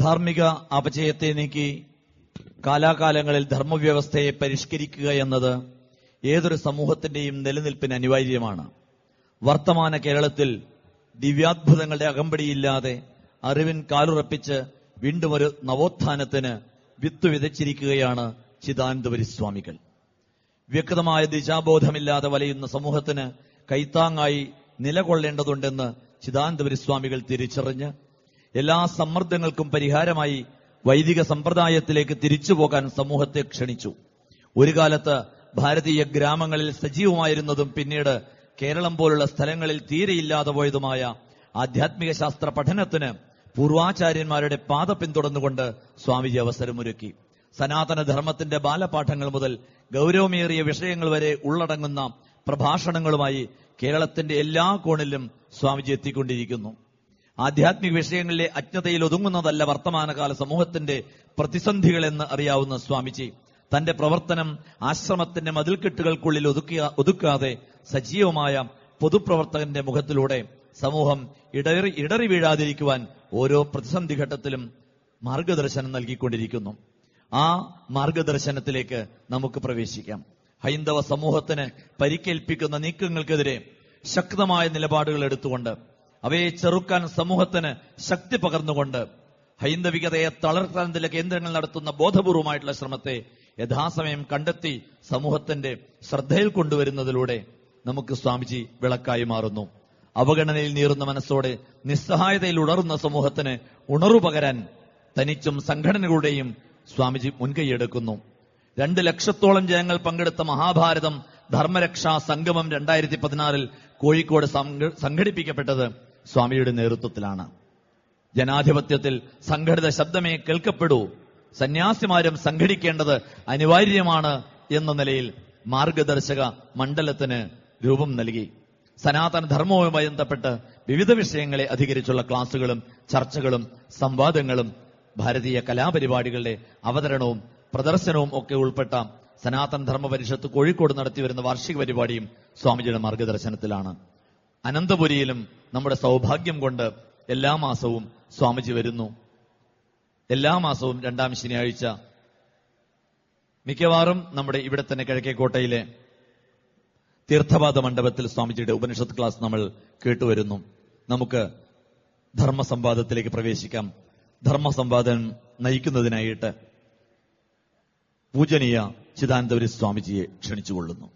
ധാർമ്മിക അപചയത്തെ നീക്കി കാലാകാലങ്ങളിൽ ധർമ്മവ്യവസ്ഥയെ പരിഷ്കരിക്കുക എന്നത് ഏതൊരു സമൂഹത്തിന്റെയും നിലനിൽപ്പിന് അനിവാര്യമാണ്. വർത്തമാന കേരളത്തിൽ ദിവ്യാത്ഭുതങ്ങളുടെ അകമ്പടിയില്ലാതെ അറിവിൻ കാലുറപ്പിച്ച് വീണ്ടും ഒരു നവോത്ഥാനത്തിന് വിത്ത് വിതച്ചിരിക്കുകയാണ് ചിദാനന്ദപുരി സ്വാമികൾ വ്യക്തമായ ദിശാബോധമില്ലാതെ വലയുന്ന സമൂഹത്തിന് കൈത്താങ്ങായി നിലകൊള്ളേണ്ടതുണ്ടെന്ന് ചിദാനന്ദപുരി സ്വാമികൾ തിരിച്ചറിഞ്ഞ് എല്ലാ സമ്മർദ്ദങ്ങൾക്കും പരിഹാരമായി വൈദിക സമ്പ്രദായത്തിലേക്ക് തിരിച്ചു പോകാൻ സമൂഹത്തെ ക്ഷണിച്ചു. ഒരു കാലത്ത് ഭാരതീയ ഗ്രാമങ്ങളിൽ സജീവമായിരുന്നതും പിന്നീട് കേരളം പോലുള്ള സ്ഥലങ്ങളിൽ തീരെയില്ലാതെ പോയതുമായ ആധ്യാത്മിക ശാസ്ത്ര പഠനത്തിന് പൂർവാചാര്യന്മാരുടെ പാത പിന്തുടർന്നുകൊണ്ട് സ്വാമിജി അവസരമൊരുക്കി. സനാതനധർമ്മത്തിന്റെ ബാലപാഠങ്ങൾ മുതൽ ഗൗരവമേറിയ വിഷയങ്ങൾ വരെ ഉള്ളടങ്ങുന്ന പ്രഭാഷണങ്ങളുമായി കേരളത്തിന്റെ എല്ലാ കോണിലും സ്വാമിജി എത്തിക്കൊണ്ടിരിക്കുന്നു. ആധ്യാത്മിക വിഷയങ്ങളിലെ അജ്ഞതയിൽ ഒതുങ്ങുന്നതല്ല വർത്തമാനകാല സമൂഹത്തിന്റെ പ്രതിസന്ധികളെന്ന് അറിയാവുന്ന സ്വാമിജി. തന്റെ പ്രവർത്തനം ആശ്രമത്തിന്റെ മതിൽക്കെട്ടുകൾക്കുള്ളിൽ ഒതുക്കാതെ സജീവമായ പൊതുപ്രവർത്തകന്റെ മുഖത്തിലൂടെ സമൂഹം ഇടറി ഇടറി വീഴാതിരിക്കുവാൻ ഓരോ പ്രതിസന്ധി ഘട്ടത്തിലും മാർഗദർശനം നൽകിക്കൊണ്ടിരിക്കുന്നു. ആ മാർഗദർശനത്തിലേക്ക് നമുക്ക് പ്രവേശിക്കാം. ഹൈന്ദവ സമൂഹത്തിന് പരിക്കേൽപ്പിക്കുന്ന നീക്കങ്ങൾക്കെതിരെ ശക്തമായ നിലപാടുകൾ എടുത്തുകൊണ്ട് അവയെ ചെറുക്കാൻ സമൂഹത്തിന് ശക്തി പകർന്നുകൊണ്ട് ഹൈന്ദവികതയെ തളർത്താൻ ചില കേന്ദ്രങ്ങൾ നടത്തുന്ന ബോധപൂർവമായിട്ടുള്ള ശ്രമത്തെ യഥാസമയം കണ്ടെത്തി സമൂഹത്തിന്റെ ശ്രദ്ധയിൽ കൊണ്ടുവരുന്നതിലൂടെ നമുക്ക് സ്വാമിജി വിളക്കായി മാറുന്നു. അവഗണനയിൽ നീറുന്ന മനസ്സോടെ നിസ്സഹായതയിൽ ഉണർന്ന സമൂഹത്തിന് ഉണർവ് പകരാൻ തനിച്ചും സംഘടനകളുടെയും സ്വാമിജി മുൻകൈയെടുക്കുന്നു. രണ്ട് ലക്ഷത്തോളം ജനങ്ങൾ പങ്കെടുത്ത മഹാഭാരതം ധർമ്മരക്ഷാ സംഗമം രണ്ടായിരത്തി പതിനാറിൽ കോഴിക്കോട് സംഘ- സംഘടിപ്പിക്കപ്പെട്ടത് സ്വാമിയുടെ നേതൃത്വത്തിലാണ്. ജനാധിപത്യത്തിൽ സംഘടിത ശബ്ദമേ കേൾക്കപ്പെടൂ. സന്യാസിമാരും സംഘടിക്കേണ്ടത് അനിവാര്യമാണ് എന്ന നിലയിൽ മാർഗദർശക മണ്ഡലത്തിന് രൂപം നൽകി. സനാതന ധർമ്മവുമായി ബന്ധപ്പെട്ട് വിവിധ വിഷയങ്ങളെ അധികരിച്ചുള്ള ക്ലാസുകളും ചർച്ചകളും സംവാദങ്ങളും ഭാരതീയ കലാപരിപാടികളുടെ അവതരണവും പ്രദർശനവും ഒക്കെ ഉൾപ്പെട്ട സനാതന ധർമ്മ പരിഷത്ത് കോഴിക്കോട് നടത്തിവരുന്ന വാർഷിക പരിപാടിയും സ്വാമിജിയുടെ മാർഗദർശനത്തിലാണ്. അനന്തപുരിയിലും നമ്മുടെ സൗഭാഗ്യം കൊണ്ട് എല്ലാ മാസവും സ്വാമിജി വരുന്നു. എല്ലാ മാസവും രണ്ടാം ശനിയാഴ്ച. മിക്കവാറും നമ്മുടെ ഇവിടെ തന്നെ കിഴക്കേക്കോട്ടയിലെ തീർത്ഥപാദ മണ്ഡപത്തിൽ സ്വാമിജിയുടെ ഉപനിഷത്ത് ക്ലാസ് നമ്മൾ കേട്ടുവരുന്നു. നമുക്ക് ധർമ്മസംവാദത്തിലേക്ക് പ്രവേശിക്കാം. ധർമ്മസംവാദം നയിക്കുന്നതിനായിട്ട് പൂജനീയ ചിദാനന്ദപുരി സ്വാമിജിയെ ക്ഷണിച്ചുകൊള്ളുന്നു.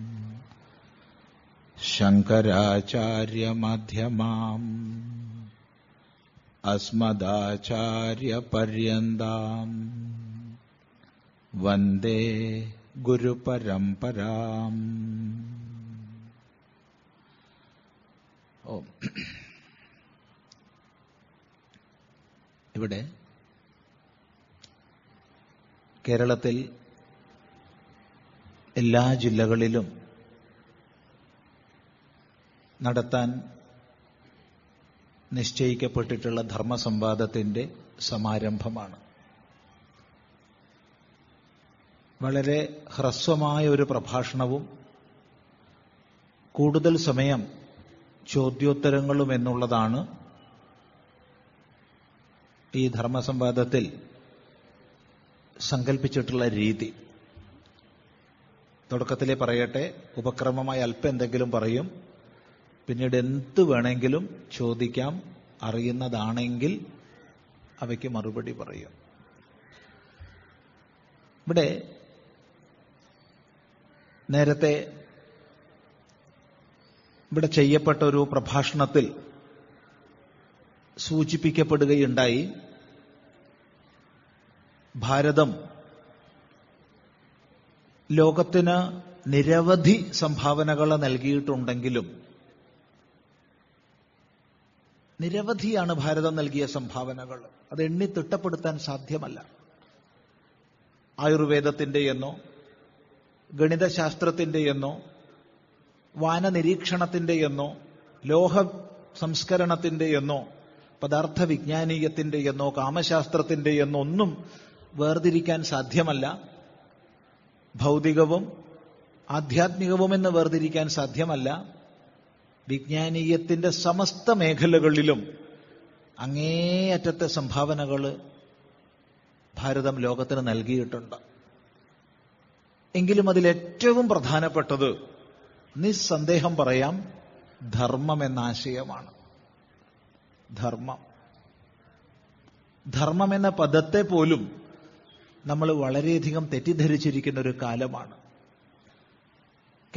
शङ्कराचार्यमध्यमाम् अस्मदाचार्यपर्यन्ताम् वन्दे गुरुपरम्पराम् ഓം ഇവിടെ കേരളത്തിൽ എല്ലാ ജില്ലകളിലും നടത്താൻ നിശ്ചയിക്കപ്പെട്ടിട്ടുള്ള ധർമ്മസംവാദത്തിന്റെ സമാരംഭമാണ്. വളരെ ഹ്രസ്വമായ ഒരു പ്രഭാഷണവും കൂടുതൽ സമയം ചോദ്യോത്തരങ്ങളും എന്നുള്ളതാണ് ഈ ധർമ്മസംവാദത്തിൽ സങ്കല്പിച്ചിട്ടുള്ള രീതി. തുടക്കത്തിലെ പറയട്ടെ ഉപക്രമമായി അല്പം എന്തെങ്കിലും പറയും പിന്നീട് എന്ത് വേണമെങ്കിലും ചോദിക്കാം അറിയുന്നതാണെങ്കിൽ അവയ്ക്ക് മറുപടി പറയും. ഇവിടെ നേരത്തെ ഇവിടെ ചെയ്യപ്പെട്ട ഒരു പ്രഭാഷണത്തിൽ സൂചിപ്പിക്കപ്പെടുകയുണ്ടായി ഭാരതം ലോകത്തിന് നിരവധി സംഭാവനകൾ നൽകിയിട്ടുണ്ടെങ്കിലും നിരവധിയാണ് ഭാരതം നൽകിയ സംഭാവനകൾ. അത് എണ്ണി തിട്ടപ്പെടുത്താൻ സാധ്യമല്ല. ആയുർവേദത്തിന്റെ എന്നോ ഗണിതശാസ്ത്രത്തിന്റെ എന്നോ വാനനിരീക്ഷണത്തിന്റെ എന്നോ ലോഹ സംസ്കരണത്തിന്റെ എന്നോ പദാർത്ഥ വിജ്ഞാനീയത്തിന്റെ എന്നോ കാമശാസ്ത്രത്തിന്റെ എന്നോ ഒന്നും വേർതിരിക്കാൻ സാധ്യമല്ല. ഭൗതികവും ആധ്യാത്മികവുമെന്ന് വേർതിരിക്കാൻ സാധ്യമല്ല. വിജ്ഞാനീയത്തിന്റെ സമസ്ത മേഖലകളിലും അങ്ങേയറ്റത്തെ സംഭാവനകൾ ഭാരതം ലോകത്തിന് നൽകിയിട്ടുണ്ട്. എങ്കിലും അതിൽ ഏറ്റവും പ്രധാനപ്പെട്ടത് നിസ്സന്ദേഹം പറയാം ധർമ്മം എന്ന ആശയമാണ്. ധർമ്മം. ധർമ്മം എന്ന പദത്തെ പോലും നമ്മൾ വളരെയധികം തെറ്റിദ്ധരിച്ചിരിക്കുന്ന ഒരു കാലമാണ്.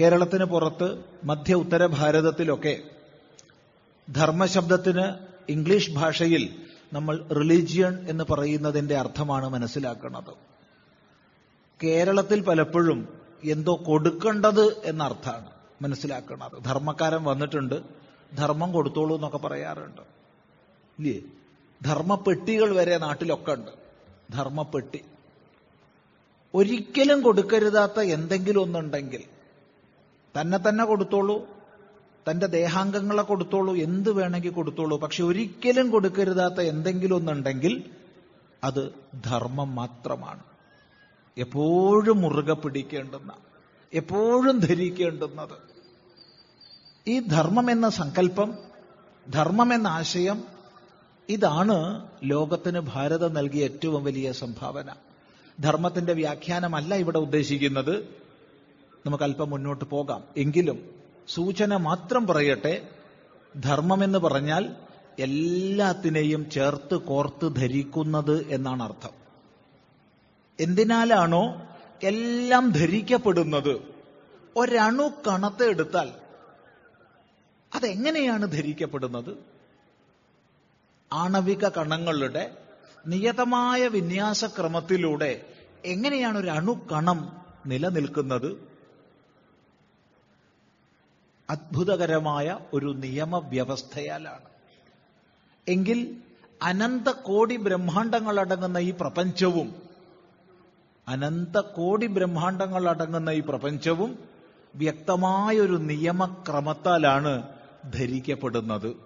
കേരളത്തിന് പുറത്ത് മധ്യ ഉത്തര ഭാരതത്തിലൊക്കെ ധർമ്മശബ്ദത്തിന് ഇംഗ്ലീഷ് ഭാഷയിൽ നമ്മൾ റിലീജിയൺ എന്ന് പറയുന്നതിന്റെ അർത്ഥമാണ് മനസ്സിലാക്കുന്നത്. കേരളത്തിൽ പലപ്പോഴും എന്തോ കൊടുക്കേണ്ടത് എന്നർത്ഥമാണ് മനസ്സിലാക്കുന്നത്. ധർമ്മക്കാരൻ വന്നിട്ടുണ്ട് ധർമ്മം കൊടുത്തോളൂ എന്നൊക്കെ പറയാറുണ്ട്. ഇല്ലേ? ധർമ്മപ്പെട്ടികൾ വരെ നാട്ടിലൊക്കെ ഉണ്ട്. ധർമ്മപ്പെട്ടി. ഒരിക്കലും കൊടുക്കരുതാത്ത എന്തെങ്കിലും ഒന്നുണ്ടെങ്കിൽ തന്നെ തന്നെ കൊടുത്തോളൂ. തന്റെ ദേഹാംഗങ്ങളെ കൊടുത്തോളൂ. എന്ത് വേണമെങ്കിൽ കൊടുത്തോളൂ. പക്ഷെ ഒരിക്കലും കൊടുക്കരുതാത്ത എന്തെങ്കിലും ഒന്നുണ്ടെങ്കിൽ അത് ധർമ്മം മാത്രമാണ്. എപ്പോഴും മുറുകെ പിടിക്കേണ്ടുന്ന എപ്പോഴും ധരിക്കേണ്ടുന്നത്. ഈ ധർമ്മം എന്ന സങ്കല്പം ധർമ്മം എന്ന ആശയം ഇതാണ് ലോകത്തിന് ഭാരതം നൽകിയ ഏറ്റവും വലിയ സംഭാവന. ധർമ്മത്തിന്റെ വ്യാഖ്യാനമല്ല ഇവിടെ ഉദ്ദേശിക്കുന്നത്. നമുക്ക് അല്പം മുന്നോട്ട് പോകാം. എങ്കിലും സൂചന മാത്രം പറയട്ടെ ധർമ്മം എന്ന് പറഞ്ഞാൽ എല്ലാത്തിനെയും ചേർത്ത് കോർത്ത് ധരിക്കുന്നത് എന്നാണ് അർത്ഥം. എന്തിനാലാണോ എല്ലാം ധരിക്കപ്പെടുന്നത്? ഒരണു കണത്തെ എടുത്താൽ അതെങ്ങനെയാണ് ധരിക്കപ്പെടുന്നത്? ആണവിക കണങ്ങളുടെ നിയതമായ വിന്യാസക്രമത്തിലൂടെ എങ്ങനെയാണ് ഒരു അണുക്കണം നിലനിൽക്കുന്നത്? അത്ഭുതകരമായ ഒരു നിയമവ്യവസ്ഥയാലാണ്. എങ്കിൽ അനന്ത കോടി ബ്രഹ്മാണ്ടങ്ങൾ അടങ്ങുന്ന ഈ പ്രപഞ്ചവും അനന്ത കോടി ബ്രഹ്മാണ്ടങ്ങൾ അടങ്ങുന്ന ഈ പ്രപഞ്ചവും വ്യക്തമായൊരു നിയമക്രമത്താലാണ് ധരിക്കപ്പെടുന്നത്.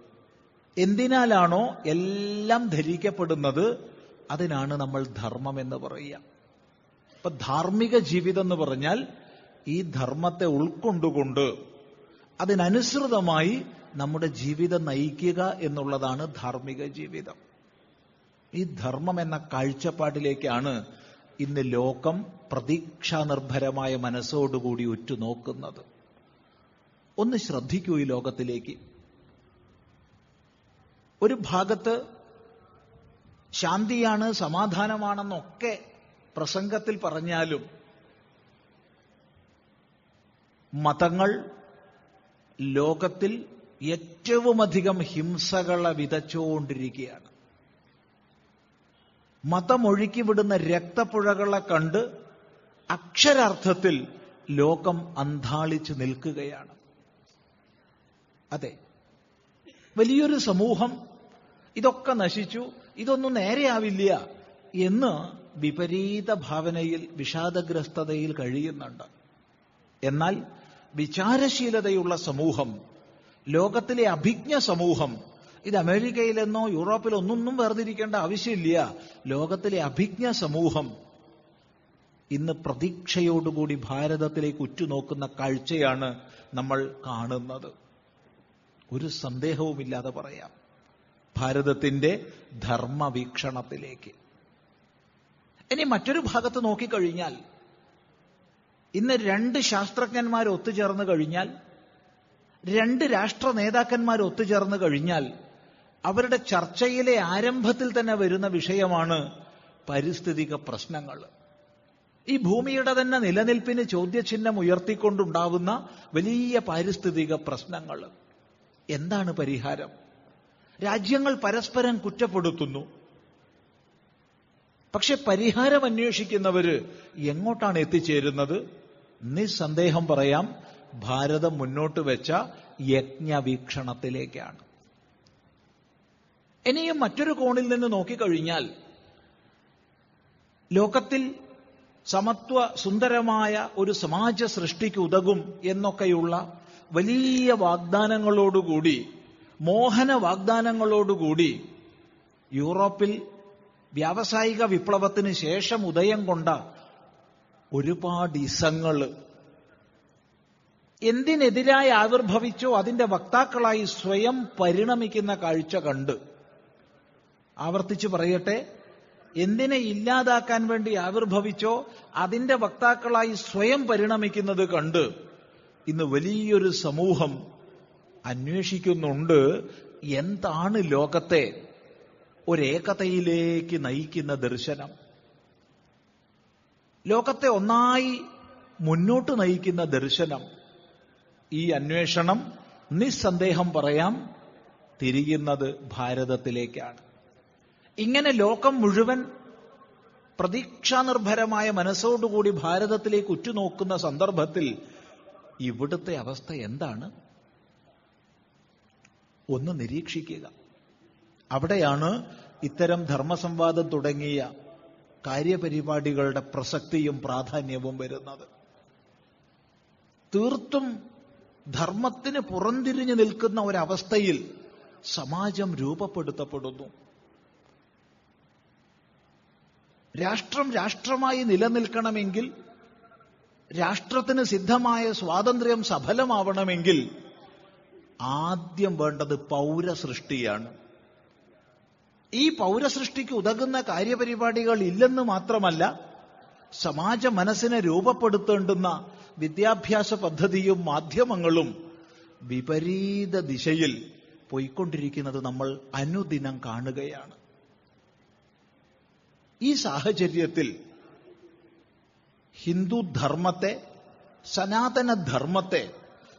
എന്തിനാലാണോ എല്ലാം ധരിക്കപ്പെടുന്നത്? അതിനാണ് നമ്മൾ ധർമ്മം എന്ന് പറയുക. അപ്പൊ ധാർമ്മിക ജീവിതം എന്ന് പറഞ്ഞാൽ ഈ ധർമ്മത്തെ ഉൾക്കൊണ്ടുകൊണ്ട് അതിനനുസൃതമായി നമ്മുടെ ജീവിതം നയിക്കുക എന്നുള്ളതാണ് ധാർമ്മിക ജീവിതം. ഈ ധർമ്മം എന്ന കാഴ്ചപ്പാടിലേക്കാണ് ഇന്ന് ലോകം പ്രതീക്ഷാനിർഭരമായ മനസ്സോടുകൂടി ഉറ്റുനോക്കുന്നത്. ഒന്ന് ശ്രദ്ധിക്കൂ ഈ ലോകത്തിലേക്ക്. ഒരു ഭാഗത്ത് ശാന്തിയാണ് സമാധാനമാണെന്നൊക്കെ പ്രസംഗത്തിൽ പറഞ്ഞാലും മതങ്ങൾ ലോകത്തിൽ ഏറ്റവുമധികം ഹിംസകളെ വിതച്ചുകൊണ്ടിരിക്കുകയാണ്. മതമൊഴുക്കി വിടുന്ന രക്തപ്പുഴകളെ കണ്ട് അക്ഷരാർത്ഥത്തിൽ ലോകം അന്താളിച്ചു നിൽക്കുകയാണ്. അതെ വലിയൊരു സമൂഹം ഇതൊക്കെ നശിച്ചു ഇതൊന്നും നേരെയാവില്ല എന്ന് വിപരീത ഭാവനയിൽ വിഷാദഗ്രസ്തതയിൽ കഴിയുന്നുണ്ട്. എന്നാൽ വിചാരശീലതയുള്ള സമൂഹം ലോകത്തിലെ അഭിജ്ഞ സമൂഹം ഇത് അമേരിക്കയിലെന്നോ യൂറോപ്പിലോ ഒന്നൊന്നും വേർതിരിക്കേണ്ട ആവശ്യമില്ല. ലോകത്തിലെ അഭിജ്ഞ സമൂഹം ഇന്ന് പ്രതീക്ഷയോടുകൂടി ഭാരതത്തിലേക്ക് ഉറ്റുനോക്കുന്ന കാഴ്ചയാണ് നമ്മൾ കാണുന്നത്. ഒരു സന്ദേഹവുമില്ലാതെ പറയാം. ഭാരതത്തിന്റെ ധർമ്മവീക്ഷണത്തിലേക്ക്. ഇനി മറ്റൊരു ഭാഗത്ത് നോക്കിക്കഴിഞ്ഞാൽ ഇന്ന് രണ്ട് ശാസ്ത്രജ്ഞന്മാർ ഒത്തുചേർന്ന് കഴിഞ്ഞാൽ രണ്ട് രാഷ്ട്ര നേതാക്കന്മാർ ഒത്തുചേർന്ന് കഴിഞ്ഞാൽ അവരുടെ ചർച്ചയിലെ ആരംഭത്തിൽ തന്നെ വരുന്ന വിഷയമാണ് പരിസ്ഥിതിക പ്രശ്നങ്ങൾ. ഈ ഭൂമിയുടെ തന്നെ നിലനിൽപ്പിന് ചോദ്യചിഹ്നം ഉയർത്തിക്കൊണ്ടുണ്ടാവുന്ന വലിയ പാരിസ്ഥിതിക പ്രശ്നങ്ങൾ. എന്താണ് പരിഹാരം? രാജ്യങ്ങൾ പരസ്പരം കുറ്റപ്പെടുത്തുന്നു. പക്ഷെ പരിഹാരം അന്വേഷിക്കുന്നവര് എങ്ങോട്ടാണ് എത്തിച്ചേരുന്നത്? നിസ്സന്ദേഹം പറയാം ഭാരതം മുന്നോട്ട് വെച്ച യജ്ഞവീക്ഷണത്തിലേക്കാണ്. ഇനിയും മറ്റൊരു കോണിൽ നിന്ന് നോക്കിക്കഴിഞ്ഞാൽ ലോകത്തിൽ സമത്വ സുന്ദരമായ ഒരു സമാജ സൃഷ്ടിക്ക് ഉതകും എന്നൊക്കെയുള്ള വലിയ വാഗ്ദാനങ്ങളോടുകൂടി മോഹന വാഗ്ദാനങ്ങളോടുകൂടി യൂറോപ്പിൽ വ്യാവസായിക വിപ്ലവത്തിന് ശേഷം ഉദയം കൊണ്ട ഒരുപാട് ഇസങ്ങൾ എന്തിനെതിരായി ആവിർഭവിച്ചോ അതിന്റെ വക്താക്കളായി സ്വയം പരിണമിക്കുന്ന കാഴ്ച കണ്ട്. ആവർത്തിച്ചു പറയട്ടെ എന്തിനെ ഇല്ലാതാക്കാൻ വേണ്ടി ആവിർഭവിച്ചോ അതിന്റെ വക്താക്കളായി സ്വയം പരിണമിക്കുന്നത് കണ്ട് ഇന്ന് വലിയൊരു സമൂഹം അന്വേഷിക്കുന്നുണ്ട് എന്താണ് ലോകത്തെ ഒരേകതയിലേക്ക് നയിക്കുന്ന ദർശനം. ലോകത്തെ ഒന്നായി മുന്നോട്ട് നയിക്കുന്ന ദർശനം. ഈ അന്വേഷണം നിസ്സന്ദേഹം പറയാം തിരിയുന്നത് ഭാരതത്തിലേക്കാണ്. ഇങ്ങനെ ലോകം മുഴുവൻ പ്രതീക്ഷാനിർഭരമായ മനസ്സോടുകൂടി ഭാരതത്തിലേക്ക് ഉറ്റുനോക്കുന്ന സന്ദർഭത്തിൽ ഇവിടുത്തെ അവസ്ഥ എന്താണ്? ഒന്ന് നിരീക്ഷിക്കുക. അവിടെയാണ് ഇത്തരം ധർമ്മസംവാദം തുടങ്ങിയ കാര്യപരിപാടികളുടെ പ്രസക്തിയും പ്രാധാന്യവും വരുന്നത്. തീർത്തും ധർമ്മത്തിന് പുറംതിരിഞ്ഞു നിൽക്കുന്ന ഒരവസ്ഥയിൽ സമാജം രൂപപ്പെടുത്തപ്പെടുന്നു. രാഷ്ട്രം രാഷ്ട്രമായി നിലനിൽക്കണമെങ്കിൽ രാഷ്ട്രത്തിന് സിദ്ധമായ സ്വാതന്ത്ര്യം സഫലമാവണമെങ്കിൽ ആദ്യം വേണ്ടത് പൗരസൃഷ്ടിയാണ്. ഈ പൗരസൃഷ്ടിക്ക് ഉതകുന്ന കാര്യപരിപാടികൾ ഇല്ലെന്ന് മാത്രമല്ല സമാജ മനസ്സിനെ രൂപപ്പെടുത്തേണ്ടുന്ന വിദ്യാഭ്യാസ പദ്ധതിയും മാധ്യമങ്ങളും വിപരീത ദിശയിൽ പോയിക്കൊണ്ടിരിക്കുന്നത് നമ്മൾ അനുദിനം കാണുകയാണ്. ഈ സാഹചര്യത്തിൽ ഹിന്ദു ധർമ്മത്തെ സനാതന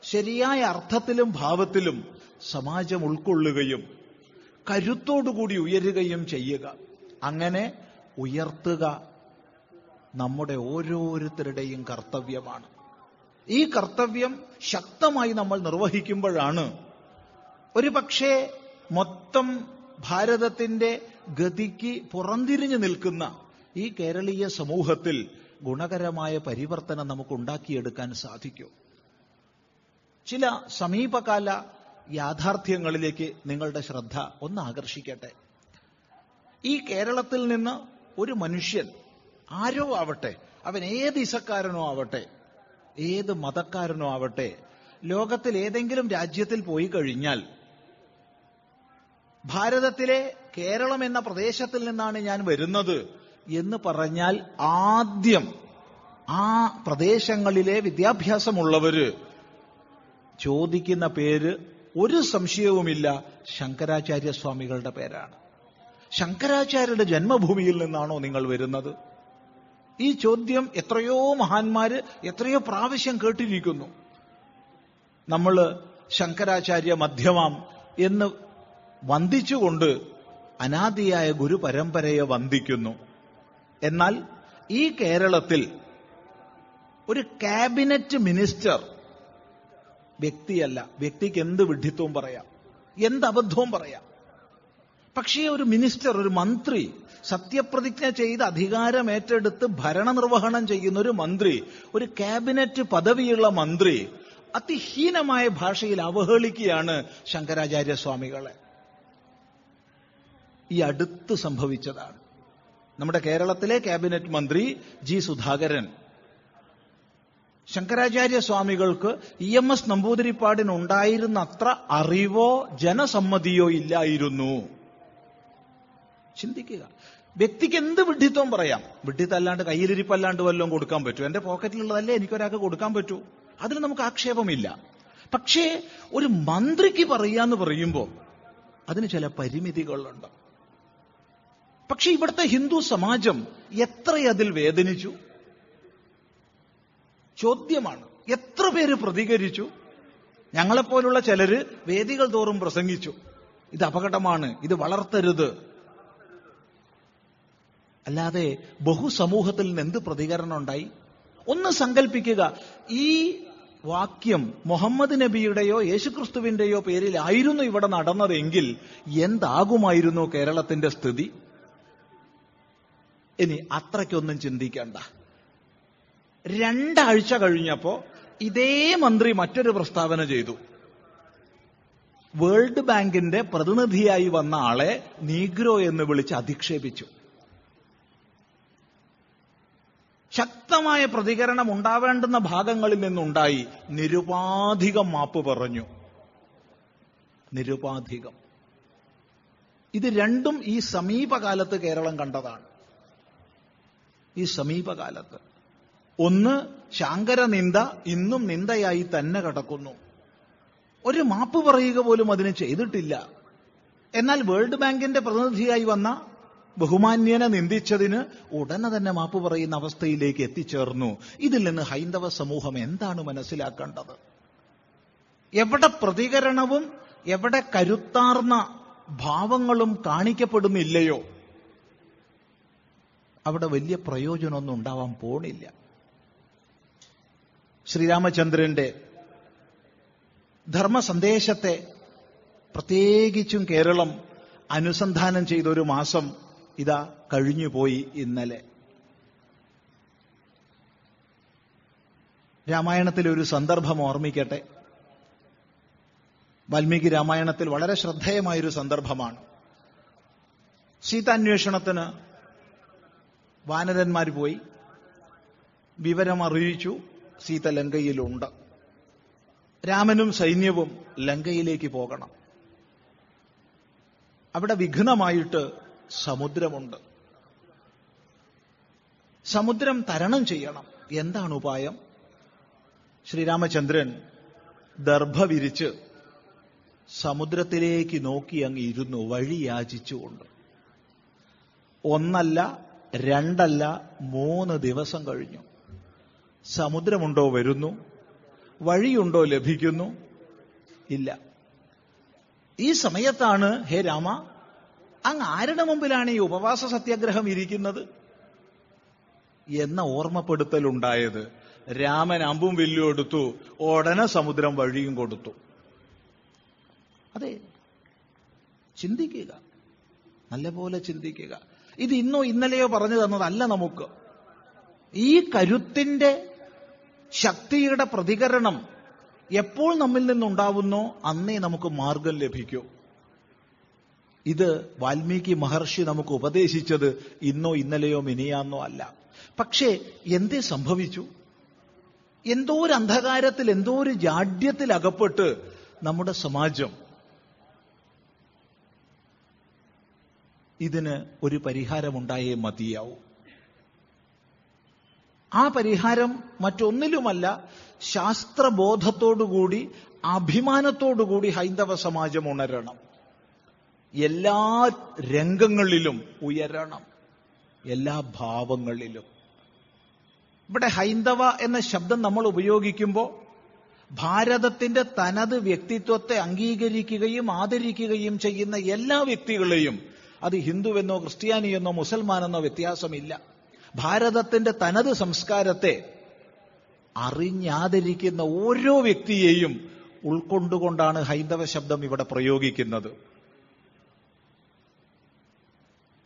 ശരിയായ അർത്ഥത്തിലും ഭാവത്തിലും സമാജം ഉൾക്കൊള്ളുകയും കരുത്തോടുകൂടി ഉയരുകയും ചെയ്യുക. അങ്ങനെ ഉയർത്തുക നമ്മുടെ ഓരോരുത്തരുടെയും കർത്തവ്യമാണ്. ഈ കർത്തവ്യം ശക്തമായി നമ്മൾ നിർവഹിക്കുമ്പോഴാണ് ഒരു പക്ഷേ മൊത്തം ഭാരതത്തിന്റെ ഗതിക്ക് പുറംതിരിഞ്ഞു നിൽക്കുന്ന ഈ കേരളീയ സമൂഹത്തിൽ ഗുണകരമായ പരിവർത്തനം നമുക്ക് ഉണ്ടാക്കിയെടുക്കാൻ സാധിക്കും. ചില സമീപകാല യാഥാർത്ഥ്യങ്ങളിലേക്ക് നിങ്ങളുടെ ശ്രദ്ധ ഒന്ന് ആകർഷിക്കട്ടെ. ഈ കേരളത്തിൽ നിന്ന് ഒരു മനുഷ്യൻ ആരോ ആവട്ടെ അവൻ ഏത് ഇസക്കാരനോ ആവട്ടെ ഏത് മതക്കാരനോ ആവട്ടെ ലോകത്തിൽ ഏതെങ്കിലും രാജ്യത്തിൽ പോയി കഴിഞ്ഞാൽ ഭാരതത്തിലെ കേരളം എന്ന പ്രദേശത്തിൽ നിന്നാണ് ഞാൻ വരുന്നത് എന്ന് പറഞ്ഞാൽ ആദ്യം ആ പ്രദേശങ്ങളിലെ വിദ്യാഭ്യാസമുള്ളവര് ചോദിക്കുന്ന പേര് ഒരു സംശയവുമില്ല. ശങ്കരാചാര്യ സ്വാമികളുടെ പേരാണ്. ശങ്കരാചാര്യരുടെ ജന്മഭൂമിയിൽ നിന്നാണോ നിങ്ങൾ വരുന്നത്? ഈ ചോദ്യം എത്രയോ മഹാന്മാര് എത്രയോ പ്രാവശ്യം കേട്ടിരിക്കുന്നു. നമ്മൾ ശങ്കരാചാര്യ മധ്യമാം എന്ന് വന്ദിച്ചുകൊണ്ട് അനാദിയായ ഗുരു പരമ്പരയെ വന്ദിക്കുന്നു. എന്നാൽ ഈ കേരളത്തിൽ ഒരു കാബിനറ്റ് മിനിസ്റ്റർ വ്യക്തിയല്ല. വ്യക്തിക്ക് എന്ത് വിഡ്ഢിത്വവും പറയാം. എന്ത് അബദ്ധവും പറയാം. പക്ഷേ ഒരു മിനിസ്റ്റർ ഒരു മന്ത്രി സത്യപ്രതിജ്ഞ ചെയ്ത് അധികാരമേറ്റെടുത്ത് ഭരണനിർവഹണം ചെയ്യുന്ന ഒരു മന്ത്രി ഒരു ക്യാബിനറ്റ് പദവിയുള്ള മന്ത്രി അതിഹീനമായ ഭാഷയിൽ അവഹേളിക്കുകയാണ് ശങ്കരാചാര്യ സ്വാമികളെ. ഈ അടുത്ത് സംഭവിച്ചതാണ്. നമ്മുടെ കേരളത്തിലെ ക്യാബിനറ്റ് മന്ത്രി ജി സുധാകരൻ. ശങ്കരാചാര്യ സ്വാമികൾക്ക് ഇ എം എസ് നമ്പൂതിരിപ്പാടിനുണ്ടായിരുന്ന അത്ര അറിവോ ജനസമ്മതിയോ ഇല്ലായിരുന്നു. ചിന്തിക്കുക. വ്യക്തിക്ക് എന്ത് വിഡ്ഢിത്വം പറയാം? വിഡ്ഢിത്തല്ലാണ്ട് കയ്യിലിരിപ്പല്ലാണ്ട് വല്ലതും കൊടുക്കാൻ പറ്റൂ. എന്റെ പോക്കറ്റിലുള്ളതല്ലേ എനിക്കൊരാൾക്ക് കൊടുക്കാൻ പറ്റൂ? അതിന് നമുക്ക് ആക്ഷേപമില്ല. പക്ഷേ ഒരു മന്ത്രിക്ക് പറയാന്ന് പറയുമ്പോൾ അതിന് ചില പരിമിതികളുണ്ട്. പക്ഷെ ഇവിടുത്തെ ഹിന്ദു സമാജം എത്ര അതിൽ വേദനിച്ചു? ചോദ്യമാണ്. എത്ര പേര് പ്രതികരിച്ചു? ഞങ്ങളെപ്പോലുള്ള ചിലര് വേദികൾ തോറും പ്രസംഗിച്ചു. ഇത് അപകടമാണ് ഇത് വളർത്തരുത്. അല്ലാതെ ബഹുസമൂഹത്തിൽ നിന്ന് എന്ത് പ്രതികരണം ഉണ്ടായി? ഒന്ന് സങ്കല്പിക്കുക ഈ വാക്യം മുഹമ്മദ് നബിയുടെയോ യേശുക്രിസ്തുവിന്റെയോ പേരിലായിരുന്നു ഇവിടെ നടന്നതെങ്കിൽ എന്താകുമായിരുന്നു കേരളത്തിന്റെ സ്ഥിതി? ഇനി അത്രയ്ക്കൊന്നും ചിന്തിക്കണ്ട. രണ്ടാഴ്ച കഴിഞ്ഞപ്പോ ഇതേ മന്ത്രി മറ്റൊരു പ്രസ്താവന ചെയ്തു. വേൾഡ് ബാങ്കിന്റെ പ്രതിനിധിയായി വന്ന ആളെ നീഗ്രോ എന്ന് വിളിച്ച് അധിക്ഷേപിച്ചു. ശക്തമായ പ്രതികരണം ഉണ്ടാവേണ്ടുന്ന ഭാഗങ്ങളിൽ നിന്നുണ്ടായി നിരുപാധികം മാപ്പ് പറഞ്ഞു. നിരുപാധികം. ഇത് രണ്ടും ഈ സമീപകാലത്ത് കേരളം കണ്ടതാണ്. ഈ സമീപകാലത്ത്. ഒന്ന് ശാങ്കര നിന്ദ ഇന്നും നിന്ദയായി തന്നെ കിടക്കുന്നു. ഒരു മാപ്പ് പറയുക പോലും അതിന് ചെയ്തിട്ടില്ല. എന്നാൽ വേൾഡ് ബാങ്കിന്റെ പ്രതിനിധിയായി വന്ന ബഹുമാന്യനെ നിന്ദിച്ചതിന് ഉടനെ തന്നെ മാപ്പ് പറയുന്ന അവസ്ഥയിലേക്ക് എത്തിച്ചേർന്നു. ഇതിൽ നിന്ന് ഹൈന്ദവ സമൂഹം എന്താണ് മനസ്സിലാക്കേണ്ടത്? എവിടെ പ്രതികരണവും എവിടെ കരുത്താർന്ന ഭാവങ്ങളും കാണിക്കപ്പെടുന്നില്ലയോ? അവിടെ വലിയ പ്രയോജനമൊന്നും ഉണ്ടാവാൻ പോണില്ല. ശ്രീരാമചന്ദ്രന്റെ ധർമ്മ സന്ദേശത്തെ പ്രത്യേകിച്ചും കേരളം അനുസന്ധാനം ചെയ്ത ഒരു മാസം ഇതാ കഴിഞ്ഞുപോയി ഇന്നലെ. രാമായണത്തിലെ ഒരു സന്ദർഭം ഓർമ്മിക്കട്ടെ. വാൽമീകി രാമായണത്തിൽ വളരെ ശ്രദ്ധേയമായൊരു സന്ദർഭമാണ്. സീതാന്വേഷണത്തിന് വാനരന്മാർ പോയി. വിവരം അറിയിച്ചു സീത ലങ്കയിലുണ്ട് രാമനും സൈന്യവും ലങ്കയിലേക്ക് പോകണം. അവിടെ വിഘ്നമായിട്ട് സമുദ്രമുണ്ട്. സമുദ്രം തരണം ചെയ്യണം. എന്താണ് ഉപായം? ശ്രീരാമചന്ദ്രൻ ദർഭ വിരിച്ച് സമുദ്രത്തിലേക്ക് നോക്കി അങ്ങ് ഇരുന്നു വഴി യാചിച്ചുകൊണ്ട് ഒന്നല്ല രണ്ടല്ല മൂന്ന് ദിവസം കഴിഞ്ഞു. സമുദ്രമുണ്ടോ വരുന്നു? വഴിയുണ്ടോ ലഭിക്കുന്നു? ഇല്ല. ഈ സമയത്താണ് ഹേ രാമ അങ്ങ് ആരുടെ മുമ്പിലാണ് ഈ ഉപവാസ സത്യാഗ്രഹം ഇരിക്കുന്നത്? എന്ന ഓർമ്മപ്പെടുത്തലുണ്ടായത് രാമൻ അമ്പും വില്ലും എടുത്തു ഉടനെ സമുദ്രം വഴിയും കൊടുത്തു. അതെ ചിന്തിക്കുക. നല്ലപോലെ ചിന്തിക്കുക. ഇത് ഇന്നോ ഇന്നലെയോ പറഞ്ഞു തന്നതല്ല നമുക്ക്. ഈ കരുത്തിന്റെ ശക്തിയുടെ പ്രതികരണം എപ്പോൾ നമ്മിൽ നിന്നുണ്ടാവുന്നോ അന്നേ നമുക്ക് മാർഗം ലഭിക്കൂ. ഇത് വാൽമീകി മഹർഷി നമുക്ക് ഉപദേശിച്ചത് ഇന്നോ ഇന്നലെയോ മിനിയാന്നോ അല്ല. പക്ഷേ എന്തേ സംഭവിച്ചു? എന്തോ ഒരു അന്ധകാരത്തിൽ എന്തോ ഒരു ജാഡ്യത്തിൽ അകപ്പെട്ട് നമ്മുടെ സമാജം ഇതിന് ഒരു പരിഹാരമുണ്ടായേ മതിയാവൂ. ആ പരിഹാരം മറ്റൊന്നിലുമല്ല ശാസ്ത്രബോധത്തോടുകൂടി അഭിമാനത്തോടുകൂടി ഹൈന്ദവ സമാജം ഉണരണം. എല്ലാ രംഗങ്ങളിലും ഉയരണം. എല്ലാ ഭാവങ്ങളിലും. ഇവിടെ ഹൈന്ദവ എന്ന ശബ്ദം നമ്മൾ ഉപയോഗിക്കുമ്പോൾ ഭാരതത്തിന്റെ തനത് വ്യക്തിത്വത്തെ അംഗീകരിക്കുകയും ആദരിക്കുകയും ചെയ്യുന്ന എല്ലാ വ്യക്തികളെയും അത് ഹിന്ദുവെന്നോ ക്രിസ്ത്യാനിയെന്നോ മുസൽമാനെന്നോ വ്യത്യാസമില്ല. ഭാരതത്തിന്റെ തനത് സംസ്കാരത്തെ അറിഞ്ഞാദരിക്കുന്ന ഓരോ വ്യക്തിയെയും ഉൾക്കൊണ്ടുകൊണ്ടാണ് ഹൈന്ദവ ശബ്ദം ഇവിടെ പ്രയോഗിക്കുന്നത്.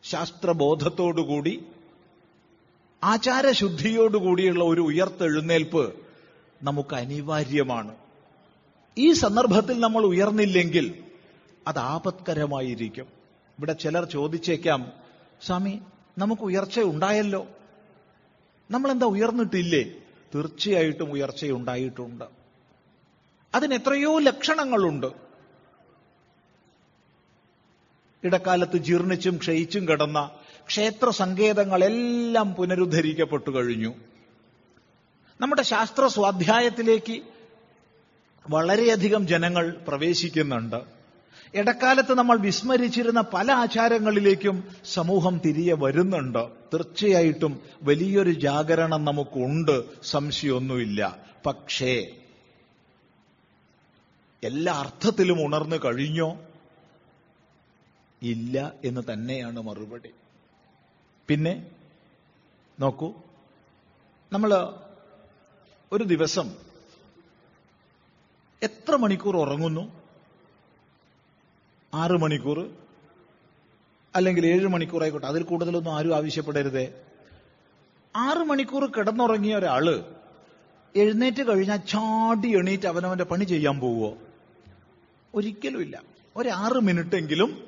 ശാസ്ത്രബോധത്തോടുകൂടി ആചാരശുദ്ധിയോടുകൂടിയുള്ള ഒരു ഉയർത്തെഴുന്നേൽപ്പ് നമുക്ക് അനിവാര്യമാണ്. ഈ സന്ദർഭത്തിൽ നമ്മൾ ഉയർന്നില്ലെങ്കിൽ അത് ആപത്കരമായിരിക്കും. ഇവിടെ ചിലർ ചോദിച്ചേക്കാം സ്വാമി നമുക്ക് ഉയർച്ച ഉണ്ടായല്ലോ നമ്മളെന്താ ഉയർന്നിട്ടില്ലേ? തീർച്ചയായിട്ടും ഉയർച്ചയുണ്ടായിട്ടുണ്ട്. അതിന് എത്രയോ ലക്ഷണങ്ങളുണ്ട്. ഇടക്കാലത്ത് ജീർണിച്ചും ക്ഷയിച്ചും കിടന്ന ക്ഷേത്ര സങ്കേതങ്ങളെല്ലാം പുനരുദ്ധരിക്കപ്പെട്ടു കഴിഞ്ഞു. നമ്മുടെ ശാസ്ത്ര സ്വാധ്യായത്തിലേക്ക് വളരെയധികം ജനങ്ങൾ പ്രവേശിക്കുന്നുണ്ട്. ഇടക്കാലത്ത് നമ്മൾ വിസ്മരിച്ചിരുന്ന പല ആചാരങ്ങളിലേക്കും സമൂഹം തിരികെ വരുന്നുണ്ട്. തീർച്ചയായിട്ടും വലിയൊരു ജാഗരണം നമുക്കുണ്ട്. സംശയമൊന്നുമില്ല. പക്ഷേ എല്ലാ അർത്ഥത്തിലും ഉണർന്നു കഴിഞ്ഞോ? ഇല്ല എന്ന് തന്നെയാണ് മറുപടി. പിന്നെ നോക്കൂ. നമ്മൾ ഒരു ദിവസം എത്ര മണിക്കൂർ ഉറങ്ങുന്നു? ആറ് മണിക്കൂർ അല്ലെങ്കിൽ ഏഴ് മണിക്കൂർ ആയിക്കോട്ടെ അതിൽ കൂടുതലൊന്നും ആരും ആവശ്യപ്പെടരുതേ. ആറ് മണിക്കൂർ കിടന്നുറങ്ങിയ ഒരാൾ എഴുന്നേറ്റ് കഴിഞ്ഞാൽ ചാടി എണീറ്റ് അവനവന്റെ പണി ചെയ്യാൻ പോവോ ഒരിക്കലുമില്ല. ഒരാറ് മിനിറ്റെങ്കിലും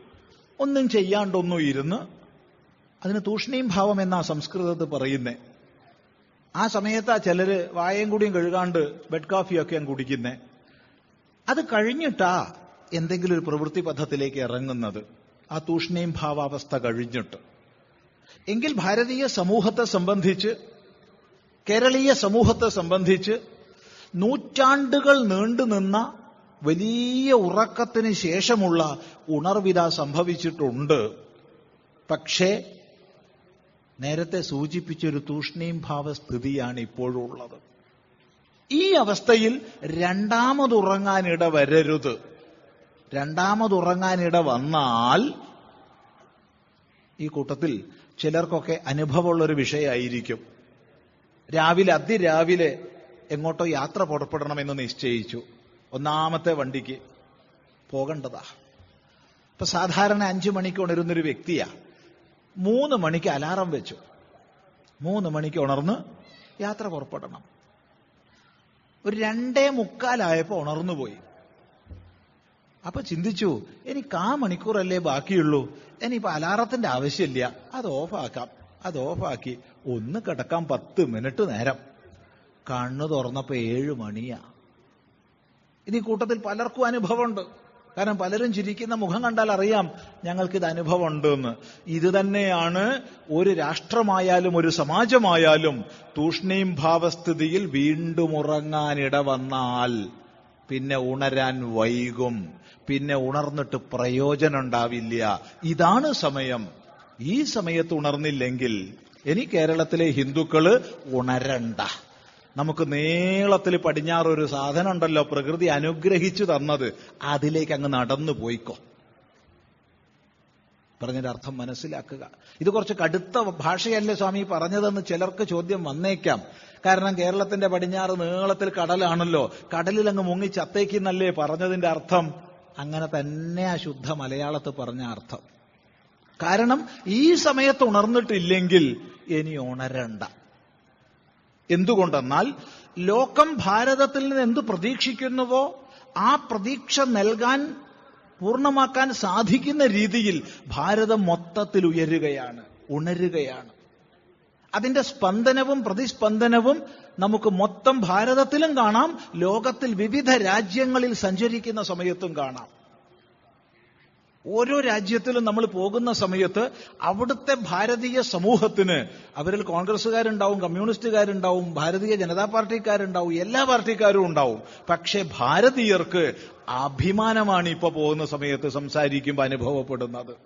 ഒന്നും ചെയ്യാണ്ടൊന്നും ഇരുന്ന് അതിന് തൂഷ്ണീം ഭാവം എന്നാ സംസ്കൃതത്തിൽ പറയുന്നേ. ആ സമയത്താ ചിലര് വായയും കൂടിയും കഴുകാണ്ട് ബെഡ് കാഫിയൊക്കെ കുടിക്കുന്നേ. അത് കഴിഞ്ഞിട്ടാ എന്തെങ്കിലും ഒരു പ്രവൃത്തി പഥത്തിലേക്ക് ഇറങ്ങുന്നത് ആ തൂഷ്ണയും ഭാവാവസ്ഥ കഴിഞ്ഞിട്ട്. എങ്കിൽ ഭാരതീയ സമൂഹത്തെ സംബന്ധിച്ച് കേരളീയ സമൂഹത്തെ സംബന്ധിച്ച് നൂറ്റാണ്ടുകൾ നീണ്ടുനിന്ന വലിയ ഉറക്കത്തിന് ശേഷമുള്ള ഉണർവിത സംഭവിച്ചിട്ടുണ്ട്. പക്ഷേ നേരത്തെ സൂചിപ്പിച്ചൊരു തൂഷ്ണീം ഭാവസ്ഥിതിയാണ് ഇപ്പോഴുള്ളത്. ഈ അവസ്ഥയിൽ രണ്ടാമതുറങ്ങാനിട വരരുത്. രണ്ടാമതുറങ്ങാനിട വന്നാൽ ഈ കൂട്ടത്തിൽ ചിലർക്കൊക്കെ അനുഭവമുള്ളൊരു വിഷയമായിരിക്കും. രാവിലെ അതിരാവിലെ എങ്ങോട്ടോ യാത്ര പുറപ്പെടണമെന്ന് നിശ്ചയിച്ചു. ഒന്നാമത്തെ വണ്ടിക്ക് പോകേണ്ടതാ. ഇപ്പൊ സാധാരണ അഞ്ചു മണിക്ക് ഉണരുന്നൊരു വ്യക്തിയാ. മൂന്ന് മണിക്ക് അലാറം വെച്ചു. മൂന്ന് മണിക്ക് ഉണർന്ന് യാത്ര പുറപ്പെടണം. ഒരു രണ്ടേ മുക്കാലായപ്പോ ഉണർന്നുപോയി. അപ്പൊ ചിന്തിച്ചു എനിക്ക് ആ മണിക്കൂറല്ലേ ബാക്കിയുള്ളൂ. ഇനിയിപ്പോ അലാറത്തിന്റെ ആവശ്യമില്ല. അത് ഓഫാക്കാം. അത് ഓഫാക്കി. ഒന്ന് കിടക്കാൻ പത്ത് മിനിറ്റ് നേരം. കണ്ണു തുറന്നപ്പോ ഏഴ് മണിയാ. ഇനി കൂട്ടത്തിൽ പലർക്കും അനുഭവമുണ്ട്. കാരണം പലരും ചിരിക്കുന്ന മുഖം കണ്ടാൽ അറിയാം ഞങ്ങൾക്കിത് അനുഭവമുണ്ട് എന്ന് ഇത് തന്നെയാണ് ഒരു രാഷ്ട്രമായാലും ഒരു സമാജമായാലും തൂഷ്ണീം ഭാവസ്ഥിതിയിൽ വീണ്ടും ഉറങ്ങാനിട വന്നാൽ പിന്നെ ഉണരാൻ വൈകും. പിന്നെ ഉണർന്നിട്ട് പ്രയോജനം ഉണ്ടാവില്ല ഇതാണ് സമയം. ഈ സമയത്ത് ഉണർന്നില്ലെങ്കിൽ ഇനി കേരളത്തിലെ ഹിന്ദുക്കൾ ഉണരണ്ട. നമുക്ക് നീളത്തിൽ പടിഞ്ഞാറൊരു സാധനം ഉണ്ടല്ലോ പ്രകൃതി അനുഗ്രഹിച്ചു തന്നത്. അതിലേക്ക് അങ്ങ് നടന്നു പോയിക്കോ. പറഞ്ഞതിന്റെ അർത്ഥം മനസ്സിലാക്കുക. ഇത് കുറച്ച് കടുത്ത ഭാഷയല്ലേ സ്വാമി പറഞ്ഞതെന്ന് ചിലർക്ക് ചോദ്യം വന്നേക്കാം. കാരണം കേരളത്തിന്റെ പടിഞ്ഞാറ് നീളത്തിൽ കടലാണല്ലോ. കടലിൽ അങ്ങ് മുങ്ങി ചത്തേക്കുന്നല്ലേ പറഞ്ഞതിന്റെ അർത്ഥം? അങ്ങനെ തന്നെ ആ ശുദ്ധ മലയാളത്ത് പറഞ്ഞ അർത്ഥം. കാരണം ഈ സമയത്ത് ഉണർന്നിട്ടില്ലെങ്കിൽ ഇനി ഉണരണ്ട. എന്തുകൊണ്ടെന്നാൽ ലോകം ഭാരതത്തിൽ നിന്ന് എന്ത് പ്രതീക്ഷിക്കുന്നുവോ ആ പ്രതീക്ഷ നൽകാൻ പൂർണമാക്കാൻ സാധിക്കുന്ന രീതിയിൽ ഭാരതം മൊത്തത്തിൽ ഉയരുകയാണ് ഉണരുകയാണ്. അതിന്റെ സ്പന്ദനവും പ്രതിസ്പന്ദനവും നമുക്ക് മൊത്തം ഭാരതത്തിലും കാണാം ലോകത്തിൽ വിവിധ രാജ്യങ്ങളിൽ സഞ്ചരിക്കുന്ന സമയത്തും കാണാം. ഓരോ രാജ്യത്തിലും നമ്മൾ പോകുന്ന സമയത്ത് അവിടുത്തെ ഭാരതീയ സമൂഹത്തിന് അവരിൽ കോൺഗ്രസ്സുകാരുണ്ടാവും കമ്മ്യൂണിസ്റ്റുകാരുണ്ടാവും ഭാരതീയ ജനതാ പാർട്ടിക്കാരുണ്ടാവും എല്ലാ പാർട്ടിക്കാരും ഉണ്ടാവും. പക്ഷെ ഭാരതീയർക്ക് അഭിമാനമാണ് ഇപ്പൊ പോകുന്ന സമയത്ത് സംസാരിക്കുമ്പോൾ അനുഭവപ്പെടുന്നത്.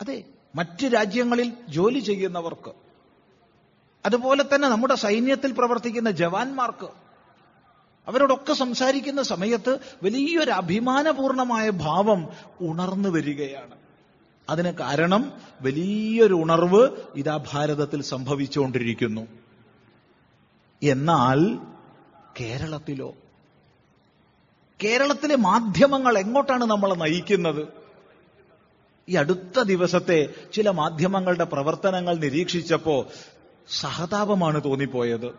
അതെ മറ്റ് രാജ്യങ്ങളിൽ ജോലി ചെയ്യുന്നവർക്ക് അതുപോലെ തന്നെ നമ്മുടെ സൈന്യത്തിൽ പ്രവർത്തിക്കുന്ന ജവാന്മാർക്ക് അവരോടൊക്കെ സംസാരിക്കുന്ന സമയത്ത് വലിയൊരു അഭിമാനപൂർണമായ ഭാവം ഉണർന്നു വരികയാണ്. അതിന് കാരണം വലിയൊരു ഉണർവ് ഇതാ ഭാരതത്തിൽ സംഭവിച്ചുകൊണ്ടിരിക്കുന്നു. എന്നാൽ കേരളത്തിലോ കേരളത്തിലെ മാധ്യമങ്ങൾ എങ്ങോട്ടാണ് നമ്മളെ നയിക്കുന്നത്? ഈ അടുത്ത ദിവസത്തെ ചില മാധ്യമങ്ങളുടെ പ്രവർത്തനങ്ങൾ നിരീക്ഷിച്ചപ്പോ സഹതാപമാണ് തോന്നിപ്പോയത്.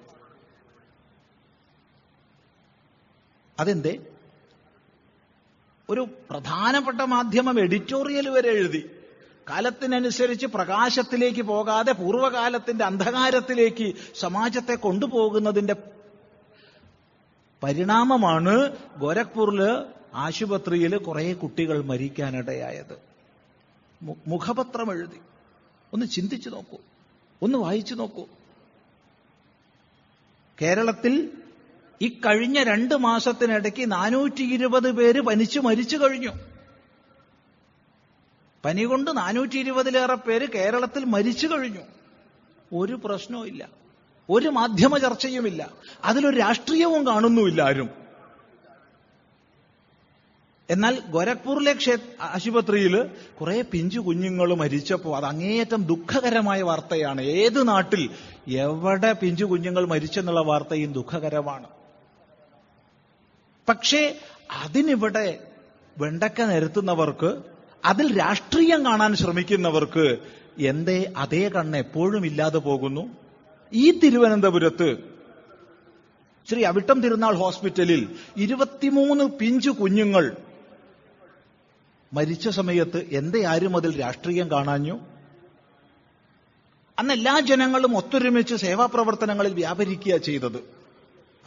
അതെന്തേ? ഒരു പ്രധാനപ്പെട്ട മാധ്യമം എഡിറ്റോറിയൽ വരെ എഴുതി. കാലത്തിനനുസരിച്ച് പ്രകാശത്തിലേക്ക് പോകാതെ പൂർവകാലത്തിന്റെ അന്ധകാരത്തിലേക്ക് സമാജത്തെ കൊണ്ടുപോകുന്നതിന്റെ പരിണാമമാണ് ഗോരഖ്പൂരിൽ ആശുപത്രിയിൽ കുറെ കുട്ടികൾ മരിക്കാനിടയായത്. മുഖപത്രം എഴുതി. ഒന്ന് ചിന്തിച്ചു നോക്കൂ. ഒന്ന് വായിച്ചു നോക്കൂ. കേരളത്തിൽ ഈ കഴിഞ്ഞ രണ്ട് മാസത്തിനിടയ്ക്ക് നാനൂറ്റി ഇരുപത് പേര് പനിച്ചു മരിച്ചു കഴിഞ്ഞു. പനി കൊണ്ട് നാനൂറ്റി ഇരുപതിലേറെ പേര് കേരളത്തിൽ മരിച്ചു കഴിഞ്ഞു. ഒരു പ്രശ്നവും ഒരു മാധ്യമ ചർച്ചയുമില്ല. അതിലൊരു രാഷ്ട്രീയവും കാണുന്നുമില്ല ആരും. എന്നാൽ ഗോരഖ്പൂരിലെ ക്ഷേ ആശുപത്രിയിൽ കുറെ പിഞ്ചു കുഞ്ഞുങ്ങൾ മരിച്ചപ്പോൾ അത് അങ്ങേയറ്റം ദുഃഖകരമായ വാർത്തയാണ്. ഏത് നാട്ടിൽ എവിടെ പിഞ്ചു കുഞ്ഞുങ്ങൾ മരിച്ചെന്നുള്ള വാർത്തയും ദുഃഖകരമാണ്. പക്ഷേ അതിനിവിടെ വെണ്ടക്ക നിരത്തുന്നവർക്ക് അതിൽ രാഷ്ട്രീയം കാണാൻ ശ്രമിക്കുന്നവർക്ക് എന്തേ അതേ കണ്ണ് എപ്പോഴും ഇല്ലാതെ പോകുന്നു? ഈ തിരുവനന്തപുരത്ത് ശ്രീ അവിട്ടം തിരുനാൾ ഹോസ്പിറ്റലിൽ ഇരുപത്തിമൂന്ന് പിഞ്ചു കുഞ്ഞുങ്ങൾ മരിച്ച സമയത്ത് എന്തേ ആരും അതിൽ രാഷ്ട്രീയം കാണാഞ്ഞു. അന്ന് എല്ലാ ജനങ്ങളും ഒത്തൊരുമിച്ച് സേവാപ്രവർത്തനങ്ങളിൽ വ്യാപരിക്കുക ചെയ്തത്.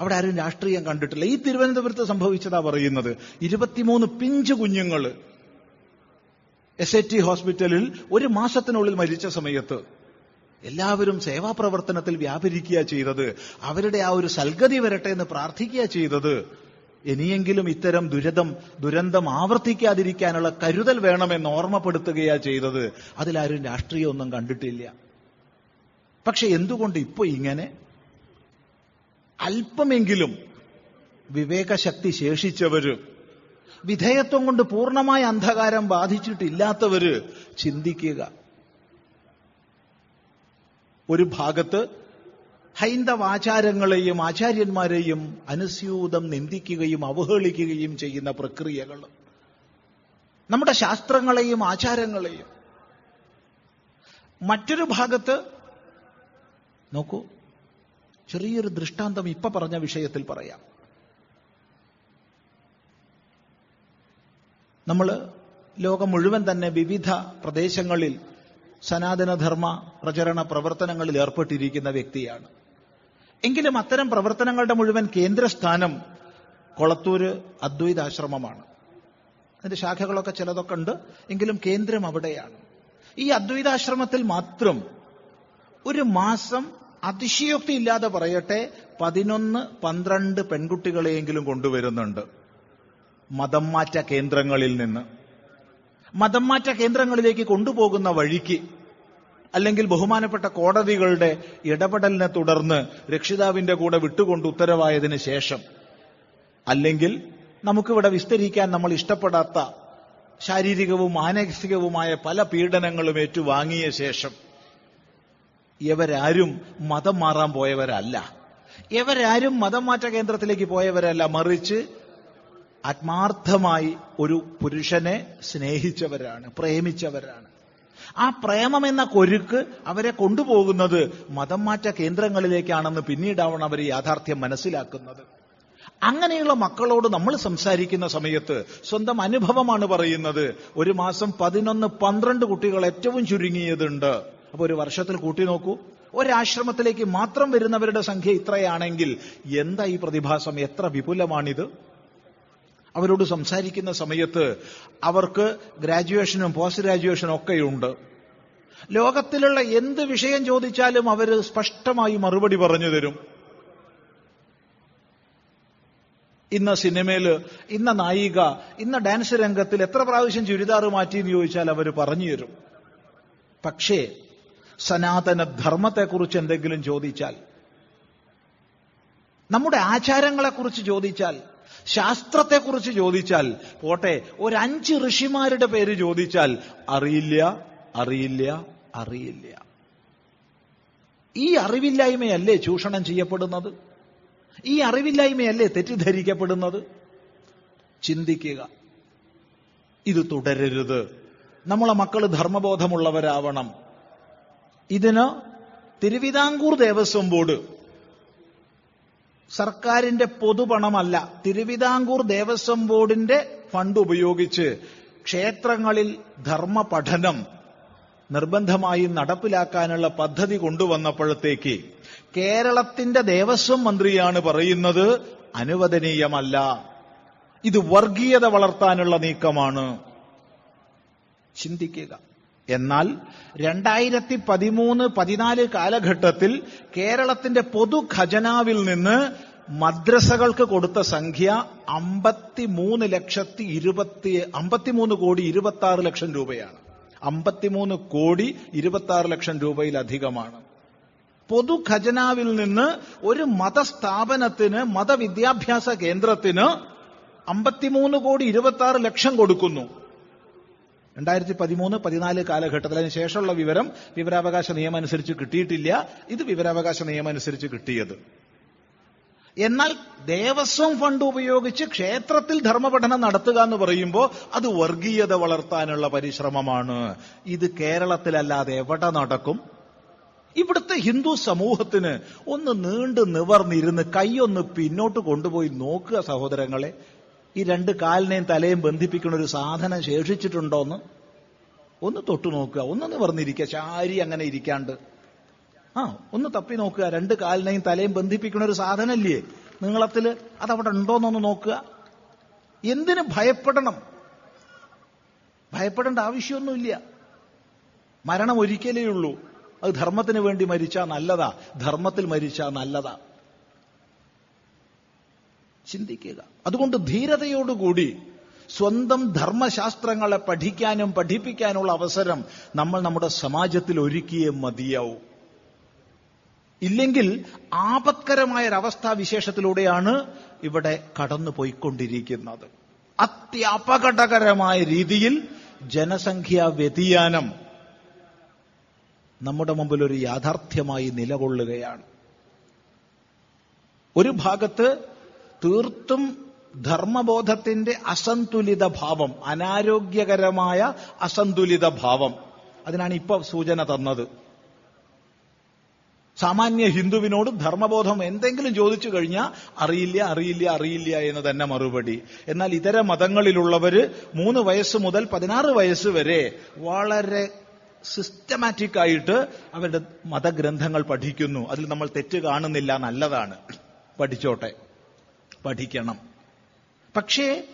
അവിടെ ആരും രാഷ്ട്രീയം കണ്ടിട്ടില്ല. ഈ തിരുവനന്തപുരത്ത് സംഭവിച്ചതാ പറയുന്നത്. ഇരുപത്തിമൂന്ന് പിഞ്ച് കുഞ്ഞുങ്ങൾ എസ് എ ടി ഹോസ്പിറ്റലിൽ ഒരു മാസത്തിനുള്ളിൽ മരിച്ച സമയത്ത് എല്ലാവരും സേവാപ്രവർത്തനത്തിൽ വ്യാപരിക്കുക ചെയ്തത്. അവരുടെ ആ ഒരു സൽഗതി വരട്ടെ എന്ന് പ്രാർത്ഥിക്കുക ചെയ്തത്. ഇനിയെങ്കിലും ഇത്തരം ദുരിതം ദുരന്തം ആവർത്തിക്കാതിരിക്കാനുള്ള കരുതൽ വേണമെന്ന് ഓർമ്മപ്പെടുത്തുകയാ ചെയ്തത്. അതിലാരും രാഷ്ട്രീയമൊന്നും കണ്ടിട്ടില്ല. പക്ഷെ എന്തുകൊണ്ട് ഇപ്പൊ ഇങ്ങനെ? അല്പമെങ്കിലും വിവേകശക്തി ശേഷിച്ചവര് വിധേയത്വം കൊണ്ട് പൂർണമായ അന്ധകാരം ബാധിച്ചിട്ടില്ലാത്തവര് ചിന്തിക്കുക. ഒരു ഭാഗത്ത് ഹൈന്ദവ ആചാരങ്ങളെയും ആചാര്യന്മാരെയും അനുസ്യൂതം നിന്ദിക്കുകയും അവഹേളിക്കുകയും ചെയ്യുന്ന പ്രക്രിയകൾ. നമ്മുടെ ശാസ്ത്രങ്ങളെയും ആചാരങ്ങളെയും. മറ്റൊരു ഭാഗത്ത് നോക്കൂ ചെറിയൊരു ദൃഷ്ടാന്തം ഇപ്പൊ പറഞ്ഞ വിഷയത്തിൽ പറയാം. നമ്മൾ ലോകം മുഴുവൻ തന്നെ വിവിധ പ്രദേശങ്ങളിൽ സനാതനധർമ്മ പ്രചരണ പ്രവർത്തനങ്ങളിൽ ഏർപ്പെട്ടിരിക്കുന്ന വ്യക്തിയാണ്. എങ്കിലും അത്തരം പ്രവർത്തനങ്ങളുടെ മുഴുവൻ കേന്ദ്രസ്ഥാനം കൊളത്തൂര് അദ്വൈതാശ്രമമാണ്. അതിന്റെ ശാഖകളൊക്കെ ചിലതൊക്കെ ഉണ്ട്. എങ്കിലും കേന്ദ്രം അവിടെയാണ്. ഈ അദ്വൈതാശ്രമത്തിൽ മാത്രം ഒരു മാസം അതിശയോക്തി ഇല്ലാതെ പറയട്ടെ പതിനൊന്ന് പന്ത്രണ്ട് പെൺകുട്ടികളെയെങ്കിലും കൊണ്ടുവരുന്നുണ്ട്. മതം മാറ്റ കേന്ദ്രങ്ങളിൽ നിന്ന്. മതം മാറ്റ കേന്ദ്രങ്ങളിലേക്ക് കൊണ്ടുപോകുന്ന വഴിക്ക് അല്ലെങ്കിൽ ബഹുമാനപ്പെട്ട കോടതികളുടെ ഇടപെടലിനെ തുടർന്ന് രക്ഷിതാവിന്റെ കൂടെ വിട്ടുകൊണ്ട് ഉത്തരവായതിന് ശേഷം അല്ലെങ്കിൽ നമുക്കിവിടെ വിസ്തരിക്കാൻ നമ്മൾ ഇഷ്ടപ്പെടാത്ത ശാരീരികവും മാനസികവുമായ പല പീഡനങ്ങളും ഏറ്റുവാങ്ങിയ ശേഷം ഇവരാരും മതം മാറാൻ പോയവരല്ല. ഇവരാരും മതം മാറ്റ കേന്ദ്രത്തിലേക്ക് പോയവരല്ല. മറിച്ച് ആത്മാർത്ഥമായി ഒരു പുരുഷനെ സ്നേഹിച്ചവരാണ് പ്രേമിച്ചവരാണ്. ആ പ്രേമം എന്ന കൊരുക്ക് അവരെ കൊണ്ടുപോകുന്നത് മതം മാറ്റ കേന്ദ്രങ്ങളിലേക്കാണെന്ന് പിന്നീടാവണം അവർ യാഥാർത്ഥ്യം മനസ്സിലാക്കുന്നത്. അങ്ങനെയുള്ള മക്കളോട് നമ്മൾ സംസാരിക്കുന്ന സമയത്ത് സ്വന്തം അനുഭവമാണ് പറയുന്നത്. ഒരു മാസം പതിനൊന്ന് പന്ത്രണ്ട് കുട്ടികൾ ഏറ്റവും ചുരുങ്ങിയതുണ്ട്. അപ്പൊ ഒരു വർഷത്തിൽ കൂട്ടി നോക്കൂ. ഒരാശ്രമത്തിലേക്ക് മാത്രം വരുന്നവരുടെ സംഖ്യ ഇത്രയാണെങ്കിൽ എന്താ ഈ പ്രതിഭാസം? എത്ര വിപുലമാണിത്? അവരോട് സംസാരിക്കുന്ന സമയത്ത് അവർക്ക് ഗ്രാജുവേഷനും പോസ്റ്റ് ഗ്രാജുവേഷനും ഒക്കെയുണ്ട്. ലോകത്തിലുള്ള എന്ത് വിഷയം ചോദിച്ചാലും അവർ സ്പഷ്ടമായി മറുപടി പറഞ്ഞു തരും. ഇന്ന സിനിമയിൽ ഇന്ന നായിക ഇന്ന ഡാൻസ് രംഗത്തിൽ എത്ര പ്രാവശ്യം ചുരിദാർ മാറ്റി എന്ന് ചോദിച്ചാൽ അവർ പറഞ്ഞു തരും. പക്ഷേ സനാതന ധർമ്മത്തെക്കുറിച്ച് എന്തെങ്കിലും ചോദിച്ചാൽ നമ്മുടെ ആചാരങ്ങളെക്കുറിച്ച് ചോദിച്ചാൽ ശാസ്ത്രത്തെക്കുറിച്ച് ചോദിച്ചാൽ പോട്ടെ ഒരു അഞ്ച് ഋഷിമാരുടെ പേര് ചോദിച്ചാൽ അറിയില്ല അറിയില്ല അറിയില്ല. ഈ അറിവില്ലായ്മയല്ലേ ചൂഷണം ചെയ്യപ്പെടുന്നത്? ഈ അറിവില്ലായ്മയല്ലേ തെറ്റിദ്ധരിക്കപ്പെടുന്നത്? ചിന്തിക്കുക. ഇത് തുടരരുത്. നമ്മളെ മക്കൾ ധർമ്മബോധമുള്ളവരാവണം. ഇതിന് തിരുവിതാംകൂർ ദേവസ്വം ബോർഡ് സർക്കാരിന്റെ പൊതുപണമല്ല തിരുവിതാംകൂർ ദേവസ്വം ബോർഡിന്റെ ഫണ്ട് ഉപയോഗിച്ച് ക്ഷേത്രങ്ങളിൽ ധർമ്മ പഠനം നിർബന്ധമായി നടപ്പിലാക്കാനുള്ള പദ്ധതി കൊണ്ടുവന്നപ്പോഴത്തേക്ക് കേരളത്തിന്റെ ദേവസ്വം മന്ത്രിയാണ് പറയുന്നത് അനുവദനീയമല്ല. ഇത് വർഗീയത വളർത്താനുള്ള നീക്കമാണ്. ചിന്തിക്കുക. എന്നാൽ രണ്ടായിരത്തി പതിമൂന്ന് പതിനാല് കാലഘട്ടത്തിൽ കേരളത്തിന്റെ പൊതു ഖജനാവിൽ നിന്ന് മദ്രസകൾക്ക് കൊടുത്ത സംഖ്യ അമ്പത്തിമൂന്ന് ലക്ഷത്തി ഇരുപത്തി അമ്പത്തിമൂന്ന് കോടി ഇരുപത്തി ആറ് ലക്ഷം രൂപയാണ്. അമ്പത്തിമൂന്ന് കോടി ഇരുപത്തി ആറ് ലക്ഷം രൂപയിലധികമാണ്. പൊതു ഖജനാവിൽ നിന്ന് ഒരു മതസ്ഥാപനത്തിന് മതവിദ്യാഭ്യാസ കേന്ദ്രത്തിന് അമ്പത്തിമൂന്ന് കോടി ഇരുപത്തി ആറ് ലക്ഷം കൊടുക്കുന്നു. രണ്ടായിരത്തി പതിമൂന്ന് പതിനാല് കാലഘട്ടത്തിൽ അതിന് ശേഷമുള്ള വിവരം വിവരാവകാശ നിയമം അനുസരിച്ച് കിട്ടിയിട്ടില്ല. ഇത് വിവരാവകാശ നിയമം അനുസരിച്ച് കിട്ടിയത്. എന്നാൽ ദേവസ്വം ഫണ്ട് ഉപയോഗിച്ച് ക്ഷേത്രത്തിൽ ധർമ്മപഠനം നടത്തുക എന്ന് പറയുമ്പോൾ അത് വർഗീയത വളർത്താനുള്ള പരിശ്രമമാണ്. ഇത് കേരളത്തിലല്ലാതെ എവിടെ നടക്കും? ഇവിടുത്തെ ഹിന്ദു സമൂഹത്തിന് ഒന്ന് നീണ്ടു നിവർന്നിരുന്ന് കൈയൊന്ന് പിന്നോട്ട് കൊണ്ടുപോയി നോക്കുക സഹോദരങ്ങളെ. ഈ രണ്ട് കാലിനെയും തലയും ബന്ധിപ്പിക്കുന്ന ഒരു സാധനം ശേഷിച്ചിട്ടുണ്ടോന്ന് ഒന്ന് തൊട്ടു നോക്കുക. ഒന്നൊന്ന് പറഞ്ഞിരിക്കുക. ചാരി അങ്ങനെ ഇരിക്കാണ്ട്. ആ ഒന്ന് തപ്പി നോക്കുക. രണ്ട് കാലിനെയും തലയും ബന്ധിപ്പിക്കുന്ന ഒരു സാധനമല്ലേ നീളത്തിൽ അതവിടെ ഉണ്ടോന്നൊന്ന് നോക്കുക. എന്തിനു ഭയപ്പെടണം? ഭയപ്പെടേണ്ട ആവശ്യമൊന്നുമില്ല. മരണം ഒരിക്കലേ ഉള്ളൂ. അത് ധർമ്മത്തിന് വേണ്ടി മരിച്ചാ നല്ലതാ. ധർമ്മത്തിൽ മരിച്ചാ നല്ലതാ. ചിന്തിക്കുക. അതുകൊണ്ട് ധീരതയോടുകൂടി സ്വന്തം ധർമ്മശാസ്ത്രങ്ങളെ പഠിക്കാനും പഠിപ്പിക്കാനുള്ള അവസരം നമ്മൾ നമ്മുടെ സമാജത്തിൽ ഒരുക്കിയേ മതിയാവൂ. ഇല്ലെങ്കിൽ ആപത്കരമായ ഒരവസ്ഥാവിശേഷത്തിലൂടെയാണ് ഇവിടെ കടന്നു പോയിക്കൊണ്ടിരിക്കുന്നത് അത്യപകടകരമായ രീതിയിൽ ജനസംഖ്യാ വ്യതിയാനം നമ്മുടെ മുമ്പിൽ ഒരു യാഥാർത്ഥ്യമായി നിലകൊള്ളുകയാണ്. ഒരു ഭാഗത്ത് തീർത്തും ധർമ്മബോധത്തിന്റെ അസന്തുലിത ഭാവം അനാരോഗ്യകരമായ അസന്തുലിത ഭാവം. അതിനാണ് ഇപ്പൊ സൂചന തന്നത്. സാമാന്യ ഹിന്ദുവിനോട് ധർമ്മബോധം എന്തെങ്കിലും ചോദിച്ചു കഴിഞ്ഞാൽ അറിയില്ല അറിയില്ല അറിയില്ല എന്ന് തന്നെ മറുപടി. എന്നാൽ ഇതര മതങ്ങളിലുള്ളവര് മൂന്ന് വയസ്സ് മുതൽ പതിനാറ് വയസ്സ് വരെ വളരെ സിസ്റ്റമാറ്റിക് ആയിട്ട് അവരുടെ മതഗ്രന്ഥങ്ങൾ പഠിക്കുന്നു. അതിൽ നമ്മൾ തെറ്റ് കാണുന്നില്ല നല്ലതാണ്. പഠിച്ചോട്ടെ. പഠിക്കണം. പക്ഷേ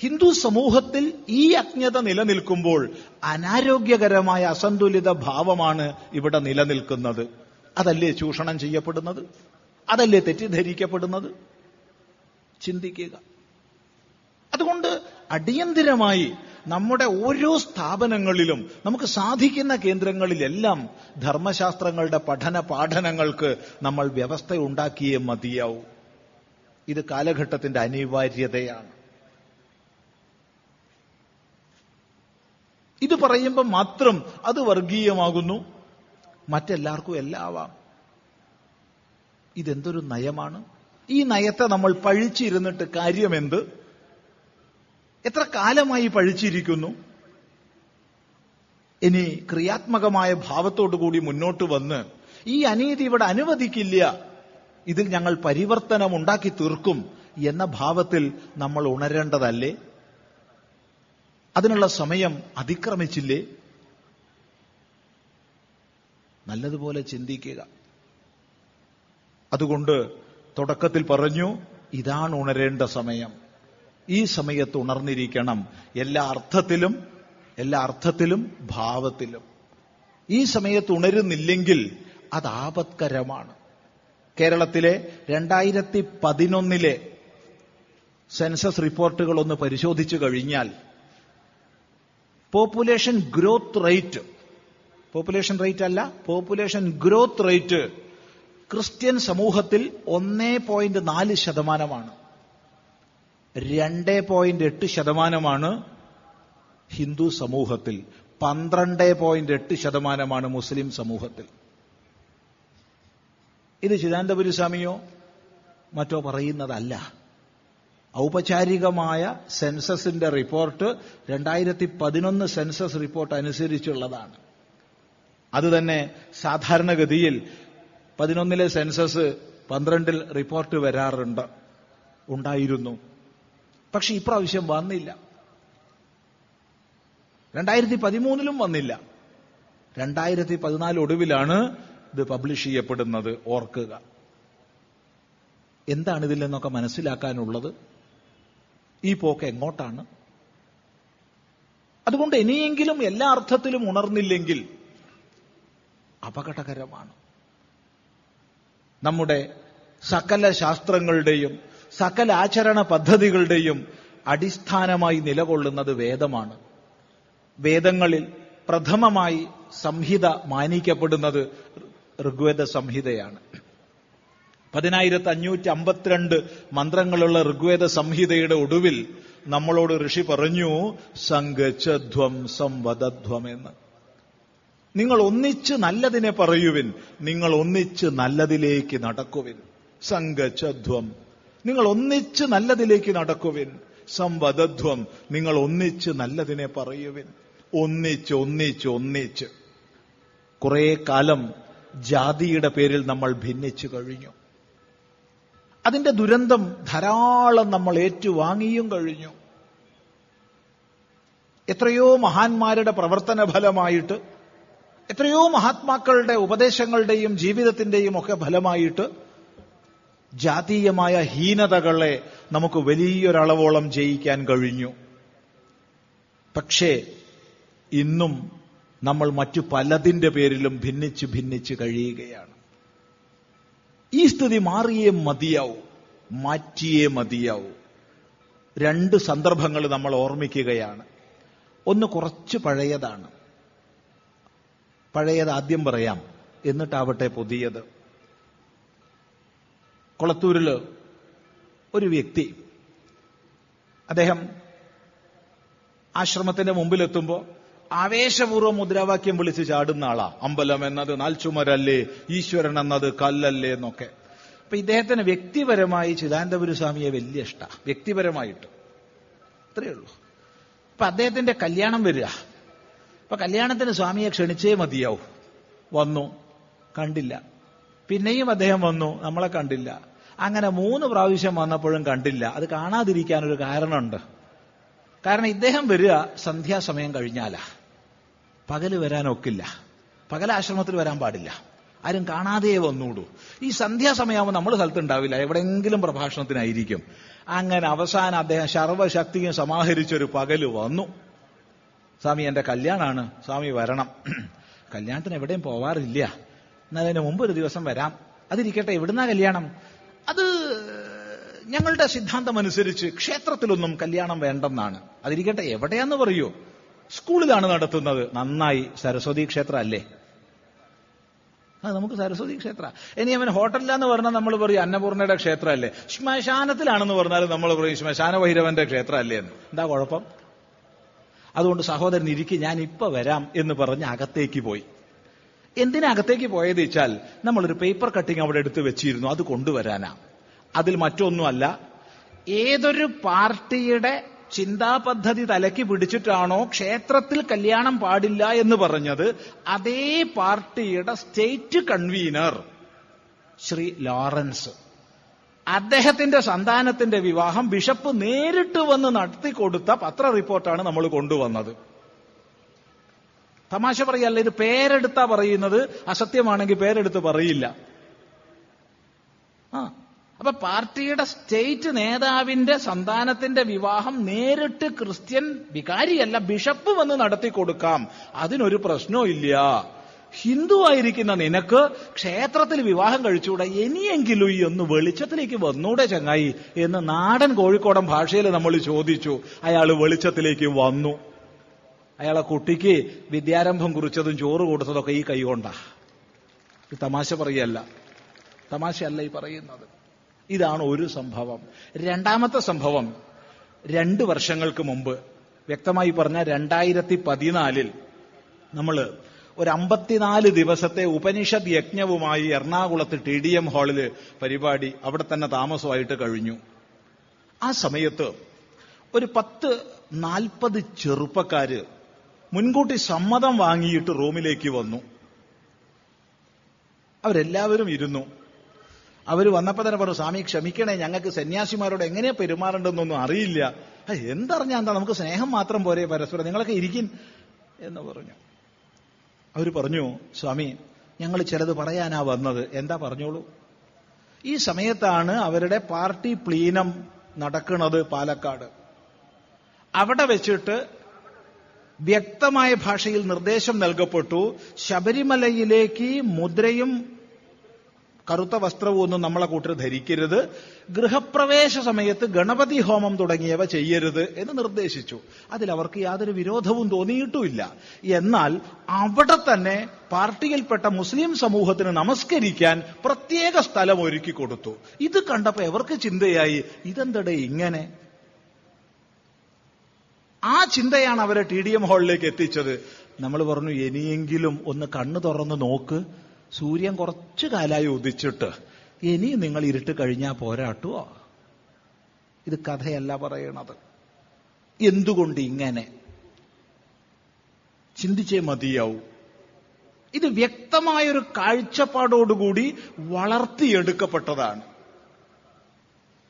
ഹിന്ദു സമൂഹത്തിൽ ഈ അജ്ഞത നിലനിൽക്കുമ്പോൾ അനാരോഗ്യകരമായ അസന്തുലിത ഭാവമാണ് ഇവിടെ നിലനിൽക്കുന്നത്. അതല്ലേ ചൂഷണം ചെയ്യപ്പെടുന്നത്? അതല്ലേ തെറ്റിദ്ധരിക്കപ്പെടുന്നത്? ചിന്തിക്കുക. അതുകൊണ്ട് അടിയന്തിരമായി നമ്മുടെ ഓരോ സ്ഥാപനങ്ങളിലും നമുക്ക് സാധിക്കുന്ന കേന്ദ്രങ്ങളിലെല്ലാം ധർമ്മശാസ്ത്രങ്ങളുടെ പഠന പാഠനങ്ങൾക്ക് നമ്മൾ വ്യവസ്ഥ ഉണ്ടാക്കിയേ മതിയാവൂ. ഇത് കാലഘട്ടത്തിന്റെ അനിവാര്യതയാണ്. ഇത് പറയുമ്പോൾ മാത്രം അത് വർഗീയമാകുന്നു. മറ്റെല്ലാവർക്കും എല്ലാവാം. ഇതെന്തൊരു നയമാണ്? ഈ നയത്തെ നമ്മൾ പഴിച്ചിരുന്നിട്ട് കാര്യമെന്ത്? എത്ര കാലമായി പഴിച്ചിരിക്കുന്നു? ഇനി ക്രിയാത്മകമായ ഭാവത്തോടു കൂടി മുന്നോട്ട് വന്ന് ഈ അനീതി ഇവിടെ അനുവദിക്കില്ല. ഇതിൽ ഞങ്ങൾ പരിവർത്തനം ഉണ്ടാക്കി തീർക്കും എന്ന ഭാവത്തിൽ നമ്മൾ ഉണരേണ്ടതല്ലേ? അതിനുള്ള സമയം അതിക്രമിച്ചില്ലേ? നല്ലതുപോലെ ചിന്തിക്കുക. അതുകൊണ്ട് തുടക്കത്തിൽ പറഞ്ഞു ഇതാണ് ഉണരേണ്ട സമയം. ഈ സമയത്ത് ഉണർന്നിരിക്കണം എല്ലാ അർത്ഥത്തിലും എല്ലാ അർത്ഥത്തിലും ഭാവത്തിലും. ഈ സമയത്ത് ഉണരുന്നില്ലെങ്കിൽ അത് ആപത്കരമാണ്. കേരളത്തിലെ രണ്ടായിരത്തി പതിനൊന്നിലെ സെൻസസ് റിപ്പോർട്ടുകൾ ഒന്ന് പരിശോധിച്ചു കഴിഞ്ഞാൽ population growth rate population rate അല്ല പോപ്പുലേഷൻ ഗ്രോത്ത് റേറ്റ് ക്രിസ്ത്യൻ സമൂഹത്തിൽ ഒന്നേ പോയിന്റ് നാല് ശതമാനമാണ്. രണ്ട് പോയിന്റ് എട്ട് ശതമാനമാണ് ഹിന്ദു സമൂഹത്തിൽ. പന്ത്രണ്ട് പോയിന്റ് എട്ട് ശതമാനമാണ് മുസ്ലിം സമൂഹത്തിൽ. ഇത് ചിദാനന്ദപുരി സ്വാമിയോ മറ്റോ പറയുന്നതല്ല. ഔപചാരികമായ സെൻസസിന്റെ റിപ്പോർട്ട് രണ്ടായിരത്തി പതിനൊന്ന് സെൻസസ് റിപ്പോർട്ട് അനുസരിച്ചുള്ളതാണ്. അതുതന്നെ സാധാരണഗതിയിൽ പതിനൊന്നിലെ സെൻസസ് പന്ത്രണ്ടിൽ റിപ്പോർട്ട് വരാറുണ്ട്. ഉണ്ടായിരുന്നു. പക്ഷെ ഇപ്രാവശ്യം വന്നില്ല. രണ്ടായിരത്തി പതിമൂന്നിലും വന്നില്ല. രണ്ടായിരത്തി പതിനാല് ഒടുവിലാണ് ഇത് പബ്ലിഷ് ചെയ്യപ്പെടുന്നത് ഓർക്കുക. എന്താണ് ഇതിൽ നിന്നൊക്കെ മനസ്സിലാക്കാനുള്ളത്? ഈ പോക്ക് എങ്ങോട്ടാണ്? അതുകൊണ്ട് ഇനിയെങ്കിലും എല്ലാ അർത്ഥത്തിലും ഉണർന്നില്ലെങ്കിൽ അപകടകരമാണ്. നമ്മുടെ സകല ശാസ്ത്രങ്ങളുടെയും സകല ആചരണ പദ്ധതികളുടെയും അടിസ്ഥാനമായി നിലകൊള്ളുന്നത് വേദമാണ്. വേദങ്ങളിൽ പ്രഥമമായി സംഹിത മാനിക്കപ്പെടുന്നത് ഋഗ്വേദ സംഹിതയാണ്. പതിനായിരത്തി അഞ്ഞൂറ്റി അമ്പത്തിരണ്ട് മന്ത്രങ്ങളുള്ള ഋഗ്വേദ സംഹിതയുടെ ഒടുവിൽ നമ്മളോട് ഋഷി പറഞ്ഞു സംഗച്ഛധ്വം സംവദധ്വം എന്ന്. നിങ്ങൾ ഒന്നിച്ച് നല്ലതിനെ പറയുവിൻ നിങ്ങൾ ഒന്നിച്ച് നല്ലതിലേക്ക് നടക്കുവിൻ. സംഗച്ഛധ്വം നിങ്ങൾ ഒന്നിച്ച് നല്ലതിലേക്ക് നടക്കുവിൻ. സംവദധ്വം. നിങ്ങൾ ഒന്നിച്ച് നല്ലതിനെ പറയുവിൻ. ഒന്നിച്ച് ഒന്നിച്ച് ഒന്നിച്ച്. കുറെ കാലം ജാതിയുടെ പേരിൽ നമ്മൾ ഭിന്നിച്ചു കഴിഞ്ഞു. അതിന്റെ ദുരന്തം ധാരാളം നമ്മൾ ഏറ്റുവാങ്ങിയും കഴിഞ്ഞു. എത്രയോ മഹാന്മാരുടെ പ്രവർത്തന ഫലമായിട്ട് എത്രയോ മഹാത്മാക്കളുടെ ഉപദേശങ്ങളുടെയും ജീവിതത്തിന്റെയും ഒക്കെ ഫലമായിട്ട് ജാതീയമായ ഹീനതകളെ നമുക്ക് വലിയൊരളവോളം ജയിക്കാൻ കഴിഞ്ഞു. പക്ഷേ ഇന്നും നമ്മൾ മറ്റു പലതിന്റെ പേരിലും ഭിന്നിച്ച് ഭിന്നിച്ച് കഴിയുകയാണ്. ഈ സ്ഥിതി മാറിയേ മതിയാവൂ മാറ്റിയേ മതിയാവൂ. രണ്ട് സന്ദർഭങ്ങൾ നമ്മൾ ഓർമ്മിക്കുകയാണ്. ഒന്ന് കുറച്ച് പഴയതാണ്. പഴയത് ആദ്യം പറയാം എന്നിട്ടാവട്ടെ പുതിയത്. കൊളത്തൂരിൽ ഒരു വ്യക്തി അദ്ദേഹം ആശ്രമത്തിന്റെ മുമ്പിലെത്തുമ്പോൾ ആവേശപൂർവം മുദ്രാവാക്യം വിളിച്ച് ചാടുന്ന ആളാ. അമ്പലം എന്നത് നാൽച്ചുമരല്ലേ ഈശ്വരൻ എന്നത് കല്ലല്ലേ എന്നൊക്കെ. അപ്പൊ ഇദ്ദേഹത്തിന് വ്യക്തിപരമായി ചിദാനന്തപുര സ്വാമിയെ വലിയ ഇഷ്ട. വ്യക്തിപരമായിട്ട്. അത്രയേ ഉള്ളൂ. അപ്പൊ അദ്ദേഹത്തിന്റെ കല്യാണം വരിക. അപ്പൊ കല്യാണത്തിന് സ്വാമിയെ ക്ഷണിച്ചേ മതിയാവും. വന്നു. കണ്ടില്ല. പിന്നെയും അദ്ദേഹം വന്നു. നമ്മളെ കണ്ടില്ല. അങ്ങനെ മൂന്ന് പ്രാവശ്യം വന്നപ്പോഴും കണ്ടില്ല. അത് കാണാതിരിക്കാൻ ഒരു കാരണമുണ്ട്. കാരണം ഇദ്ദേഹം വരിക സന്ധ്യാസമയം കഴിഞ്ഞാലാ. പകൽ വരാനൊക്കില്ല. പകൽ ആശ്രമത്തിൽ വരാൻ പാടില്ല. ആരും കാണാതെ വന്നൂടൂ. ഈ സന്ധ്യാസമയമാകുമ്പോൾ നമ്മൾ സ്ഥലത്തുണ്ടാവില്ല. എവിടെയെങ്കിലും പ്രഭാഷണത്തിനായിരിക്കും. അങ്ങനെ അവസാനം അദ്ദേഹം സർവശക്തിയും സമാഹരിച്ചൊരു പകൽ വന്നു. സ്വാമി എന്റെ കല്യാണാണ്. സ്വാമി വരണം. കല്യാണത്തിന് എവിടെയും പോവാറില്ല. എന്നാൽ അതിന് മുമ്പ് ഒരു ദിവസം വരാം. അതിരിക്കട്ടെ എവിടുന്നാ കല്യാണം? അത് ഞങ്ങളുടെ സിദ്ധാന്തം അനുസരിച്ച് ക്ഷേത്രത്തിലൊന്നും കല്യാണം വേണ്ടെന്നാണ്. അതിരിക്കട്ടെ എവിടെയാന്ന് പറയൂ. സ്കൂളിലാണ് നടത്തുന്നത്. നന്നായി. സരസ്വതി ക്ഷേത്ര അല്ലേ അത് നമുക്ക് സരസ്വതി ക്ഷേത്ര. ഇനി അവൻ ഹോട്ടലിലാന്ന് പറഞ്ഞാൽ നമ്മൾ പറയും അന്നപൂർണയുടെ ക്ഷേത്രം അല്ലേ ശ്മശാനത്തിലാണെന്ന് പറഞ്ഞാൽ നമ്മൾ പറയും ശ്മശാന ഭൈരവന്റെ ക്ഷേത്രം അല്ലേ എന്ന്. എന്താ കുഴപ്പം? അതുകൊണ്ട് സഹോദരൻ ഇരിക്കും ഞാൻ ഇപ്പൊ വരാം എന്ന് പറഞ്ഞ് അകത്തേക്ക് പോയി. എന്തിനകത്തേക്ക് പോയത് വെച്ചാൽ നമ്മളൊരു പേപ്പർ കട്ടിങ് അവിടെ എടുത്ത് വെച്ചിരുന്നു അത് കൊണ്ടുവരാനാ. അതിൽ മറ്റൊന്നുമല്ല ഏതൊരു പാർട്ടിയുടെ ചിന്താ പദ്ധതി തലയ്ക്ക് പിടിച്ചിട്ടാണോ ക്ഷേത്രത്തിൽ കല്യാണം പാടില്ല എന്ന് പറഞ്ഞത്? അതേ പാർട്ടിയുടെ സ്റ്റേറ്റ് കൺവീനർ ശ്രീ ലോറൻസ്. അദ്ദേഹത്തിന്റെ സന്താനത്തിന്റെ വിവാഹം ബിഷപ്പ് നേരിട്ട് വന്ന് നടത്തി കൊടുത്ത പത്ര റിപ്പോർട്ടാണ് നമ്മൾ കൊണ്ടുവന്നത്. തമാശ പറയല്ല ഇത് പേരെടുത്താ പറയുന്നത്. അസത്യമാണെങ്കിൽ പേരെടുത്ത് പറയില്ല. ആ അപ്പൊ പാർട്ടിയുടെ സ്റ്റേറ്റ് നേതാവിന്റെ സന്താനത്തിന്റെ വിവാഹം നേരിട്ട് ക്രിസ്ത്യൻ വികാരിയല്ല ബിഷപ്പ് വന്ന് നടത്തി കൊടുക്കാം. അതിനൊരു പ്രശ്നവും ഇല്ല. ഹിന്ദു ആയിരിക്കുന്ന നിനക്ക് ക്ഷേത്രത്തിൽ വിവാഹം കഴിച്ചുകൂടെ? ഇനിയെങ്കിലും ഈ ഒന്ന് വെളിച്ചത്തിലേക്ക് വന്നൂടെ ചങ്ങായി എന്ന് നാടൻ കോഴിക്കോടൻ ഭാഷയിൽ നമ്മൾ ചോദിച്ചു. അയാൾ വെളിച്ചത്തിലേക്ക് വന്നു. അയാളെ കുട്ടിക്ക് വിദ്യാരംഭം കുറിച്ചതും ചോറ് കൊടുത്തതൊക്കെ ഈ കൈകൊണ്ടാ. തമാശ പറയല്ല. തമാശയല്ല ഈ പറയുന്നത്. ഇതാണ് ഒരു സംഭവം. രണ്ടാമത്തെ സംഭവം രണ്ട് വർഷങ്ങൾക്ക് മുമ്പ് വ്യക്തമായി പറഞ്ഞ രണ്ടായിരത്തി പതിനാലിൽ നമ്മൾ ഒരു അമ്പത്തിനാല് ദിവസത്തെ ഉപനിഷത് യജ്ഞവുമായി എറണാകുളത്ത് ടി ഡി എം ഹാളിൽ പരിപാടി അവിടെ തന്നെ താമസമായിട്ട് കഴിഞ്ഞു. ആ സമയത്ത് ഒരു പത്ത് നാൽപ്പത് ചെറുപ്പക്കാര് മുൻകൂട്ടി സമ്മതം വാങ്ങിയിട്ട് റൂമിലേക്ക് വന്നു. അവരെല്ലാവരും ഇരുന്നു. അവർ വന്നപ്പോൾ തന്നെ പറഞ്ഞു സ്വാമി ക്ഷമിക്കണേ ഞങ്ങൾക്ക് സന്യാസിമാരോട് എങ്ങനെയാ പെരുമാറേണ്ടതെന്നൊന്നും അറിയില്ല. "ആ, എന്തറിഞ്ഞാ എന്താ നമുക്ക് സ്നേഹം മാത്രം പോരെ പരസ്പരം നിങ്ങളൊക്കെ ഇരിക്കും എന്ന് പറഞ്ഞു. അവർ പറഞ്ഞു സ്വാമി ഞങ്ങൾ ചിലത് പറയാനാ വന്നത്. എന്താ പറഞ്ഞോളൂ? ഈ സമയത്താണ് അവരുടെ പാർട്ടി പ്ലീനം നടക്കുന്നത് പാലക്കാട്. അവിടെ വെച്ചിട്ട് വ്യക്തമായ ഭാഷയിൽ നിർദ്ദേശം നൽകപ്പെട്ടു ശബരിമലയിലേക്ക് മുദ്രയും കറുത്ത വസ്ത്രവും ഒന്നും നമ്മളെ കൂട്ടർ ധരിക്കരുത്. ഗൃഹപ്രവേശ സമയത്ത് ഗണപതി ഹോമം തുടങ്ങിയവ ചെയ്യരുത് എന്ന് നിർദ്ദേശിച്ചു. അതിൽ അവർക്ക് യാതൊരു വിരോധവും തോന്നിയിട്ടുമില്ല. എന്നാൽ അവിടെ തന്നെ പാർട്ടിയിൽപ്പെട്ട മുസ്ലിം സമൂഹത്തിന് നമസ്കരിക്കാൻ പ്രത്യേക സ്ഥലം ഒരുക്കി കൊടുത്തു. ഇത് കണ്ടപ്പോ എവർക്ക് ചിന്തയായി? ഇതെന്തടേ ഇങ്ങനെ? ആ ചിന്തയാണ് അവരെ ടി ഡി എം ഹാളിലേക്ക് എത്തിച്ചത്. നമ്മൾ പറഞ്ഞു ഇനിയെങ്കിലും ഒന്ന് കണ്ണു തുറന്ന് നോക്ക്. സൂര്യൻ കുറച്ചു കാലായി ഉദിച്ചിട്ട് ഇനി നിങ്ങൾ ഇരുട്ട് കഴിഞ്ഞാൽ പോരാട്ടുവോ ഇത് കഥയല്ല പറയണത്. എന്തുകൊണ്ട് ഇങ്ങനെ? ചിന്തിച്ചേ മതിയാവും. ഇത് വ്യക്തമായൊരു കാഴ്ചപ്പാടോടുകൂടി വളർത്തിയെടുക്കപ്പെട്ടതാണ്.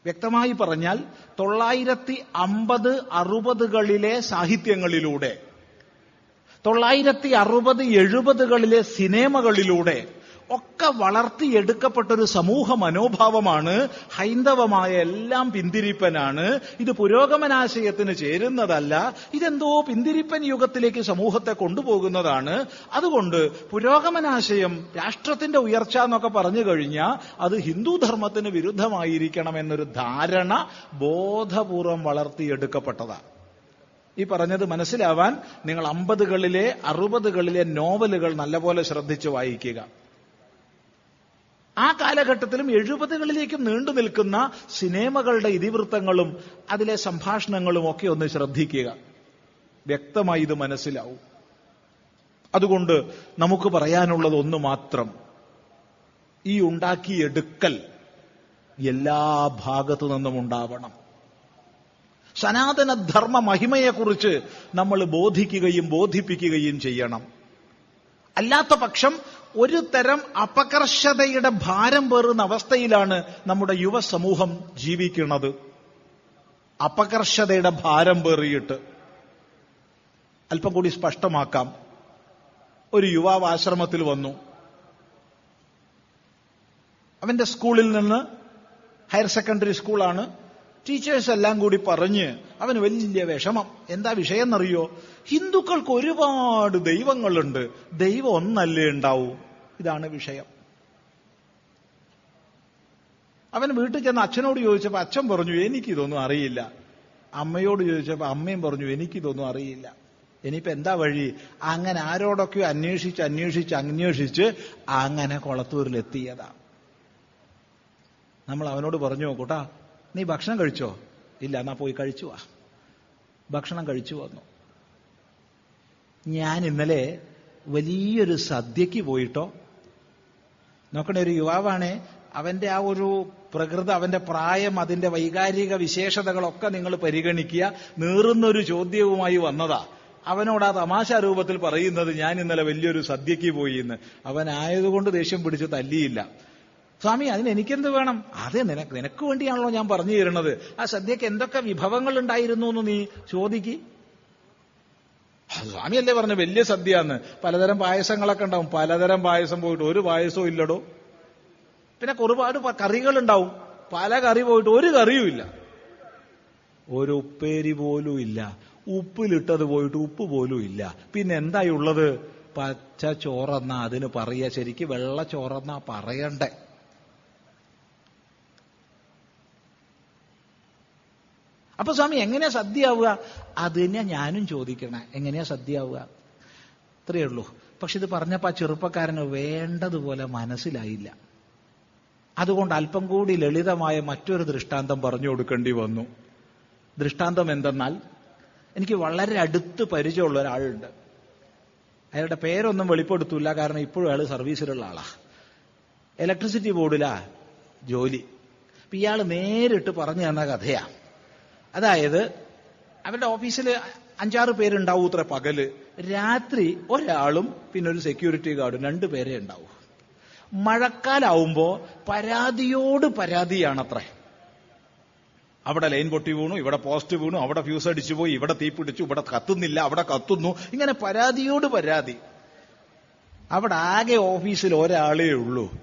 വ്യക്തമായി പറഞ്ഞാൽ തൊള്ളായിരത്തി അമ്പത് അറുപതുകളിലെ സാഹിത്യങ്ങളിലൂടെ തൊള്ളായിരത്തി അറുപത് എഴുപതുകളിലെ സിനിമകളിലൂടെ ഒക്കെ വളർത്തിയെടുക്കപ്പെട്ടൊരു സമൂഹ മനോഭാവമാണ് ഹൈന്ദവമായ എല്ലാം പിന്തിരിപ്പനാണ്. ഇത് പുരോഗമനാശയത്തിന് ചേരുന്നതല്ല. ഇതെന്തോ പിന്തിരിപ്പൻ യുഗത്തിലേക്ക് സമൂഹത്തെ കൊണ്ടുപോകുന്നതാണ്. അതുകൊണ്ട് പുരോഗമനാശയം രാഷ്ട്രത്തിന്റെ ഉയർച്ച എന്നൊക്കെ പറഞ്ഞു കഴിഞ്ഞാൽ അത് ഹിന്ദു ധർമ്മത്തിന് വിരുദ്ധമായിരിക്കണം എന്നൊരു ധാരണ ബോധപൂർവം വളർത്തിയെടുക്കപ്പെട്ടതാണ് ഈ പറഞ്ഞത് മനസ്സിലാവാൻ നിങ്ങൾ അമ്പതുകളിലെ അറുപതുകളിലെ നോവലുകൾ നല്ലപോലെ ശ്രദ്ധിച്ച് വായിക്കുക. ആ കാലഘട്ടത്തിലും എഴുപതുകളിലേക്കും നീണ്ടു നിൽക്കുന്ന സിനിമകളുടെ ഇതിവൃത്തങ്ങളും അതിലെ സംഭാഷണങ്ങളും ഒക്കെ ഒന്ന് ശ്രദ്ധിക്കുക. വ്യക്തമായി ഇത് മനസ്സിലാവും. അതുകൊണ്ട് നമുക്ക് പറയാനുള്ളത് ഒന്ന് മാത്രം. ഈ ഉണ്ടാക്കിയെടുക്കൽ എല്ലാ ഭാഗത്തു നിന്നും ഉണ്ടാവണം. സനാതനധർമ്മ മഹിമയെക്കുറിച്ച് നമ്മൾ ബോധിക്കുകയും ബോധിപ്പിക്കുകയും ചെയ്യണം. അല്ലാത്ത പക്ഷം ഒരു തരം അപകർഷതയുടെ ഭാരം പേറുന്ന അവസ്ഥയിലാണ് നമ്മുടെ യുവസമൂഹം ജീവിക്കുന്നത്. അപകർഷതയുടെ ഭാരം പേറിയിട്ട്. അല്പം കൂടി സ്പഷ്ടമാക്കാം. ഒരു യുവാവ് ആശ്രമത്തിൽ വന്നു. അവന്റെ സ്കൂളിൽ നിന്ന് ഹയർ സെക്കൻഡറി സ്കൂളാണ് ടീച്ചേഴ്സ് എല്ലാം കൂടി പറഞ്ഞ് അവന് വലിയ വിഷമം. എന്താ വിഷയം എന്നറിയോ ഹിന്ദുക്കൾക്ക് ഒരുപാട് ദൈവങ്ങളുണ്ട്. ദൈവം ഒന്നല്ലേ ഉണ്ടാവൂ? ഇതാണ് വിഷയം. അവൻ വീട്ടിൽ ചെന്ന് അച്ഛനോട് ചോദിച്ചപ്പോ അച്ഛൻ പറഞ്ഞു എനിക്കിതൊന്നും അറിയില്ല. അമ്മയോട് ചോദിച്ചപ്പോ അമ്മയും പറഞ്ഞു എനിക്കിതൊന്നും അറിയില്ല. ഇനിയിപ്പോ എന്താ വഴി? അങ്ങനെ ആരോടൊക്കെയോ അന്വേഷിച്ച് അന്വേഷിച്ച് അന്വേഷിച്ച് അങ്ങനെ കൊളത്തൂരിലെത്തിയതാ. നമ്മൾ അവനോട് പറഞ്ഞു കൂട്ടാ നീ ഭക്ഷണം കഴിച്ചോ? ഇല്ല എന്നാ പോയി കഴിച്ചു വാ. ഭക്ഷണം കഴിച്ചു വന്നു. ഞാൻ ഇന്നലെ വലിയൊരു സദ്യക്ക് പോയിട്ടോ? നോക്കണേ ഒരു യുവാവാണേ. അവന്റെ ആ ഒരു പ്രകൃതി അവന്റെ പ്രായം അതിന്റെ വൈകാരിക വിശേഷതകളൊക്കെ നിങ്ങൾ പരിഗണിക്കുക. നീറുന്നൊരു ചോദ്യവുമായി വന്നതാ. അവനോട് ആ തമാശ രൂപത്തിൽ പറയുന്നത് ഞാൻ ഇന്നലെ വലിയൊരു സദ്യക്ക് പോയി എന്ന്. അവനായതുകൊണ്ട് ദേഷ്യം പിടിച്ച് തല്ലിയില്ല. സ്വാമി അതിന് എനിക്കെന്ത് വേണം? അതെ നിനക്ക് നിനക്ക് വേണ്ടിയാണല്ലോ ഞാൻ പറഞ്ഞു തരുന്നത്. ആ സദ്യക്ക് എന്തൊക്കെ വിഭവങ്ങൾ ഉണ്ടായിരുന്നു എന്ന് നീ ചോദിക്ക്. സ്വാമിയല്ലേ പറഞ്ഞു വലിയ സദ്യ എന്ന് പലതരം പായസങ്ങളൊക്കെ ഉണ്ടാവും. പലതരം പായസം പോയിട്ട് ഒരു പായസവും ഇല്ലടോ. പിന്നെ ഒരുപാട് കറികൾ ഉണ്ടാവും പല കറി പോയിട്ട് ഒരു കറിയും ഇല്ല. ഒരു ഉപ്പേരി പോലും ഇല്ല. ഉപ്പിലിട്ടത് പോയിട്ട് ഉപ്പ് പോലും ഇല്ല. പിന്നെ എന്തായി ഉള്ളത്? പച്ച ചോറെന്നാ അതിന് പറയാ. ശരിക്ക് വെള്ള ചോറെന്നാ പറയണ്ടേ? അപ്പൊ സ്വാമി എങ്ങനെയാ സദ്യയാവുക? അത് തന്നെയാ ഞാനും ചോദിക്കണേ. എങ്ങനെയാ സദ്യയാവുക? ഇത്രയേ ഉള്ളൂ. പക്ഷെ ഇത് പറഞ്ഞപ്പോ ആ ചെറുപ്പക്കാരന് വേണ്ടതുപോലെ മനസ്സിലായില്ല. അതുകൊണ്ട് അല്പം കൂടി ലളിതമായ മറ്റൊരു ദൃഷ്ടാന്തം പറഞ്ഞു കൊടുക്കേണ്ടി വന്നു. ദൃഷ്ടാന്തം എന്തെന്നാൽ എനിക്ക് വളരെ അടുത്ത് പരിചയമുള്ള ഒരാളുണ്ട്. അയാളുടെ പേരൊന്നും വെളിപ്പെടുത്തൂല കാരണം ഇപ്പോഴും അയാൾ സർവീസിലുള്ള ആളാ. ഇലക്ട്രിസിറ്റി ബോർഡിലാ ജോലി. ഇയാൾ നേരിട്ട് പറഞ്ഞു തന്ന കഥയാ. അതായത് അവരുടെ ഓഫീസിൽ അഞ്ചാറ് പേരുണ്ടാവും ഇത്ര പകൽ. രാത്രി ഒരാളും പിന്നെ ഒരു സെക്യൂരിറ്റി ഗാർഡും രണ്ടു പേരെ ഉണ്ടാവും. മഴക്കാലാവുമ്പോ പരാതിയോട് പരാതിയാണത്രേ. അവിടെ ലൈൻ പൊട്ടി വീണു ഇവിടെ പോസ്റ്റ് വീണു അവിടെ ഫ്യൂസ് അടിച്ചു പോയി ഇവിടെ തീ പിടിച്ചു ഇവിടെ കത്തുന്നില്ല അവിടെ കത്തുന്നു. ഇങ്ങനെ പരാതിയോട് പരാതി. അവിടെ ആകെ ഓഫീസിൽ ഒരാളേ ഉള്ളൂ.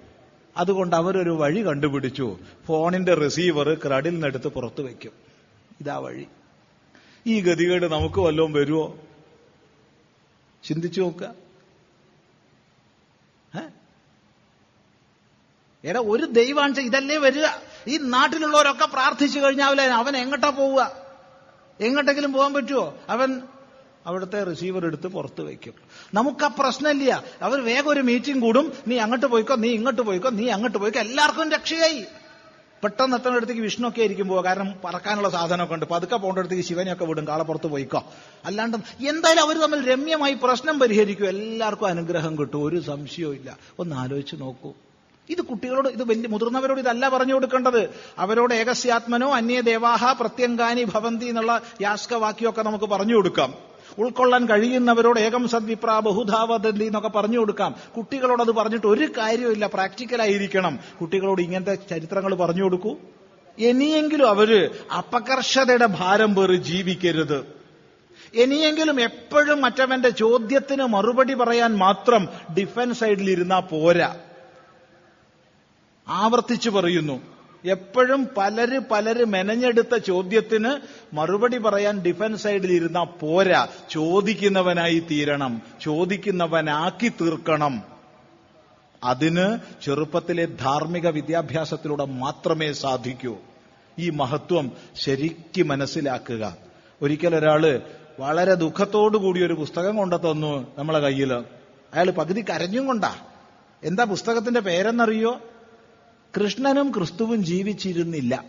അതുകൊണ്ട് അവരൊരു വഴി കണ്ടുപിടിച്ചു. ഫോണിന്റെ റിസീവർ ക്രഡിൽ നിന്നെടുത്ത് പുറത്തു വെക്കും. ഇതാ വഴി. ഈ ഗതികേട് നമുക്ക് വല്ലതും വരുമോ ചിന്തിച്ചു നോക്കുക എടാ ഒരു ദൈവാംശം ഇതല്ലേ വരിക. ഈ നാട്ടിലുള്ളവരൊക്കെ പ്രാർത്ഥിച്ചു കഴിഞ്ഞാൽ അവൻ എങ്ങട്ടാ പോവുക? എങ്ങോട്ടെങ്കിലും പോകാൻ പറ്റുമോ അവൻ അവിടുത്തെ റിസീവർ എടുത്ത് പുറത്ത് വയ്ക്കും. നമുക്ക് ആ പ്രശ്നമില്ല. അവർ വേഗം ഒരു മീറ്റിംഗ് കൂടും. നീ അങ്ങോട്ട് പോയിക്കോ നീ ഇങ്ങോട്ട് പോയിക്കോ നീ അങ്ങോട്ട് പോയിക്കോ. എല്ലാവർക്കും രക്ഷയായി. പെട്ടെന്ന് എത്തുന്നിടത്തേക്ക് വിഷ്ണുവൊക്കെ ആയിരിക്കും കാരണം പറക്കാനുള്ള സാധനമൊക്കെ ഉണ്ട്. പതുക്കെ പോകേണ്ടടുത്തേക്ക് ശിവനെയൊക്കെ വിടും കാളപ്പുറത്ത് പോയിക്കോ അല്ലാണ്ടും എന്തായാലും അവർ തമ്മിൽ രമ്യമായി പ്രശ്നം പരിഹരിക്കും. എല്ലാവർക്കും അനുഗ്രഹം കിട്ടും ഒരു സംശയവും ഇല്ല. ഒന്ന് ആലോചിച്ച് നോക്കൂ. ഇത് കുട്ടികളോട് ഇത് വലിയ മുതിർന്നവരോട് ഇതല്ല പറഞ്ഞു കൊടുക്കേണ്ടത്. അവരോട് ഏകസ്യാത്മനോ അന്യ ദേവാഹ പ്രത്യങ്കാനി ഭവന്തി എന്നുള്ള യാസ്കവാക്യമൊക്കെ നമുക്ക് പറഞ്ഞു കൊടുക്കാം. ഉൾക്കൊള്ളാൻ കഴിയുന്നവരോട് ഏകം സദ്വിപ്രാ ബഹുധാവതന്തി എന്നൊക്കെ പറഞ്ഞു കൊടുക്കാം. കുട്ടികളോട് അത് പറഞ്ഞിട്ട് ഒരു കാര്യമില്ല പ്രാക്ടിക്കലായിരിക്കണം. കുട്ടികളോട് ഇങ്ങനത്തെ ചരിത്രങ്ങൾ പറഞ്ഞു കൊടുക്കൂ. ഇനിയെങ്കിലും അവർ അപകർഷതയുടെ ഭാരം പേറി ജീവിക്കരുത്. ഇനിയെങ്കിലും എപ്പോഴും മറ്റവന്റെ ചോദ്യത്തിന് മറുപടി പറയാൻ മാത്രം ഡിഫൻസ് സൈഡിൽ ഇരുന്നാ പോരാ. ആവർത്തിച്ചു പറയുന്നു. എപ്പോഴും പലര് പലര് മെനഞ്ഞെടുത്ത ചോദ്യത്തിന് മറുപടി പറയാൻ ഡിഫൻസ് സൈഡിൽ ഇരുന്ന പോരാ. ചോദിക്കുന്നവനായി തീരണം. ചോദിക്കുന്നവനാക്കി തീർക്കണം. അതിന് ചെറുപ്പത്തിലെ ധാർമ്മിക വിദ്യാഭ്യാസത്തിലൂടെ മാത്രമേ സാധിക്കൂ. ഈ മഹത്വം ശരിക്ക് മനസ്സിലാക്കുക. ഒരിക്കൽ ഒരാൾ വളരെ കൂടി ഒരു പുസ്തകം കൊണ്ടു തന്നു നമ്മളെ കയ്യിൽ അയാൾ പകുതി കരഞ്ഞും കൊണ്ടാ. എന്താ പുസ്തകത്തിന്റെ പേരെന്നറിയോ? കൃഷ്ണനും ക്രിസ്തുവും ജീവിച്ചിരുന്നില്ല.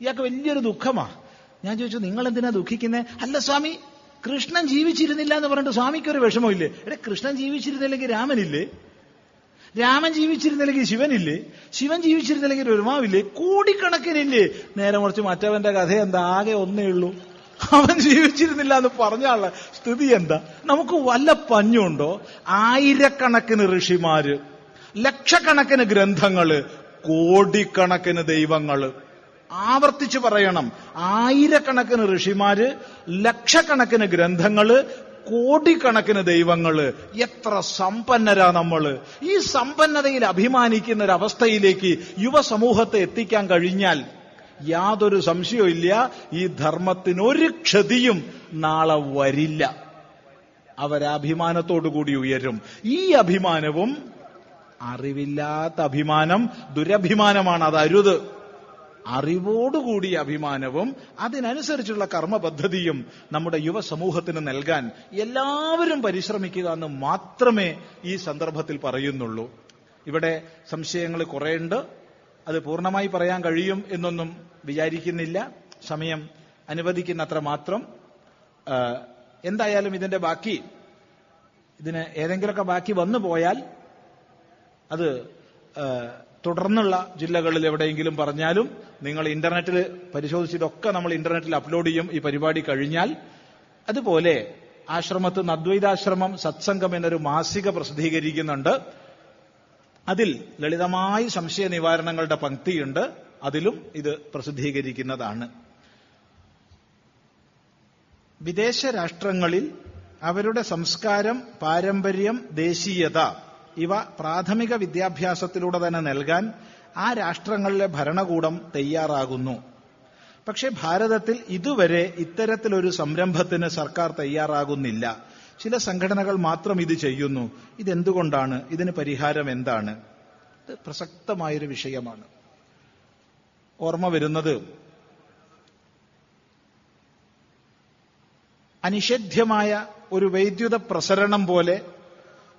ഇയാൾക്ക് വലിയൊരു ദുഃഖമാ. ഞാൻ ചോദിച്ചു നിങ്ങൾ എന്തിനാ ദുഃഖിക്കുന്നത് അല്ല സ്വാമി കൃഷ്ണൻ ജീവിച്ചിരുന്നില്ല എന്ന് പറഞ്ഞിട്ട് സ്വാമിക്ക് ഒരു വിഷമമില്ലേ എടേ കൃഷ്ണൻ ജീവിച്ചിരുന്നില്ലെങ്കിൽ രാമനില്ലേ? രാമൻ ജീവിച്ചിരുന്നില്ലെങ്കിൽ ശിവനില്ലേ? ശിവൻ ജീവിച്ചിരുന്നില്ലെങ്കിൽ ഒരുമാവില്ലേ കോടിക്കണക്കിനില്ലേ? നേരെ മുറിച്ച് മറ്റവന്റെ കഥ എന്താ? ആകെ ഒന്നേ ഉള്ളൂ. അവൻ ജീവിച്ചിരുന്നില്ല എന്ന് പറഞ്ഞാളെ സ്ഥിതി എന്താ? നമുക്ക് വല്ല പഞ്ഞുണ്ടോ? ആയിരക്കണക്കിന് ഋഷിമാര് ലക്ഷക്കണക്കിന് ഗ്രന്ഥങ്ങൾ കോടിക്കണക്കിന് ദൈവങ്ങൾ. ആവർത്തിച്ചു പറയണം ആയിരക്കണക്കിന് ഋഷിമാര് ലക്ഷക്കണക്കിന് ഗ്രന്ഥങ്ങൾ കോടിക്കണക്കിന് ദൈവങ്ങൾ. എത്ര സമ്പന്നരാ നമ്മൾ. ഈ സമ്പന്നതയിൽ അഭിമാനിക്കുന്ന ഒരു അവസ്ഥയിലേക്ക് യുവസമൂഹത്തെ എത്തിക്കാൻ കഴിഞ്ഞാൽ യാതൊരു സംശയവും ഇല്ല ഈ ധർമ്മത്തിന് ഒരു ക്ഷതിയും നാളെ വരില്ല. അവരഭിമാനത്തോടു കൂടി ഉയരും. ഈ അഭിമാനവും അറിവില്ലാത്ത അഭിമാനം ദുരഭിമാനമാണ് അത് അരുത്. അറിവോടുകൂടിയ അഭിമാനവും അതിനനുസരിച്ചുള്ള കർമ്മ പദ്ധതിയും നമ്മുടെ യുവ സമൂഹത്തിന് നൽകാൻ എല്ലാവരും പരിശ്രമിക്കുക എന്ന് മാത്രമേ ഈ സന്ദർഭത്തിൽ പറയുന്നുള്ളൂ. ഇവിടെ സംശയങ്ങൾ കുറേയുണ്ട്. അത് പൂർണമായി പറയാൻ കഴിയും എന്നൊന്നും വിചാരിക്കുന്നില്ല. സമയം അനുവദിക്കുന്നത്ര മാത്രം. എന്തായാലും ഇതിന്റെ ബാക്കി ഇതിന് ഏതെങ്കിലുമൊക്കെ ബാക്കി വന്നു പോയാൽ അത് തുടർന്നുള്ള ജില്ലകളിൽ എവിടെയെങ്കിലും പറഞ്ഞാലും നിങ്ങൾ ഇന്റർനെറ്റിൽ പരിശോധിച്ചിട്ടൊക്കെ നമ്മൾ ഇന്റർനെറ്റിൽ അപ്ലോഡ് ചെയ്യും ഈ പരിപാടി കഴിഞ്ഞാൽ. അതുപോലെ ആശ്രമത്ത് നിന്ന് അദ്വൈതാശ്രമം സത്സംഗം എന്നൊരു മാസിക പ്രസിദ്ധീകരിക്കുന്നുണ്ട്. അതിൽ ലളിതമായി സംശയ നിവാരണങ്ങളുടെ പങ്ക്തിയുണ്ട്. അതിലും ഇത് പ്രസിദ്ധീകരിക്കുന്നതാണ്. വിദേശ രാഷ്ട്രങ്ങളിൽ അവരുടെ സംസ്കാരം പാരമ്പര്യം ദേശീയത ഇവ പ്രാഥമിക വിദ്യാഭ്യാസത്തിലൂടെ തന്നെ നൽകാൻ ആ രാഷ്ട്രങ്ങളിലെ ഭരണകൂടം തയ്യാറാകുന്നു. പക്ഷേ ഭാരതത്തിൽ ഇതുവരെ ഇത്തരത്തിലൊരു സംരംഭത്തിന് സർക്കാർ തയ്യാറാകുന്നില്ല. ചില സംഘടനകൾ മാത്രം ഇത് ചെയ്യുന്നു. ഇതെന്തുകൊണ്ടാണ്? ഇതിന് പരിഹാരം എന്താണ്? ഇത് പ്രസക്തമായൊരു വിഷയമാണ്. ഓർമ്മ വരുന്നത് അനിഷേധ്യമായ ഒരു വൈദ്യുത പ്രസരണം പോലെ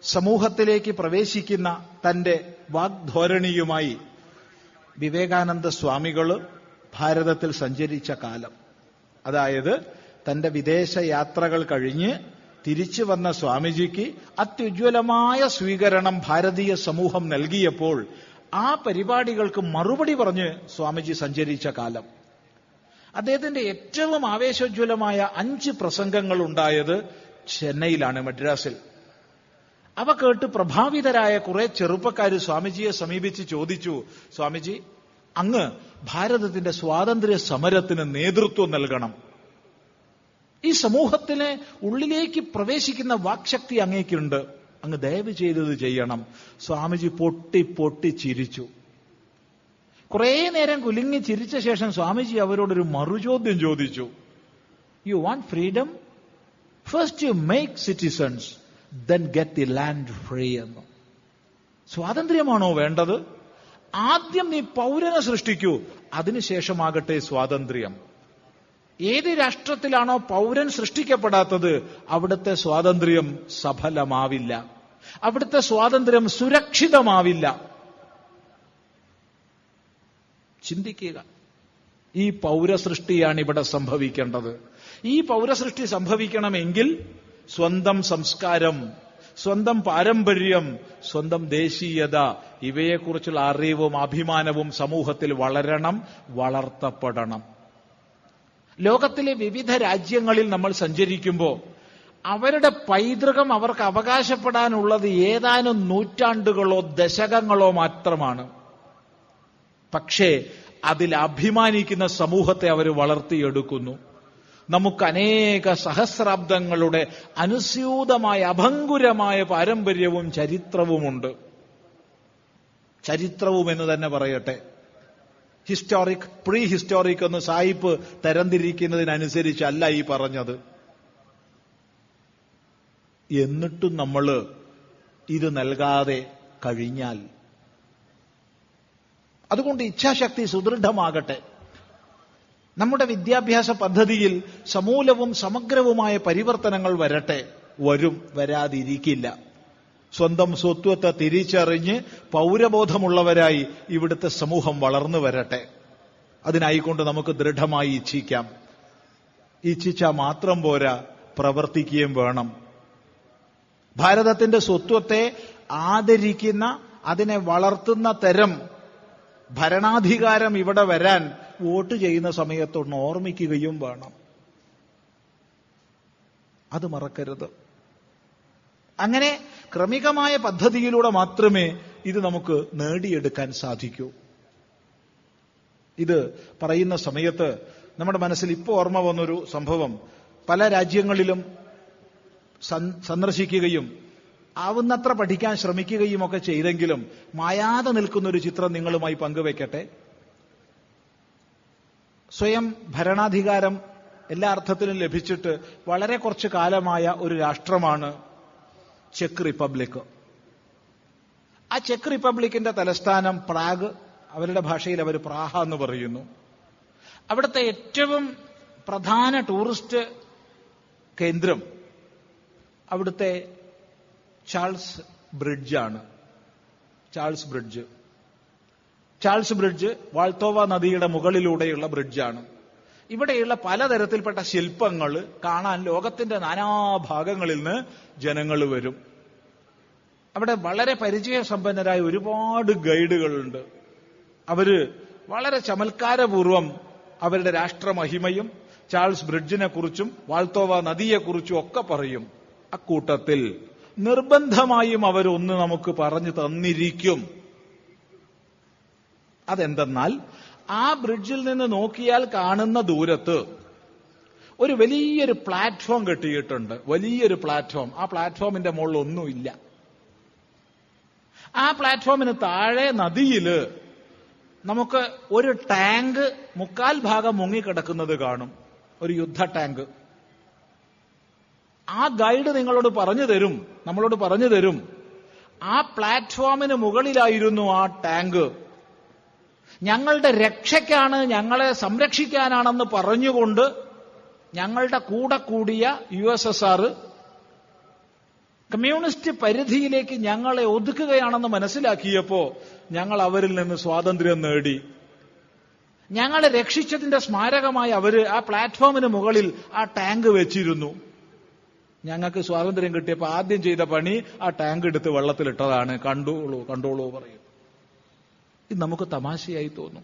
സമൂഹത്തിലേക്ക് പ്രവേശിക്കുന്ന തന്റെ വാഗ്ധോരണിയുമായി വിവേകാനന്ദ സ്വാമികൾ ഭാരതത്തിൽ സഞ്ചരിച്ച കാലം. അതായത് തന്റെ വിദേശ യാത്രകൾ കഴിഞ്ഞ് തിരിച്ചു വന്ന സ്വാമിജിക്ക് അത്യുജ്വലമായ സ്വീകരണം ഭാരതീയ സമൂഹം നൽകിയപ്പോൾ ആ പരിപാടികൾക്ക് മറുപടി പറഞ്ഞ് സ്വാമിജി സഞ്ചരിച്ച കാലം. അദ്ദേഹത്തിന്റെ ഏറ്റവും ആവേശോജ്വലമായ അഞ്ച് പ്രസംഗങ്ങൾ ഉണ്ടായത് ചെന്നൈയിലാണ് മദ്രാസിൽ. അവ കേട്ട് പ്രഭാവിതരായ കുറെ ചെറുപ്പക്കാർ സ്വാമിജിയെ സമീപിച്ച് ചോദിച്ചു സ്വാമിജി അങ്ങ് ഭാരതത്തിന്റെ സ്വാതന്ത്ര്യ സമരത്തിന് നേതൃത്വം നൽകണം. ഈ സമൂഹത്തിലെ ഉള്ളിലേക്ക് പ്രവേശിക്കുന്ന വാക്ശക്തി അങ്ങേക്കുണ്ട്. അങ്ങ് ദയവ് ചെയ്തത് ചെയ്യണം. സ്വാമിജി പൊട്ടി പൊട്ടി ചിരിച്ചു. കുറെ നേരം കുലുങ്ങി ചിരിച്ച ശേഷം സ്വാമിജി അവരോടൊരു മറുചോദ്യം ചോദിച്ചു. You want freedom first you make citizens then get the land free എന്ന്. സ്വാതന്ത്ര്യമാണോ വേണ്ടത്? ആദ്യം നീ പൗരനെ സൃഷ്ടിക്കൂ അതിനുശേഷമാകട്ടെ സ്വാതന്ത്ര്യം. ഏത് രാഷ്ട്രത്തിലാണോ പൗരൻ സൃഷ്ടിക്കപ്പെടാത്തത് അവിടുത്തെ സ്വാതന്ത്ര്യം സഫലമാവില്ല. അവിടുത്തെ സ്വാതന്ത്ര്യം സുരക്ഷിതമാവില്ല. ചിന്തിക്കുക. ഈ പൗരസൃഷ്ടിയാണ് ഇവിടെ സംഭവിക്കേണ്ടത്. ഈ പൗരസൃഷ്ടി സംഭവിക്കണമെങ്കിൽ സ്വന്തം സംസ്കാരം സ്വന്തം പാരമ്പര്യം സ്വന്തം ദേശീയത ഇവയെക്കുറിച്ചുള്ള അറിവും അഭിമാനവും സമൂഹത്തിൽ വളരണം വളർത്തപ്പെടണം. ലോകത്തിലെ വിവിധ രാജ്യങ്ങളിൽ നമ്മൾ സഞ്ചരിക്കുമ്പോൾ അവരുടെ പൈതൃകം അവർക്ക് അവകാശപ്പെടാനുള്ളത് ഏതാനും നൂറ്റാണ്ടുകളോ ദശകങ്ങളോ മാത്രമാണ്. പക്ഷേ അതിൽ അഭിമാനിക്കുന്ന സമൂഹത്തെ അവർ വളർത്തിയെടുക്കുന്നു. നമുക്ക് അനേക സഹസ്രാബ്ദങ്ങളുടെ അനുസ്യൂതമായ അഭങ്കുരമായ പാരമ്പര്യവും ചരിത്രവുമുണ്ട്. ചരിത്രവും എന്ന് തന്നെ പറയട്ടെ. ഹിസ്റ്റോറിക് പ്രീ ഹിസ്റ്റോറിക് എന്ന് സായിപ്പ് തരംതിരിക്കുന്നതിനനുസരിച്ചല്ല ഈ പറഞ്ഞത്. എന്നിട്ടും നമ്മൾ ഇത് നൽകാതെ കഴിഞ്ഞാൽ അതുകൊണ്ട് ഇച്ഛാശക്തി സുദൃഢമാകട്ടെ. നമ്മുടെ വിദ്യാഭ്യാസ പദ്ധതിയിൽ സമൂലവും സമഗ്രവുമായ പരിവർത്തനങ്ങൾ വരട്ടെ. വരും വരാതിരിക്കില്ല. സ്വന്തം സ്വത്വത്തെ തിരിച്ചറിഞ്ഞ് പൗരബോധമുള്ളവരായി ഇവിടുത്തെ സമൂഹം വളർന്നു വരട്ടെ. അതിനായിക്കൊണ്ട് നമുക്ക് ദൃഢമായി ഇച്ഛിക്കാം. ഇച്ഛിച്ചാൽ മാത്രം പോരാ പ്രവർത്തിക്കുകയും വേണം. ഭാരതത്തിന്റെ സ്വത്വത്തെ ആദരിക്കുന്ന അതിനെ വളർത്തുന്ന തരം ഭരണാധികാരം ഇവിടെ വരാൻ വോട്ട് ചെയ്യുന്ന സമയത്തൊന്ന് ഓർമ്മിക്കുകയും വേണം. അത് മറക്കരുത്. അങ്ങനെ ക്രമികമായ പദ്ധതിയിലൂടെ മാത്രമേ ഇത് നമുക്ക് നേടിയെടുക്കാൻ സാധിക്കൂ. ഇത് പറയുന്ന സമയത്ത് നമ്മുടെ മനസ്സിൽ ഇപ്പോൾ ഓർമ്മ വന്നൊരു സംഭവം. പല രാജ്യങ്ങളിലും സന്ദർശിക്കുകയും ആവുന്നത്ര പഠിക്കാൻ ശ്രമിക്കുകയും ഒക്കെ ചെയ്തെങ്കിലും മായാതെ നിൽക്കുന്ന ഒരു ചിത്രം നിങ്ങളുമായി പങ്കുവെക്കട്ടെ? സ്വയം ഭരണാധികാരം എല്ലാ അർത്ഥത്തിലും ലഭിച്ചിട്ട് വളരെ കുറച്ച് കാലമായ ഒരു രാഷ്ട്രമാണ് ചെക്ക് റിപ്പബ്ലിക്. ആ ചെക്ക് റിപ്പബ്ലിക്കിന്റെ തലസ്ഥാനം പ്രാഗ് അവരുടെ ഭാഷയിൽ അവർ പ്രാഹ എന്ന് പറയുന്നു. അവിടുത്തെ ഏറ്റവും പ്രധാന ടൂറിസ്റ്റ് കേന്ദ്രം അവിടുത്തെ Charles ബ്രിഡ്ജാണ്. Charles Bridge. Charles Bridge Vltava നദിയുടെ മുകളിലൂടെയുള്ള ബ്രിഡ്ജാണ്. ഇവിടെയുള്ള പലതരത്തിൽപ്പെട്ട ശില്പങ്ങൾ കാണാൻ ലോകത്തിന്റെ നാനാഭാഗങ്ങളിൽ നിന്ന് ജനങ്ങൾ വരും. അവിടെ വളരെ പരിചയസമ്പന്നരായ ഒരുപാട് ഗൈഡുകളുണ്ട്. അവർ വളരെ ചമൽക്കാരപൂർവം അവരുടെ രാഷ്ട്രമഹിമയും ചാൾസ് ബ്രിഡ്ജിനെ കുറിച്ചും വാൾത്തോവ നദിയെക്കുറിച്ചും ഒക്കെ പറയും. അക്കൂട്ടത്തിൽ നിർബന്ധമായും അവരൊന്ന് നമുക്ക് പറഞ്ഞു തന്നിരിക്കും. അതെന്തെന്നാൽ ആ ബ്രിഡ്ജിൽ നിന്ന് നോക്കിയാൽ കാണുന്ന ദൂരത്ത് ഒരു വലിയൊരു പ്ലാറ്റ്ഫോം കെട്ടിയിട്ടുണ്ട്. വലിയൊരു പ്ലാറ്റ്ഫോം. ആ പ്ലാറ്റ്ഫോമിന്റെ മുകളിൽ ഒന്നുമില്ല ആ പ്ലാറ്റ്ഫോമിന് താഴെ നദിയിൽ നമുക്ക് ഒരു ടാങ്ക് മുക്കാൽ ഭാഗം മുങ്ങിക്കിടക്കുന്നത് കാണും. ഒരു യുദ്ധ ടാങ്ക്. ആ ഗൈഡ് നിങ്ങളോട് പറഞ്ഞു തരും. നമ്മളോട് പറഞ്ഞു തരും. ആ പ്ലാറ്റ്ഫോമിന് മുകളിലായിരുന്നു ആ ടാങ്ക്. ഞങ്ങളുടെ രക്ഷയ്ക്കാണ് ഞങ്ങളെ സംരക്ഷിക്കാനാണെന്ന് പറഞ്ഞുകൊണ്ട് ഞങ്ങളുടെ കൂടെ കൂടിയ U S S R communist പരിധിയിലേക്ക് ഞങ്ങളെ ഒതുക്കുകയാണെന്ന് മനസ്സിലാക്കിയപ്പോ ഞങ്ങൾ അവരിൽ നിന്ന് സ്വാതന്ത്ര്യം നേടി. ഞങ്ങളെ രക്ഷിച്ചതിന്റെ സ്മാരകമായി അവർ ആ പ്ലാറ്റ്ഫോമിന് മുകളിൽ ആ ടാങ്ക് വെച്ചിരുന്നു. ഞങ്ങൾക്ക് സ്വാതന്ത്ര്യം കിട്ടിയപ്പോൾ ആദ്യം ചെയ്ത പണി ആ ടാങ്ക് എടുത്ത് വെള്ളത്തിലിട്ടതാണ്. കണ്ടോളൂ കണ്ടോളൂ പറയും ഇത് നമുക്ക് തമാശയായി തോന്നും.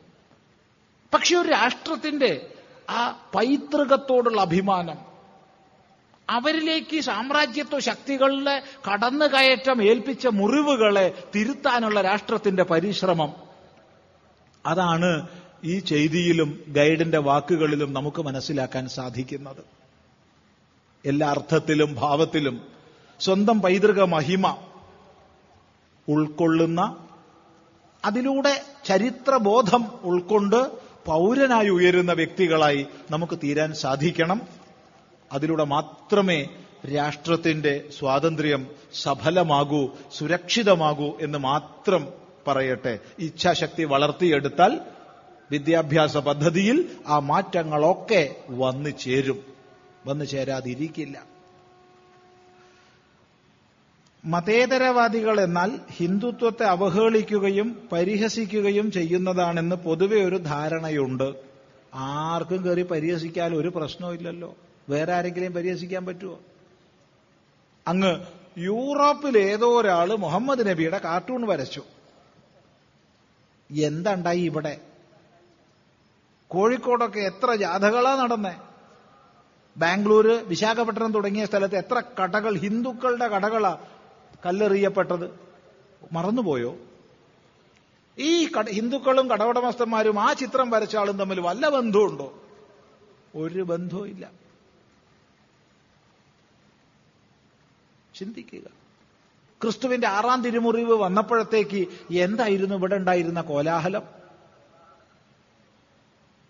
പക്ഷെ ഒരു രാഷ്ട്രത്തിന്റെ ആ പൈതൃകത്തോടുള്ള അഭിമാനം അവരിലേക്ക് സാമ്രാജ്യത്വ ശക്തികളുടെ കടന്നുകയറ്റം ഏൽപ്പിച്ച മുറിവുകളെ തിരുത്താനുള്ള രാഷ്ട്രത്തിന്റെ പരിശ്രമം അതാണ് ഈ ചെയ്തിയിലും ഗൈഡിന്റെ വാക്കുകളിലും നമുക്ക് മനസ്സിലാക്കാൻ സാധിക്കുന്നത്. എല്ലാ അർത്ഥത്തിലും ഭാവത്തിലും സ്വന്തം പൈതൃക മഹിമ ഉൾക്കൊള്ളുന്ന അതിലൂടെ ചരിത്രബോധം ഉൾക്കൊണ്ട് പൗരനായി ഉയരുന്ന വ്യക്തികളായി നമുക്ക് തീരാൻ സാധിക്കണം. അതിലൂടെ മാത്രമേ രാഷ്ട്രത്തിന്റെ സ്വാതന്ത്ര്യം സഫലമാകൂ സുരക്ഷിതമാകൂ എന്ന് മാത്രം പറയട്ടെ. ഇച്ഛാശക്തി വളർത്തിയെടുത്താൽ വിദ്യാഭ്യാസ പദ്ധതിയിൽ ആ മാറ്റങ്ങളൊക്കെ വന്നു ചേരും. വന്നു ചേരാതിരിക്കില്ല. മതേതരവാദികൾ എന്നാൽ ഹിന്ദുത്വത്തെ അവഹേളിക്കുകയും പരിഹസിക്കുകയും ചെയ്യുന്നതാണെന്ന് പൊതുവെ ഒരു ധാരണയുണ്ട്. ആർക്കും കയറി പരിഹസിക്കാൻ ഒരു പ്രശ്നമില്ലല്ലോ വേറെ ആരെങ്കിലും പരിഹസിക്കാൻ പറ്റുമോ അങ്ങ് യൂറോപ്പിൽ ഏതോ ഒരാൾ മുഹമ്മദ് നബിയുടെ കാർട്ടൂൺ വരച്ചു. എന്തണ്ടായി ഇവിടെ? കോഴിക്കോടൊക്കെ എത്ര ജാഥകളാ നടന്നേ? ബാംഗ്ലൂര് വിശാഖപട്ടണം തുടങ്ങിയ സ്ഥലത്ത് എത്ര കടകൾ ഹിന്ദുക്കളുടെ കടകളാ കല്ലെറിയപ്പെട്ടത്. മറന്നുപോയോ? ഈ ഹിന്ദുക്കളും കടവടമസ്ഥന്മാരും ആ ചിത്രം വരച്ച ആളും തമ്മിൽ വല്ല ബന്ധമുണ്ടോ ഒരു ബന്ധവും ഇല്ല. ചിന്തിക്കുക. ക്രിസ്തുവിന്റെ ആറാം തിരുമുറിവ് വന്നപ്പോഴത്തേക്ക് എന്തായിരുന്നു ഇവിടെ ഉണ്ടായിരുന്ന കോലാഹലം?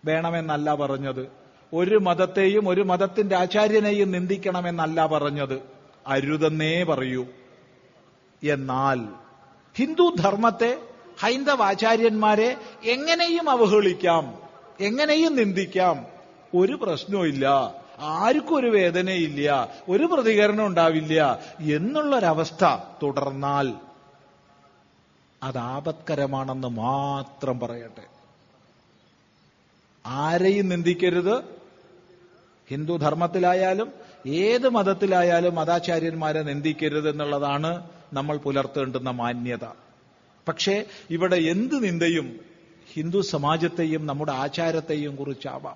വേണമെന്നല്ല പറഞ്ഞത്. ഒരു മതത്തെയും ഒരു മതത്തിന്റെ ആചാര്യനെയും നിന്ദിക്കണമെന്നല്ല പറഞ്ഞത്. അരുതെന്നേ പറയൂ. എന്നാൽ ഹിന്ദു ധർമ്മത്തെ ഹൈന്ദവാചാര്യന്മാരെ എങ്ങനെയും അവഹേളിക്കാം എങ്ങനെയും നിന്ദിക്കാം. ഒരു പ്രശ്നവും ആർക്കും ഒരു വേദനയില്ല. ഒരു പ്രതികരണം ഉണ്ടാവില്ല എന്നുള്ളൊരവസ്ഥ തുടർന്നാൽ അത് ആപത്കരമാണെന്ന് മാത്രം പറയട്ടെ. ആരെയും നിന്ദിക്കരുത്. ഹിന്ദു ധർമ്മത്തിലായാലും ഏത് മതത്തിലായാലും മതാചാര്യന്മാരെ നിന്ദിക്കരുത് എന്നുള്ളതാണ് നമ്മൾ പുലർത്തേണ്ടുന്ന മാന്യത. പക്ഷേ ഇവിടെ എന്ത് നിന്ദയും ഹിന്ദു സമാജത്തെയും നമ്മുടെ ആചാരത്തെയും കുറിച്ചാവാം.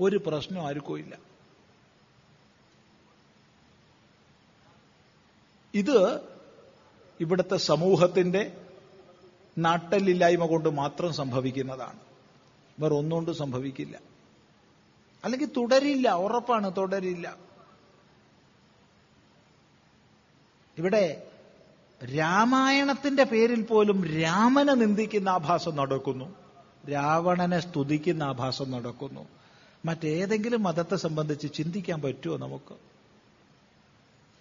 ഒരു പ്രശ്നം ആർക്കും ഇല്ല. ഇത് ഇവിടുത്തെ സമൂഹത്തിന്റെ നാട്ടലില്ലായ്മ കൊണ്ട് മാത്രം സംഭവിക്കുന്നതാണ്. വേറെ ഒന്നുകൊണ്ട് സംഭവിക്കില്ല. അല്ലെങ്കിൽ തുടരില്ല ഉറപ്പാണ് തുടരില്ല. ഇവിടെ രാമായണത്തിന്റെ പേരിൽ പോലും രാമനെ നിന്ദിക്കുന്ന ആഭാസം നടക്കുന്നു. രാവണനെ സ്തുതിക്കുന്ന ആഭാസം നടക്കുന്നു. മറ്റേതെങ്കിലും മതത്തെ സംബന്ധിച്ച് ചിന്തിക്കാൻ പറ്റുമോ നമുക്ക്?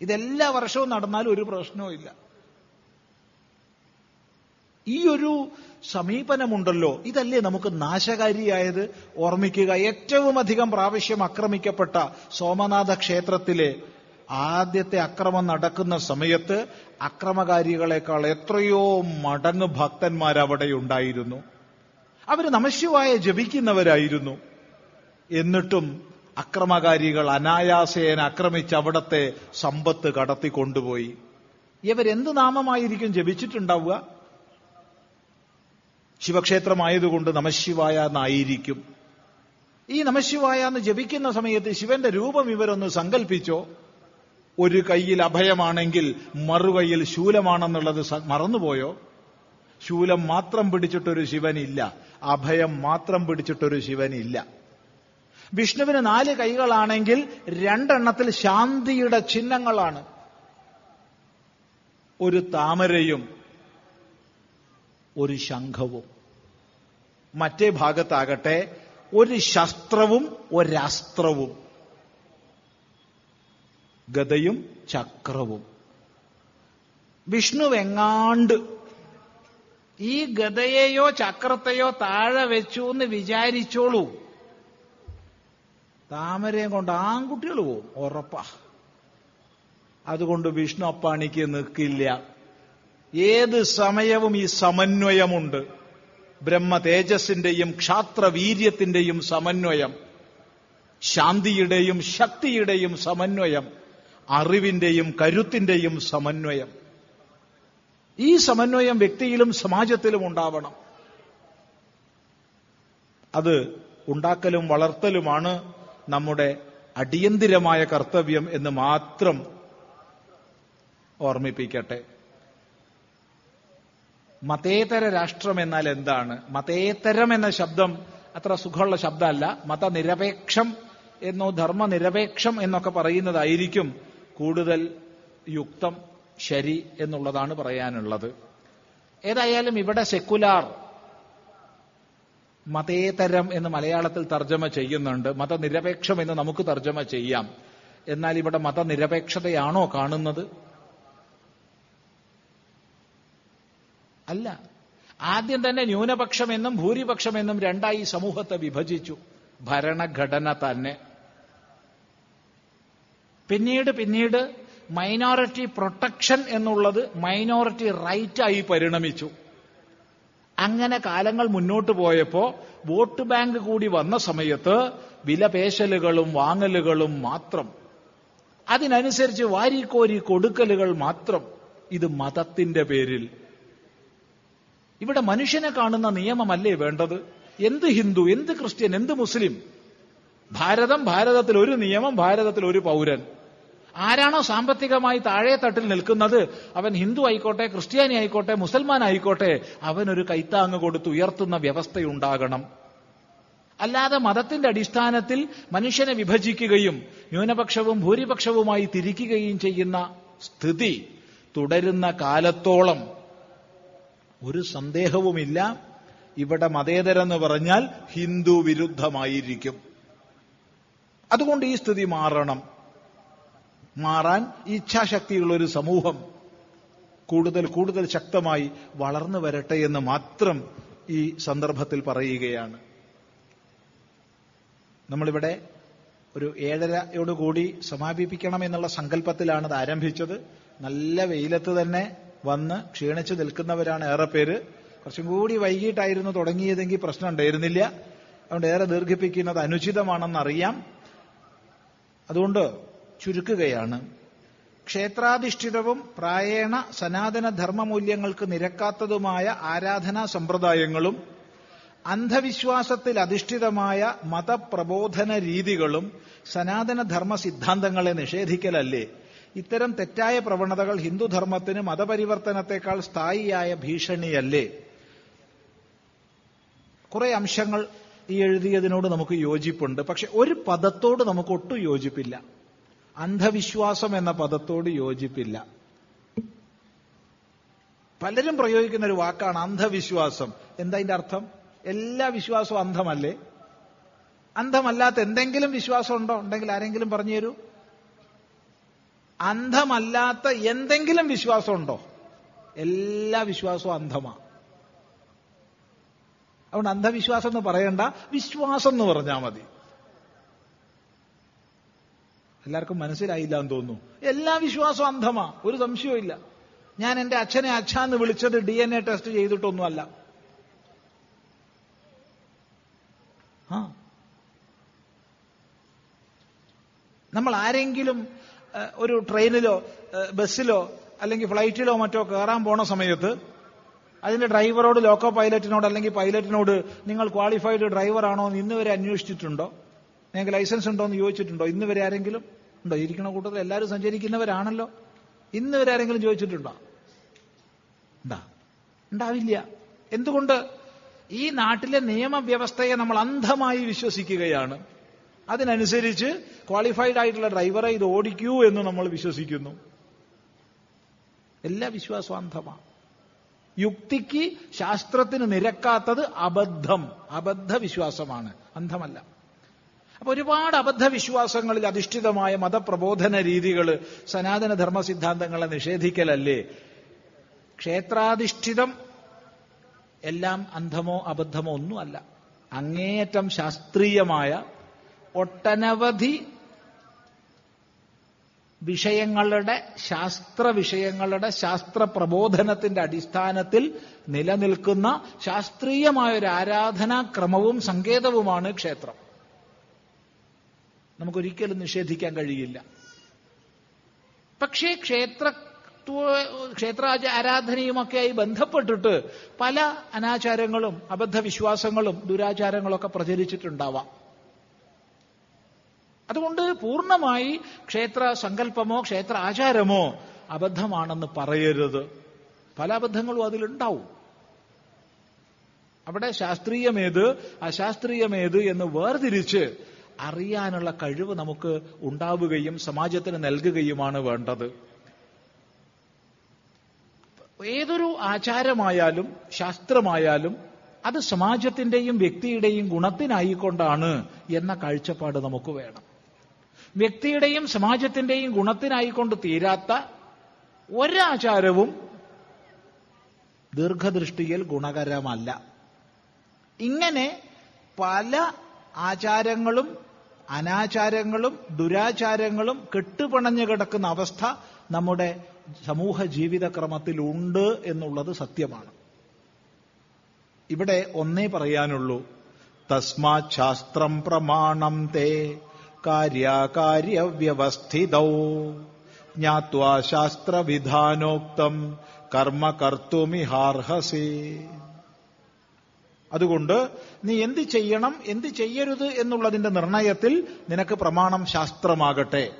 ഇതെല്ലാ വർഷവും നടന്നാലും ഒരു പ്രശ്നവും ഇല്ല. ഈ ഒരു സമീപനമുണ്ടല്ലോ. ഇതല്ലേ നമുക്ക് നാശകാരിയായത്? ഓർമ്മിക്കുക ഏറ്റവും അധികം പ്രാവശ്യം ആക്രമിക്കപ്പെട്ട സോമനാഥ ക്ഷേത്രത്തിലെ ആദ്യത്തെ അക്രമം നടക്കുന്ന സമയത്ത് അക്രമകാരികളെക്കാൾ എത്രയോ മടങ്ങ് ഭക്തന്മാരവിടെ ഉണ്ടായിരുന്നു അവർ നമശിവായ ജപിക്കുന്നവരായിരുന്നു. എന്നിട്ടും അക്രമകാരികൾ അനായാസേന ആക്രമിച്ച് അവിടത്തെ സമ്പത്ത് കടത്തിക്കൊണ്ടുപോയി. ഇവരെന്ത് നാമമായിരിക്കും ജപിച്ചിട്ടുണ്ടാവുക? ശിവക്ഷേത്രമായതുകൊണ്ട് നമശിവായ എന്നായിരിക്കും. ഈ നമശിവായ എന്ന് ജപിക്കുന്ന സമയത്ത് ശിവന്റെ രൂപം ഇവരൊന്ന് സങ്കല്പിച്ചോ ഒരു കയ്യിൽ അഭയമാണെങ്കിൽ മറുകൈയിൽ ശൂലമാണെന്നുള്ളത് മറന്നുപോയോ? ശൂലം മാത്രം പിടിച്ചിട്ടൊരു ശിവനില്ല. അഭയം മാത്രം പിടിച്ചിട്ടൊരു ശിവനില്ല. വിഷ്ണുവിന് നാല് കൈകളാണെങ്കിൽ രണ്ടെണ്ണത്തിൽ ശാന്തിയുടെ ചിഹ്നങ്ങളാണ്. ഒരു താമരയും ഒരു ശംഖവും. മറ്റേ ഭാഗത്താകട്ടെ ഒരു ശസ്ത്രവും ഒരസ്ത്രവും. ഗതയും ചക്രവും. വിഷ്ണു എങ്ങാണ്ട് ഈ ഗതയെയോ ചക്രത്തെയോ താഴെ വെച്ചു എന്ന് വിചാരിച്ചോളൂ. താമരയും കൊണ്ട് ആൺകുട്ടികൾ പോവും ഉറപ്പാ. അതുകൊണ്ട് വിഷ്ണു അപ്പാണിക്ക് നിൽക്കില്ല ഏത് സമയവും ഈ സമന്വയമുണ്ട്. ബ്രഹ്മ തേജസ്സിന്റെയും ക്ഷാത്ര വീര്യത്തിന്റെയും സമന്വയം. ശാന്തിയുടെയും ശക്തിയുടെയും സമന്വയം. അറിവിന്റെയും കരുത്തിന്റെയും സമന്വയം. ഈ സമന്വയം വ്യക്തിയിലും സമാജത്തിലും ഉണ്ടാവണം. അത് ഉണ്ടാക്കലും വളർത്തലുമാണ് നമ്മുടെ അടിയന്തിരമായ കർത്തവ്യം എന്ന് മാത്രം ഓർമ്മിപ്പിക്കട്ടെ. മതേതര രാഷ്ട്രം എന്നാൽ എന്താണ്? മതേതരം എന്ന ശബ്ദം അത്ര സുഖമുള്ള ശബ്ദമല്ല. മതനിരപേക്ഷം എന്നോ ധർമ്മനിരപേക്ഷം എന്നൊക്കെ പറയുന്നതായിരിക്കും കൂടുതൽ യുക്തം ശരി എന്നുള്ളതാണ് പറയാനുള്ളത്. ഏതായാലും ഇവിടെ സെക്കുലാർ മതേതരം എന്ന് മലയാളത്തിൽ തർജമ ചെയ്യുന്നുണ്ട്. മതനിരപേക്ഷം എന്ന് നമുക്ക് തർജമ ചെയ്യാം. എന്നാൽ ഇവിടെ മതനിരപേക്ഷതയാണോ കാണുന്നത്? അല്ല. ആദ്യം തന്നെ ന്യൂനപക്ഷമെന്നും ഭൂരിപക്ഷമെന്നും രണ്ടായി സമൂഹത്തെ വിഭജിച്ചു. ഭരണഘടന തന്നെ. പിന്നീട് പിന്നീട് മൈനോറിറ്റി പ്രൊട്ടക്ഷൻ എന്നുള്ളത് മൈനോറിറ്റി റൈറ്റായി പരിണമിച്ചു. അങ്ങനെ കാലങ്ങൾ മുന്നോട്ട് പോയപ്പോ വോട്ട് ബാങ്ക് കൂടി വന്ന സമയത്ത് വിലപേശലുകളും വാങ്ങലുകളും മാത്രം. അതിനനുസരിച്ച് വാരിക്കോരി കൊടുക്കലുകൾ മാത്രം. ഇത് മതത്തിന്റെ പേരിൽ. ഇവിടെ മനുഷ്യനെ കാണുന്ന നിയമമല്ലേ വേണ്ടത്? എന്ത് ഹിന്ദു എന്ത് ക്രിസ്ത്യൻ എന്ത് മുസ്ലിം? ഭാരതം ഭാരതത്തിൽ ഒരു നിയമം ഭാരതത്തിൽ ഒരു പൗരൻ. ആരാണോ സാമ്പത്തികമായി താഴെ തട്ടിൽ നിൽക്കുന്നത്? അവൻ ഹിന്ദു ആയിക്കോട്ടെ ക്രിസ്ത്യാനി ആയിക്കോട്ടെ മുസൽമാൻ ആയിക്കോട്ടെ അവനൊരു കൈത്താങ്ങ് കൊടുത്ത് ഉയർത്തുന്ന വ്യവസ്ഥയുണ്ടാകണം. അല്ലാതെ മതത്തിന്റെ അടിസ്ഥാനത്തിൽ മനുഷ്യനെ വിഭജിക്കുകയും ന്യൂനപക്ഷവും ഭൂരിപക്ഷവുമായി തിരിക്കുകയും ചെയ്യുന്ന സ്ഥിതി തുടരുന്ന കാലത്തോളം ഒരു സന്ദേഹവുമില്ല. ഇവിടെ മതേതരെന്ന് പറഞ്ഞാൽ ഹിന്ദു വിരുദ്ധമായിരിക്കും. അതുകൊണ്ട് ഈ സ്ഥിതി മാറണം. മാറാൻ ഇച്ഛാശക്തിയുള്ള ഒരു സമൂഹം കൂടുതൽ കൂടുതൽ ശക്തമായി വളർന്നു വരട്ടെ എന്ന് മാത്രം ഈ സന്ദർഭത്തിൽ പറയുകയാണ്. നമ്മളിവിടെ ഒരു ഏഴരയോടുകൂടി സമാപിപ്പിക്കണം എന്നുള്ള സങ്കല്പത്തിലാണ് ഇത് ആരംഭിച്ചത്. നല്ല വെയിലത്ത് തന്നെ വന്ന് ക്ഷീണിച്ചു നിൽക്കുന്നവരാണ് ഏറെ പേര്. കുറച്ചും കൂടി വൈകിട്ടായിരുന്നു തുടങ്ങിയതെങ്കിൽ പ്രശ്നം ഉണ്ടായിരുന്നില്ല. അതുകൊണ്ട് ഏറെ ദീർഘിപ്പിക്കുന്നത് അനുചിതമാണെന്നറിയാം. അതുകൊണ്ട് ചുരുക്കുകയാണ്. ക്ഷേത്രാധിഷ്ഠിതവും പ്രായേണ സനാതന ധർമ്മമൂല്യങ്ങൾക്ക് നിരക്കാത്തതുമായ ആരാധനാ സമ്പ്രദായങ്ങളും അന്ധവിശ്വാസത്തിൽ അധിഷ്ഠിതമായ മതപ്രബോധന രീതികളും സനാതന ധർമ്മ സിദ്ധാന്തങ്ങളെ നിഷേധിക്കലല്ലേ? ഇത്തരം തെറ്റായ പ്രവണതകൾ ഹിന്ദുധർമ്മത്തിന് മതപരിവർത്തനത്തെക്കാൾ സ്ഥായിയായ ഭീഷണിയല്ലേ? കുറെ അംശങ്ങൾ ഈ എഴുതിയതിനോട് നമുക്ക് യോജിപ്പുണ്ട്. പക്ഷെ ഒരു പദത്തോട് നമുക്ക് ഒട്ടും യോജിപ്പില്ല. അന്ധവിശ്വാസം എന്ന പദത്തോട് യോജിപ്പില്ല. പലരും പ്രയോഗിക്കുന്ന ഒരു വാക്കാണ് അന്ധവിശ്വാസം. എന്താ അതിന്റെ അർത്ഥം? എല്ലാ വിശ്വാസവും അന്ധമല്ലേ? അന്ധമല്ലാത്ത എന്തെങ്കിലും വിശ്വാസം ഉണ്ടോ? ഉണ്ടെങ്കിൽ ആരെങ്കിലും പറഞ്ഞു തരൂ. അന്ധമല്ലാത്ത എന്തെങ്കിലും വിശ്വാസം ഉണ്ടോ? എല്ലാ വിശ്വാസവും അന്ധമാ. അതുകൊണ്ട് അന്ധവിശ്വാസം എന്ന് പറയണ്ട വിശ്വാസം എന്ന് പറഞ്ഞാൽ മതി. എല്ലാവർക്കും മനസ്സിലായില്ല എന്ന് തോന്നുന്നു. എല്ലാ വിശ്വാസവും അന്ധമാ. ഒരു സംശയവും ഞാൻ എന്റെ അച്ഛനെ അച്ഛാന്ന് വിളിച്ചത് ഡി എൻ എ ടെസ്റ്റ് ചെയ്തിട്ടൊന്നുമല്ല. നമ്മൾ ആരെങ്കിലും ഒരു ട്രെയിനിലോ ബസ്സിലോ അല്ലെങ്കിൽ ഫ്ലൈറ്റിലോ മറ്റോ കയറാൻ പോണ സമയത്ത് അതിന്റെ ഡ്രൈവറോട് ലോക്കോ പൈലറ്റിനോട് അല്ലെങ്കിൽ പൈലറ്റിനോട് നിങ്ങൾ ക്വാളിഫൈഡ് ഡ്രൈവറാണോ എന്ന് ഇന്നുവരെ അന്വേഷിച്ചിട്ടുണ്ടോ? നിങ്ങൾക്ക് ലൈസൻസ് ഉണ്ടോ എന്ന് ചോദിച്ചിട്ടുണ്ടോ? ഇന്ന് വരെ ആരെങ്കിലും ഉണ്ടോ? ഇരിക്കണ കൂട്ടത്തിൽ എല്ലാവരും സഞ്ചരിക്കുന്നവരാണല്ലോ. ഇന്ന് വരെ ആരെങ്കിലും ചോദിച്ചിട്ടുണ്ടോ? ഉണ്ടാ? ഉണ്ടാവില്ല. എന്തുകൊണ്ട്? ഈ നാട്ടിലെ നിയമവ്യവസ്ഥയെ നമ്മൾ അന്ധമായി വിശ്വസിക്കുകയാണ്. അതിനനുസരിച്ച് ക്വാളിഫൈഡ് ആയിട്ടുള്ള ഡ്രൈവറെ ഇത് ഓടിക്കൂ എന്ന് നമ്മൾ വിശ്വസിക്കുന്നു. എല്ലാ വിശ്വാസവും അന്ധമാണ്. യുക്തിക്ക് ശാസ്ത്രത്തിന് നിരക്കാത്തത് അബദ്ധം. അബദ്ധ വിശ്വാസമാണ് അന്ധമല്ല. അപ്പൊ ഒരുപാട് അബദ്ധ വിശ്വാസങ്ങളിൽ അധിഷ്ഠിതമായ മതപ്രബോധന രീതികൾ സനാതന ധർമ്മ സിദ്ധാന്തങ്ങളെ നിഷേധിക്കലല്ലേ? ക്ഷേത്രാധിഷ്ഠിതം എല്ലാം അന്ധമോ അബദ്ധമോ ഒന്നുമല്ല. അങ്ങേയറ്റം ശാസ്ത്രീയമായ ഒട്ടനവധി വിഷയങ്ങളുടെ ശാസ്ത്ര വിഷയങ്ങളുടെ ശാസ്ത്ര പ്രബോധനത്തിന്റെ അടിസ്ഥാനത്തിൽ നിലനിൽക്കുന്ന ശാസ്ത്രീയമായ ഒരു ആരാധനാക്രമവും സങ്കേതവുമാണ് ക്ഷേത്രം. നമുക്കൊരിക്കലും നിഷേധിക്കാൻ കഴിയില്ല. പക്ഷേ ക്ഷേത്ര ക്ഷേത്ര ആരാധനയുമൊക്കെയായി ബന്ധപ്പെട്ടിട്ട് പല അനാചാരങ്ങളും അബദ്ധവിശ്വാസങ്ങളും ദുരാചാരങ്ങളൊക്കെ പ്രചരിച്ചിട്ടുണ്ടാവാം. അതുകൊണ്ട് പൂർണമായി ക്ഷേത്ര സങ്കല്പമോ ക്ഷേത്ര ആചാരമോ അബദ്ധമാണെന്ന് പറയരുത്. പല അബദ്ധങ്ങളും അതിലുണ്ടാവും. അവിടെ ശാസ്ത്രീയമേത് അശാസ്ത്രീയമേത് എന്ന് വേർതിരിച്ച് അറിയാനുള്ള കഴിവ് നമുക്ക് ഉണ്ടാവുകയും സമാജത്തിന് നൽകുകയുമാണ് വേണ്ടത്. ഏതൊരു ആചാരമായാലും ശാസ്ത്രമായാലും അത് സമാജത്തിന്റെയും വ്യക്തിയുടെയും ഗുണത്തിനായിക്കൊണ്ടാണ് എന്ന കാഴ്ചപ്പാട് നമുക്ക് വേണം. വ്യക്തിയുടെയും സമാജത്തിന്റെയും ഗുണത്തിനായിക്കൊണ്ട് തീരാത്ത ഒരാചാരവും ദീർഘദൃഷ്ടിയിൽ ഗുണകരമല്ല. ഇങ്ങനെ പല ആചാരങ്ങളും അനാചാരങ്ങളും ദുരാചാരങ്ങളും കെട്ടുപണഞ്ഞു കിടക്കുന്ന അവസ്ഥ നമ്മുടെ സമൂഹ ജീവിതക്രമത്തിൽ ഉണ്ട് എന്നുള്ളത് സത്യമാണ്. ഇവിടെ ഒന്നേ പറയാനുള്ളൂ. തസ്മാ ശാസ്ത്രം പ്രമാണം തേ കാര്യകാര്യവ്യവസ്ഥിതൗ. ജ്ഞാത്വാ ശാസ്ത്രവിധാനോക്തം കർമ്മ കർത്തുമിഹാർഹസേ. അതുകൊണ്ട് നീ എന്ത് ചെയ്യണം എന്ത് ചെയ്യരുത് എന്നുള്ളതിന്റെ നിർണയത്തിൽ നിനക്ക് പ്രമാണം ശാസ്ത്രമാകട്ടെ.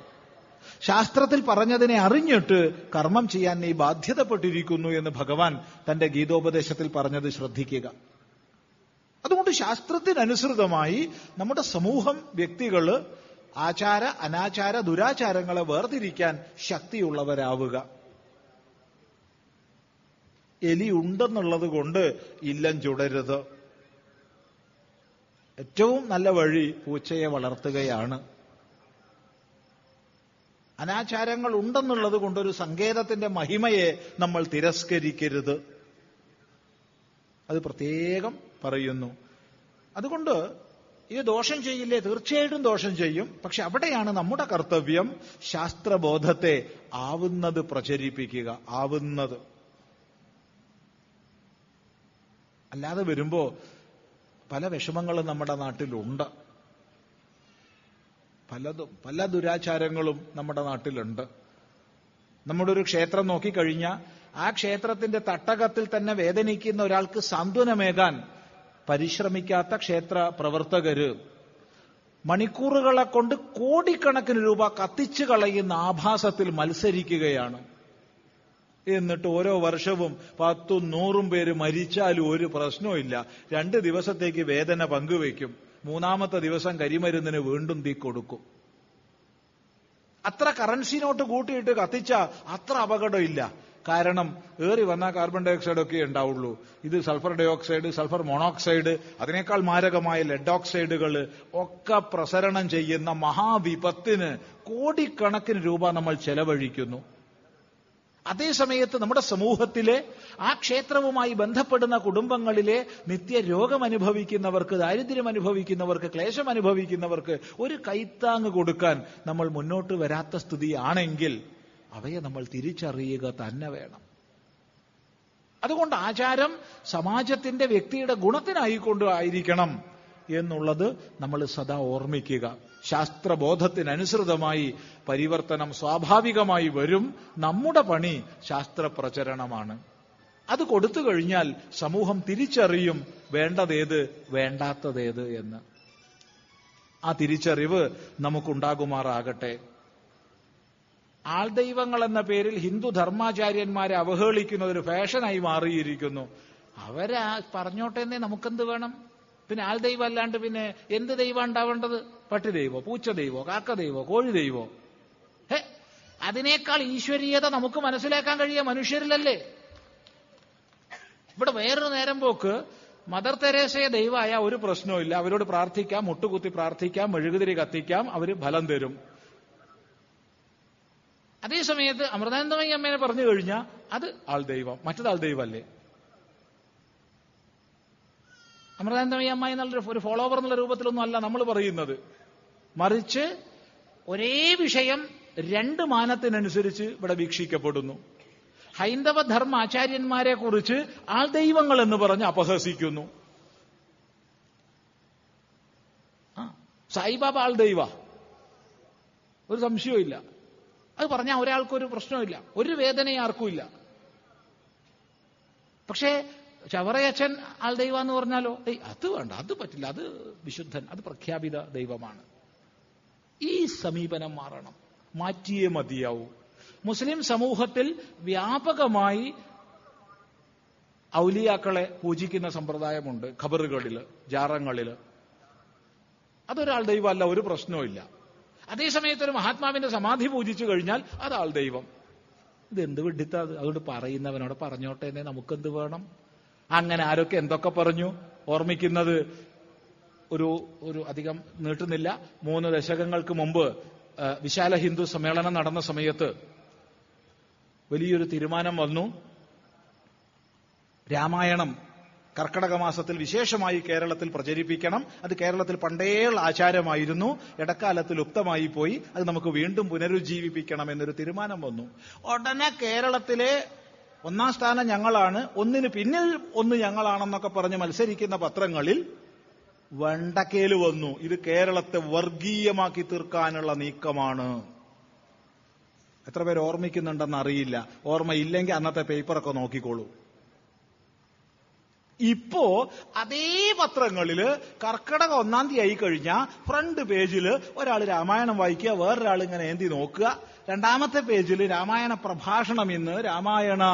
ശാസ്ത്രത്തിൽ പറഞ്ഞതിനെ അറിഞ്ഞിട്ട് കർമ്മം ചെയ്യാൻ നീ ബാധ്യതപ്പെട്ടിരിക്കുന്നു എന്ന് ഭഗവാൻ തന്റെ ഗീതോപദേശത്തിൽ പറഞ്ഞത് ശ്രദ്ധിക്കുക. അതുകൊണ്ട് ശാസ്ത്രത്തിനനുസൃതമായി നമ്മുടെ സമൂഹം വ്യക്തികൾ ആചാര അനാചാര ദുരാചാരങ്ങളെ വേർതിരിക്കാൻ ശക്തിയുള്ളവരാവുക. എലി ഉണ്ടെന്നുള്ളത് കൊണ്ട് ഇല്ലം ചുടരുത്. ഏറ്റവും നല്ല വഴി പൂച്ചയെ വളർത്തുകയാണ്. അനാചാരങ്ങൾ ഉണ്ടെന്നുള്ളത് കൊണ്ടൊരു സങ്കേതത്തിന്റെ മഹിമയെ നമ്മൾ തിരസ്കരിക്കരുത്. അത് പ്രത്യേകം പറയുന്നു. അതുകൊണ്ട് ഇത് ദോഷം ചെയ്യില്ലേ? തീർച്ചയായിട്ടും ദോഷം ചെയ്യും. പക്ഷെ അവിടെയാണ് നമ്മുടെ കർത്തവ്യം ശാസ്ത്രബോധത്തെ ആവുന്നത് പ്രചരിപ്പിക്കുക ആവുന്നത്. അല്ലാതെ വരുമ്പോ പല വിഷമങ്ങളും നമ്മുടെ നാട്ടിലുണ്ട്. പലതും പല ദുരാചാരങ്ങളും നമ്മുടെ നാട്ടിലുണ്ട്. നമ്മുടെ ഒരു ക്ഷേത്രം നോക്കിക്കഴിഞ്ഞാൽ ആ ക്ഷേത്രത്തിന്റെ തട്ടകത്തിൽ തന്നെ വേദനിക്കുന്ന ഒരാൾക്ക് സാന്ത്വനമേകാൻ പരിശ്രമിക്കാത്ത ക്ഷേത്ര പ്രവർത്തകര് മണിക്കൂറുകളെ കൊണ്ട് കോടിക്കണക്കിന് രൂപ കത്തിച്ചു കളയുന്ന ആഭാസത്തിൽ മത്സരിക്കുകയാണ്. എന്നിട്ട് ഓരോ വർഷവും പത്തും നൂറും പേര് മരിച്ചാലും ഒരു പ്രശ്നവുമില്ല. രണ്ട് ദിവസത്തേക്ക് വേദന പങ്കുവയ്ക്കും. മൂന്നാമത്തെ ദിവസം കരിമരുന്നിന് വീണ്ടും തീ കൊടുക്കും. അത്ര കറൻസി നോട്ട് കൂട്ടിയിട്ട് കത്തിച്ച അത്ര അപകടമില്ല. കാരണം ഏറി വന്ന കാർബൺ ഡൈ ഓക്സൈഡ് ഒക്കെ ഉണ്ടാവുള്ളൂ. ഇത് sulphur dioxide sulphur monoxide അതിനേക്കാൾ മാരകമായ ലെഡ് ഓക്സൈഡുകൾ ഒക്കെ പ്രസരണം ചെയ്യുന്ന മഹാവിപത്തിന് കോടിക്കണക്കിന് രൂപ നമ്മൾ ചെലവഴിക്കുന്നു. അതേസമയത്ത് നമ്മുടെ സമൂഹത്തിലെ ആ ക്ഷേത്രവുമായി ബന്ധപ്പെടുന്ന കുടുംബങ്ങളിലെ നിത്യ രോഗം അനുഭവിക്കുന്നവർക്ക് ദാരിദ്ര്യം അനുഭവിക്കുന്നവർക്ക് ക്ലേശം അനുഭവിക്കുന്നവർക്ക് ഒരു കൈത്താങ് കൊടുക്കാൻ നമ്മൾ മുന്നോട്ട് വരാത്ത സ്ഥിതിയാണെങ്കിൽ അവയെ നമ്മൾ തിരിച്ചറിയുക തന്നെ വേണം. അതുകൊണ്ട് ആചാരം സമാജത്തിന്റെ വ്യക്തിയുടെ ഗുണത്തിനായിക്കൊണ്ട് ആയിരിക്കണം. എന്നുള്ളത് നമ്മൾ സദാ ഓർമ്മിക്കുക. ശാസ്ത്രബോധത്തിനനുസൃതമായി പരിവർത്തനം സ്വാഭാവികമായി വരും. നമ്മുടെ പണി ശാസ്ത്രപ്രചരണമാണ്. അത് കൊടുത്തു കഴിഞ്ഞാൽ സമൂഹം തിരിച്ചറിയും വേണ്ടതേത് വേണ്ടാത്തതേത് എന്ന്. ആ തിരിച്ചറിവ് നമുക്കുണ്ടാകുമാറാകട്ടെ. ആൾദൈവങ്ങൾ എന്ന പേരിൽ ഹിന്ദു ധർമാചാര്യന്മാരെ അവഹേളിക്കുന്ന ഒരു ഫാഷനായി മാറിയിരിക്കുന്നു. അവരാ പറഞ്ഞോട്ടെന്നേ നമുക്കെന്ത് വേണം? പിന്നെ ആൾ ദൈവം അല്ലാണ്ട് പിന്നെ എന്ത് ദൈവം ഉണ്ടാവേണ്ടത്? പട്ടി ദൈവോ പൂച്ച ദൈവോ കാക്ക ദൈവോ കോഴി ദൈവോ ഹേ അതിനേക്കാൾ ഈശ്വരീയത നമുക്ക് മനസ്സിലാക്കാൻ കഴിയുക മനുഷ്യരിലല്ലേ? ഇവിടെ വേറൊരു നേരം പോക്ക്. മദർ തെരേസയെ ദൈവമായ ഒരു പ്രശ്നവും അവരോട് പ്രാർത്ഥിക്കാം മുട്ടുകുത്തി പ്രാർത്ഥിക്കാം മെഴുകുതിരി കത്തിക്കാം അവർ ഫലം തരും. അതേ സമയത്ത് അമൃതാനന്ദമയി അമ്മേനെ പറഞ്ഞു കഴിഞ്ഞാൽ അത് ആൾ ദൈവം മറ്റത് ആൾ ദൈവമല്ലേ? അമൃതാനന്ദമയി അമ്മായി എന്നുള്ള ഒരു ഫോളോവർ എന്നുള്ള രൂപത്തിലൊന്നും അല്ല നമ്മൾ പറയുന്നത്. മറിച്ച് ഒരേ വിഷയം രണ്ട് മാനത്തിനനുസരിച്ച് ഇവിടെ വീക്ഷിക്കപ്പെടുന്നു. ഹൈന്ദവ ധർമ്മ ആചാര്യന്മാരെ കുറിച്ച് ആൾ ദൈവങ്ങൾ എന്ന് പറഞ്ഞ് അപഹസിക്കുന്നു. സായിബാബ ആൾ ദൈവ. ഒരു സംശയവും അത് പറഞ്ഞാൽ ഒരാൾക്കൊരു പ്രശ്നമില്ല ഒരു വേദനയും ആർക്കുമില്ല പക്ഷേ ചവറയച്ചൻ ആൾ ദൈവം എന്ന് പറഞ്ഞാലോ? ഏയ് അത് വേണ്ട അത് പറ്റില്ല അത് വിശുദ്ധൻ അത് പ്രഖ്യാപിത ദൈവമാണ്. ഈ സമീപനം മാറണം മാറ്റിയേ മതിയാവൂ. മുസ്ലിം സമൂഹത്തിൽ വ്യാപകമായി ഔലിയാക്കളെ പൂജിക്കുന്ന സമ്പ്രദായമുണ്ട് ഖബറുകളിൽ ജാറങ്ങളിൽ. അതൊരാൾ ദൈവമല്ല ഒരു പ്രശ്നവുമില്ല അതേസമയത്ത് ഒരു മഹാത്മാവിന്റെ സമാധി പൂജിച്ചു കഴിഞ്ഞാൽ അതാൾ ദൈവം. ഇതെന്ത് വിഡിത്ത അത്? അതുകൊണ്ട് പറയുന്നവനോട് പറഞ്ഞോട്ടെ എന്നേ നമുക്കെന്ത് വേണം? അങ്ങനെ ആരൊക്കെ എന്തൊക്കെ പറഞ്ഞു ഓർമ്മിക്കുന്നത് ഒരു ഒരു അധികം നീട്ടുന്നില്ല. മൂന്ന് ദശകങ്ങൾക്ക് മുമ്പ് വിശാല ഹിന്ദു സമ്മേളനം നടന്ന സമയത്ത് വലിയൊരു തീരുമാനം വന്നു. രാമായണം കർക്കടക മാസത്തിൽ വിശേഷമായി കേരളത്തിൽ പ്രചരിപ്പിക്കണം. അത് കേരളത്തിൽ പണ്ടേയുള്ള ആചാരമായിരുന്നു. ഇടക്കാലത്ത് ലുപ്തമായി പോയി. അത് നമുക്ക് വീണ്ടും പുനരുജ്ജീവിപ്പിക്കണം എന്നൊരു തീരുമാനം വന്നു. ഉടനെ കേരളത്തിലെ ഒന്നാം സ്ഥാനം ഞങ്ങളാണ് ഒന്നിന് പിന്നിൽ ഒന്ന് ഞങ്ങളാണെന്നൊക്കെ പറഞ്ഞ് മത്സരിക്കുന്ന പത്രങ്ങളിൽ വെണ്ടക്കേൽ വന്നു. ഇത് കേരളത്തെ വർഗീയമാക്കി തീർക്കാനുള്ള നീക്കമാണ്. എത്ര പേര് ഓർമ്മിക്കുന്നുണ്ടെന്ന് അറിയില്ല. ഓർമ്മയില്ലെങ്കിൽ അന്നത്തെ പേപ്പറൊക്കെ നോക്കിക്കോളൂ. ഇപ്പോ അതേ പത്രങ്ങളിൽ കർക്കടക ഒന്നാം തീയതി ആയി കഴിഞ്ഞാൽ ഫ്രണ്ട് പേജിൽ ഒരാൾ രാമായണം വായിക്കുക വേറൊരാൾ ഇങ്ങനെ ഏന്തി നോക്കുക. രണ്ടാമത്തെ പേജിൽ രാമായണ പ്രഭാഷണം ഇന്ന് രാമായണ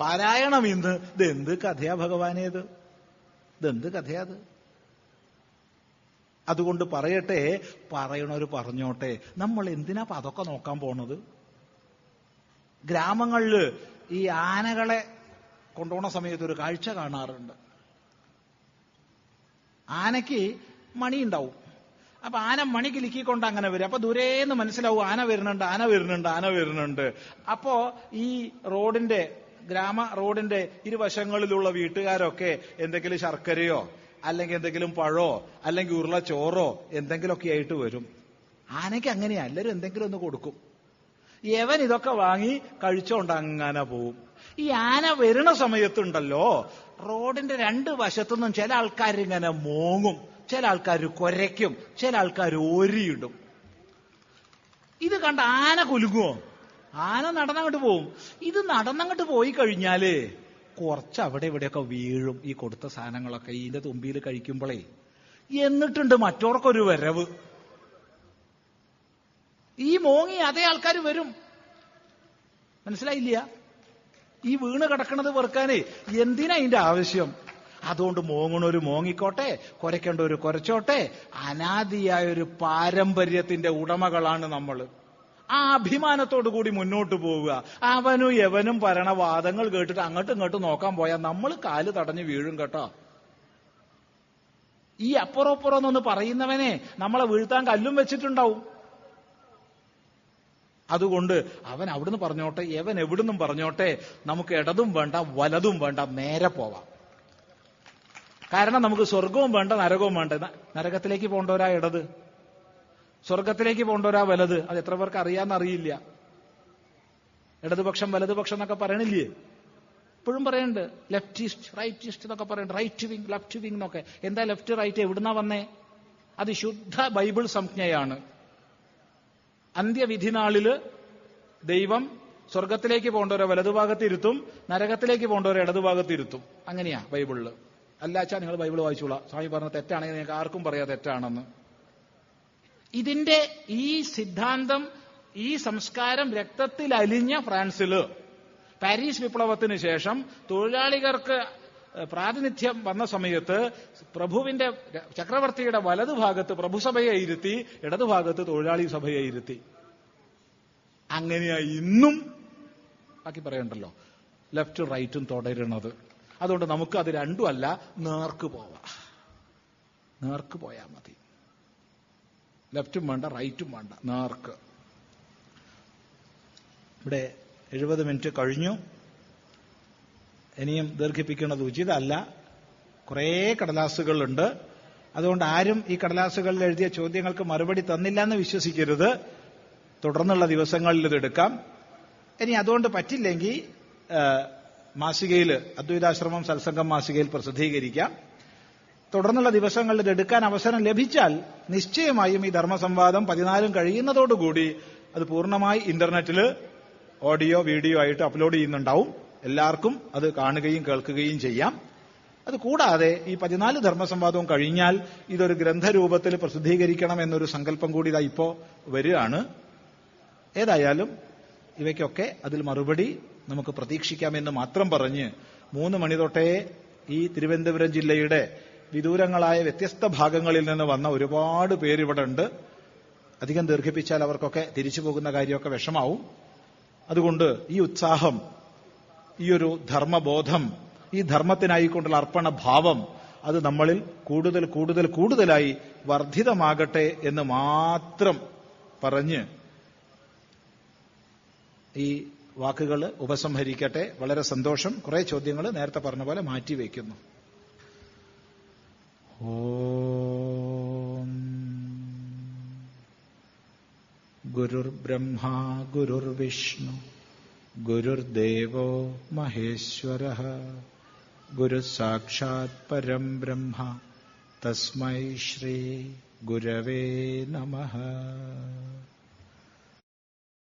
പാരായണം ഇന്ന്. ഇതെന്ത് കഥയാ ഭഗവാനേത് ഇതെന്ത് കഥയാത് അതുകൊണ്ട് പറയട്ടെ പറയണൊരു പറഞ്ഞോട്ടെ. നമ്മൾ എന്തിനാ അതൊക്കെ നോക്കാൻ പോണത്? ഗ്രാമങ്ങളിൽ ഈ ആനകളെ കൊണ്ടുപോണ സമയത്ത് ഒരു കാഴ്ച കാണാറുണ്ട്. ആനയ്ക്ക് മണി ഉണ്ടാവും അപ്പൊ ആന മണി കിലുക്കിക്കൊണ്ട് അങ്ങനെ വരും. അപ്പൊ ദൂരേന്ന് മനസ്സിലാവും ആന വരുന്നുണ്ട് ആന വരുന്നുണ്ട് ആന വരുന്നുണ്ട്. അപ്പോ ഈ റോഡിന്റെ ഗ്രാമ റോഡിന്റെ ഇരുവശങ്ങളിലുള്ള വീട്ടുകാരൊക്കെ എന്തെങ്കിലും ശർക്കരയോ അല്ലെങ്കിൽ എന്തെങ്കിലും പഴോ അല്ലെങ്കിൽ ഉരുള ചോറോ എന്തെങ്കിലുമൊക്കെ ആയിട്ട് വരും. ആനയ്ക്ക് അങ്ങനെയാ. എല്ലാവരും എന്തെങ്കിലും ഒന്ന് കൊടുക്കും. യവൻ ഇതൊക്കെ വാങ്ങി കഴിച്ചോണ്ട് അങ്ങനെ പോവും. ഈ ആന വരുന്ന സമയത്തുണ്ടല്ലോ റോഡിന്റെ രണ്ട് വശത്തുനിന്നും ചില ആൾക്കാർ ഇങ്ങനെ മോങ്ങും. ചില ആൾക്കാർ കൊരയ്ക്കും ചില ആൾക്കാർ ഒരിയിടും ഇത് കണ്ട ആന കുലുങ്ങുമോ ആന നടന്നങ്ങോട്ട് പോവും. ഇത് നടന്നങ്ങോട്ട് പോയി കഴിഞ്ഞാൽ കുറച്ച് അവിടെ ഇവിടെയൊക്കെ വീഴും ഈ കൊടുത്ത സാധനങ്ങളൊക്കെ ഇതിന്റെ തുമ്പിയിൽ കഴിക്കുമ്പോഴേ എന്നിട്ടുണ്ട് മറ്റോർക്കൊരു വരവ്. ഈ മോങ്ങി അതേ ആൾക്കാർ വരും. മനസ്സിലായില്ല? ഈ വീണ് കിടക്കണത് വെറുക്കാനേ. എന്തിനാ അതിന്റെ ആവശ്യം? അതുകൊണ്ട് മോങ്ങണൊരു മോങ്ങിക്കോട്ടെ കുരയ്ക്കേണ്ടൊരു കുരച്ചോട്ടെ അനാദിയായ ഒരു പാരമ്പര്യത്തിന്റെ ഉടമകളാണ് നമ്മൾ ആ അഭിമാനത്തോടു കൂടി മുന്നോട്ട് പോവുക. അവനും എവനും ഭരണവാദങ്ങൾ കേട്ടിട്ട് അങ്ങോട്ടും ഇങ്ങോട്ടും നോക്കാൻ പോയാൽ നമ്മൾ കാൽ തടഞ്ഞ് വീഴും കേട്ടോ. ഈ അപ്പുറപ്പുറം അപ്പുറം എന്നൊന്ന് പറയുന്നവനെ നമ്മളെ വീഴ്ത്താൻ കല്ലും വെച്ചിട്ടുണ്ടാവും. അതുകൊണ്ട് അവൻ അവിടുന്ന് പറഞ്ഞോട്ടെ എവൻ എവിടുന്നും പറഞ്ഞോട്ടെ നമുക്ക് ഇടതും വേണ്ട വലതും വേണ്ട നേരെ പോവാം. കാരണം നമുക്ക് സ്വർഗവും വേണ്ട നരകവും വേണ്ട. നരകത്തിലേക്ക് പോകേണ്ടവരാ ഇടത്. സ്വർഗത്തിലേക്ക് പോകേണ്ടവരാ വലത്. അത് എത്ര പേർക്ക് അറിയാന്നറിയില്ല ഇടതുപക്ഷം വലതുപക്ഷം എന്നൊക്കെ പറയണില്ലേ? ഇപ്പോഴും പറയുന്നുണ്ട് ലെഫ്റ്റിസ്റ്റ് റൈറ്റിസ്റ്റ് എന്നൊക്കെ പറയുന്നുണ്ട് റൈറ്റ് വിങ് ലെഫ്റ്റ് വിങ് എന്നൊക്കെ. എന്താ ലെഫ്റ്റ് റൈറ്റ് എവിടുന്നാ വന്നേ? അത് ശുദ്ധ ബൈബിൾ സംജ്ഞയാണ്. അന്ത്യവിധി നാളിൽ ദൈവം സ്വർഗത്തിലേക്ക് പോകേണ്ടവരെ വലതുഭാഗത്തിരുത്തും നരകത്തിലേക്ക് പോകേണ്ടവരെ ഇടതുഭാഗത്തിരുത്തും അങ്ങനെയാ ബൈബിളിൽ. അല്ലാച്ചാ നിങ്ങൾ ബൈബിൾ വായിച്ചോളാം. സ്വാമി പറഞ്ഞ തെറ്റാണെങ്കിൽ നിങ്ങൾക്ക് ആർക്കും പറയാം തെറ്റാണെന്ന്. ഇതിന്റെ ഈ സിദ്ധാന്തം ഈ സംസ്കാരം രക്തത്തിൽ അലിഞ്ഞ ഫ്രാൻസിൽ പാരീസ് വിപ്ലവത്തിന് ശേഷം തൊഴിലാളികൾക്ക് പ്രാതിനിധ്യം വന്ന സമയത്ത് പ്രഭുവിന്റെ ചക്രവർത്തിയുടെ വലതുഭാഗത്ത് പ്രഭുസഭയെ ഇരുത്തി ഇടതുഭാഗത്ത് തൊഴിലാളി സഭയെ ഇരുത്തി. അങ്ങനെയാ ഇന്നും ബാക്കി പറയണ്ടല്ലോ. ലെഫ്റ്റും റൈറ്റും തുടരുന്നത് അതുകൊണ്ട് നമുക്ക് അത് രണ്ടും അല്ല നേർക്ക് പോവാം. നേർക്ക് പോയാൽ മതി. ലെഫ്റ്റും വേണ്ട റൈറ്റും വേണ്ട നേർക്ക്. ഇവിടെ എഴുപത് മിനിറ്റ് കഴിഞ്ഞു. ഇനിയും ദീർഘിപ്പിക്കുന്നത് ഉചിതമല്ല. കുറേ കടലാസുകളുണ്ട്. അതുകൊണ്ട് ആരും ഈ കടലാസുകളിൽ എഴുതിയ ചോദ്യങ്ങൾക്ക് മറുപടി തന്നില്ല എന്ന് വിശ്വസിക്കരുത്. തുടർന്നുള്ള ദിവസങ്ങളിൽ ഇത് എടുക്കാം. ഇനി അതുകൊണ്ട് പറ്റില്ലെങ്കിൽ മാസികയിൽ അദ്വൈതാശ്രമം സത്സംഗം മാസികയിൽ പ്രസിദ്ധീകരിക്കാം. തുടർന്നുള്ള ദിവസങ്ങളിൽ എടുക്കാൻ അവസരം ലഭിച്ചാൽ നിശ്ചയമായും ഈ ധർമ്മസംവാദം പതിനാലും കഴിയുന്നതോടുകൂടി അത് പൂർണമായി ഇന്റർനെറ്റിൽ ഓഡിയോ വീഡിയോ ആയിട്ട് അപ്ലോഡ് ചെയ്യുന്നുണ്ടാവും. എല്ലാവർക്കും അത് കാണുകയും കേൾക്കുകയും ചെയ്യാം. അത് കൂടാതെ ഈ പതിനാല് ധർമ്മസംവാദവും കഴിഞ്ഞാൽ ഇതൊരു ഗ്രന്ഥരൂപത്തിൽ പ്രസിദ്ധീകരിക്കണം എന്നൊരു സങ്കല്പം കൂടി ഇതാ ഇപ്പോ വരികയാണ്. ഏതായാലും ഇവയ്ക്കൊക്കെ അതിൽ മറുപടി നമുക്ക് പ്രതീക്ഷിക്കാമെന്ന് മാത്രം പറഞ്ഞ് മൂന്ന് മണി തൊട്ടേ ഈ തിരുവനന്തപുരം ജില്ലയുടെ വിദൂരങ്ങളായ വ്യത്യസ്ത ഭാഗങ്ങളിൽ നിന്ന് വന്ന ഒരുപാട് പേരിവിടെ ഉണ്ട്. അധികം ദീർഘിപ്പിച്ചാൽ അവർക്കൊക്കെ തിരിച്ചു പോകുന്ന കാര്യമൊക്കെ വിഷമാവും. അതുകൊണ്ട് ഈ ഉത്സാഹം ഈ ഒരു ധർമ്മബോധം ഈ ധർമ്മത്തിനായിക്കൊണ്ടുള്ള അർപ്പണ ഭാവം അത് നമ്മളിൽ കൂടുതൽ കൂടുതൽ കൂടുതലായി വർദ്ധിതമാകട്ടെ എന്ന് മാത്രം പറഞ്ഞ് ഈ വാക്കുകൾ ഉപസംഹരിക്കട്ടെ. വളരെ സന്തോഷം. കുറെ ചോദ്യങ്ങൾ നേരത്തെ പറഞ്ഞ പോലെ മാറ്റിവെക്കുന്നു ഓം. ഗുരുർബ്രഹ്മാ ഗുരുർവിഷ്ണു ഗുരുദേവോ മഹേശ്വര. ഗുരു സാക്ഷാത് പരം ബ്രഹ്മ തസ്മൈ ശ്രീ ഗുരവേ നമഃ.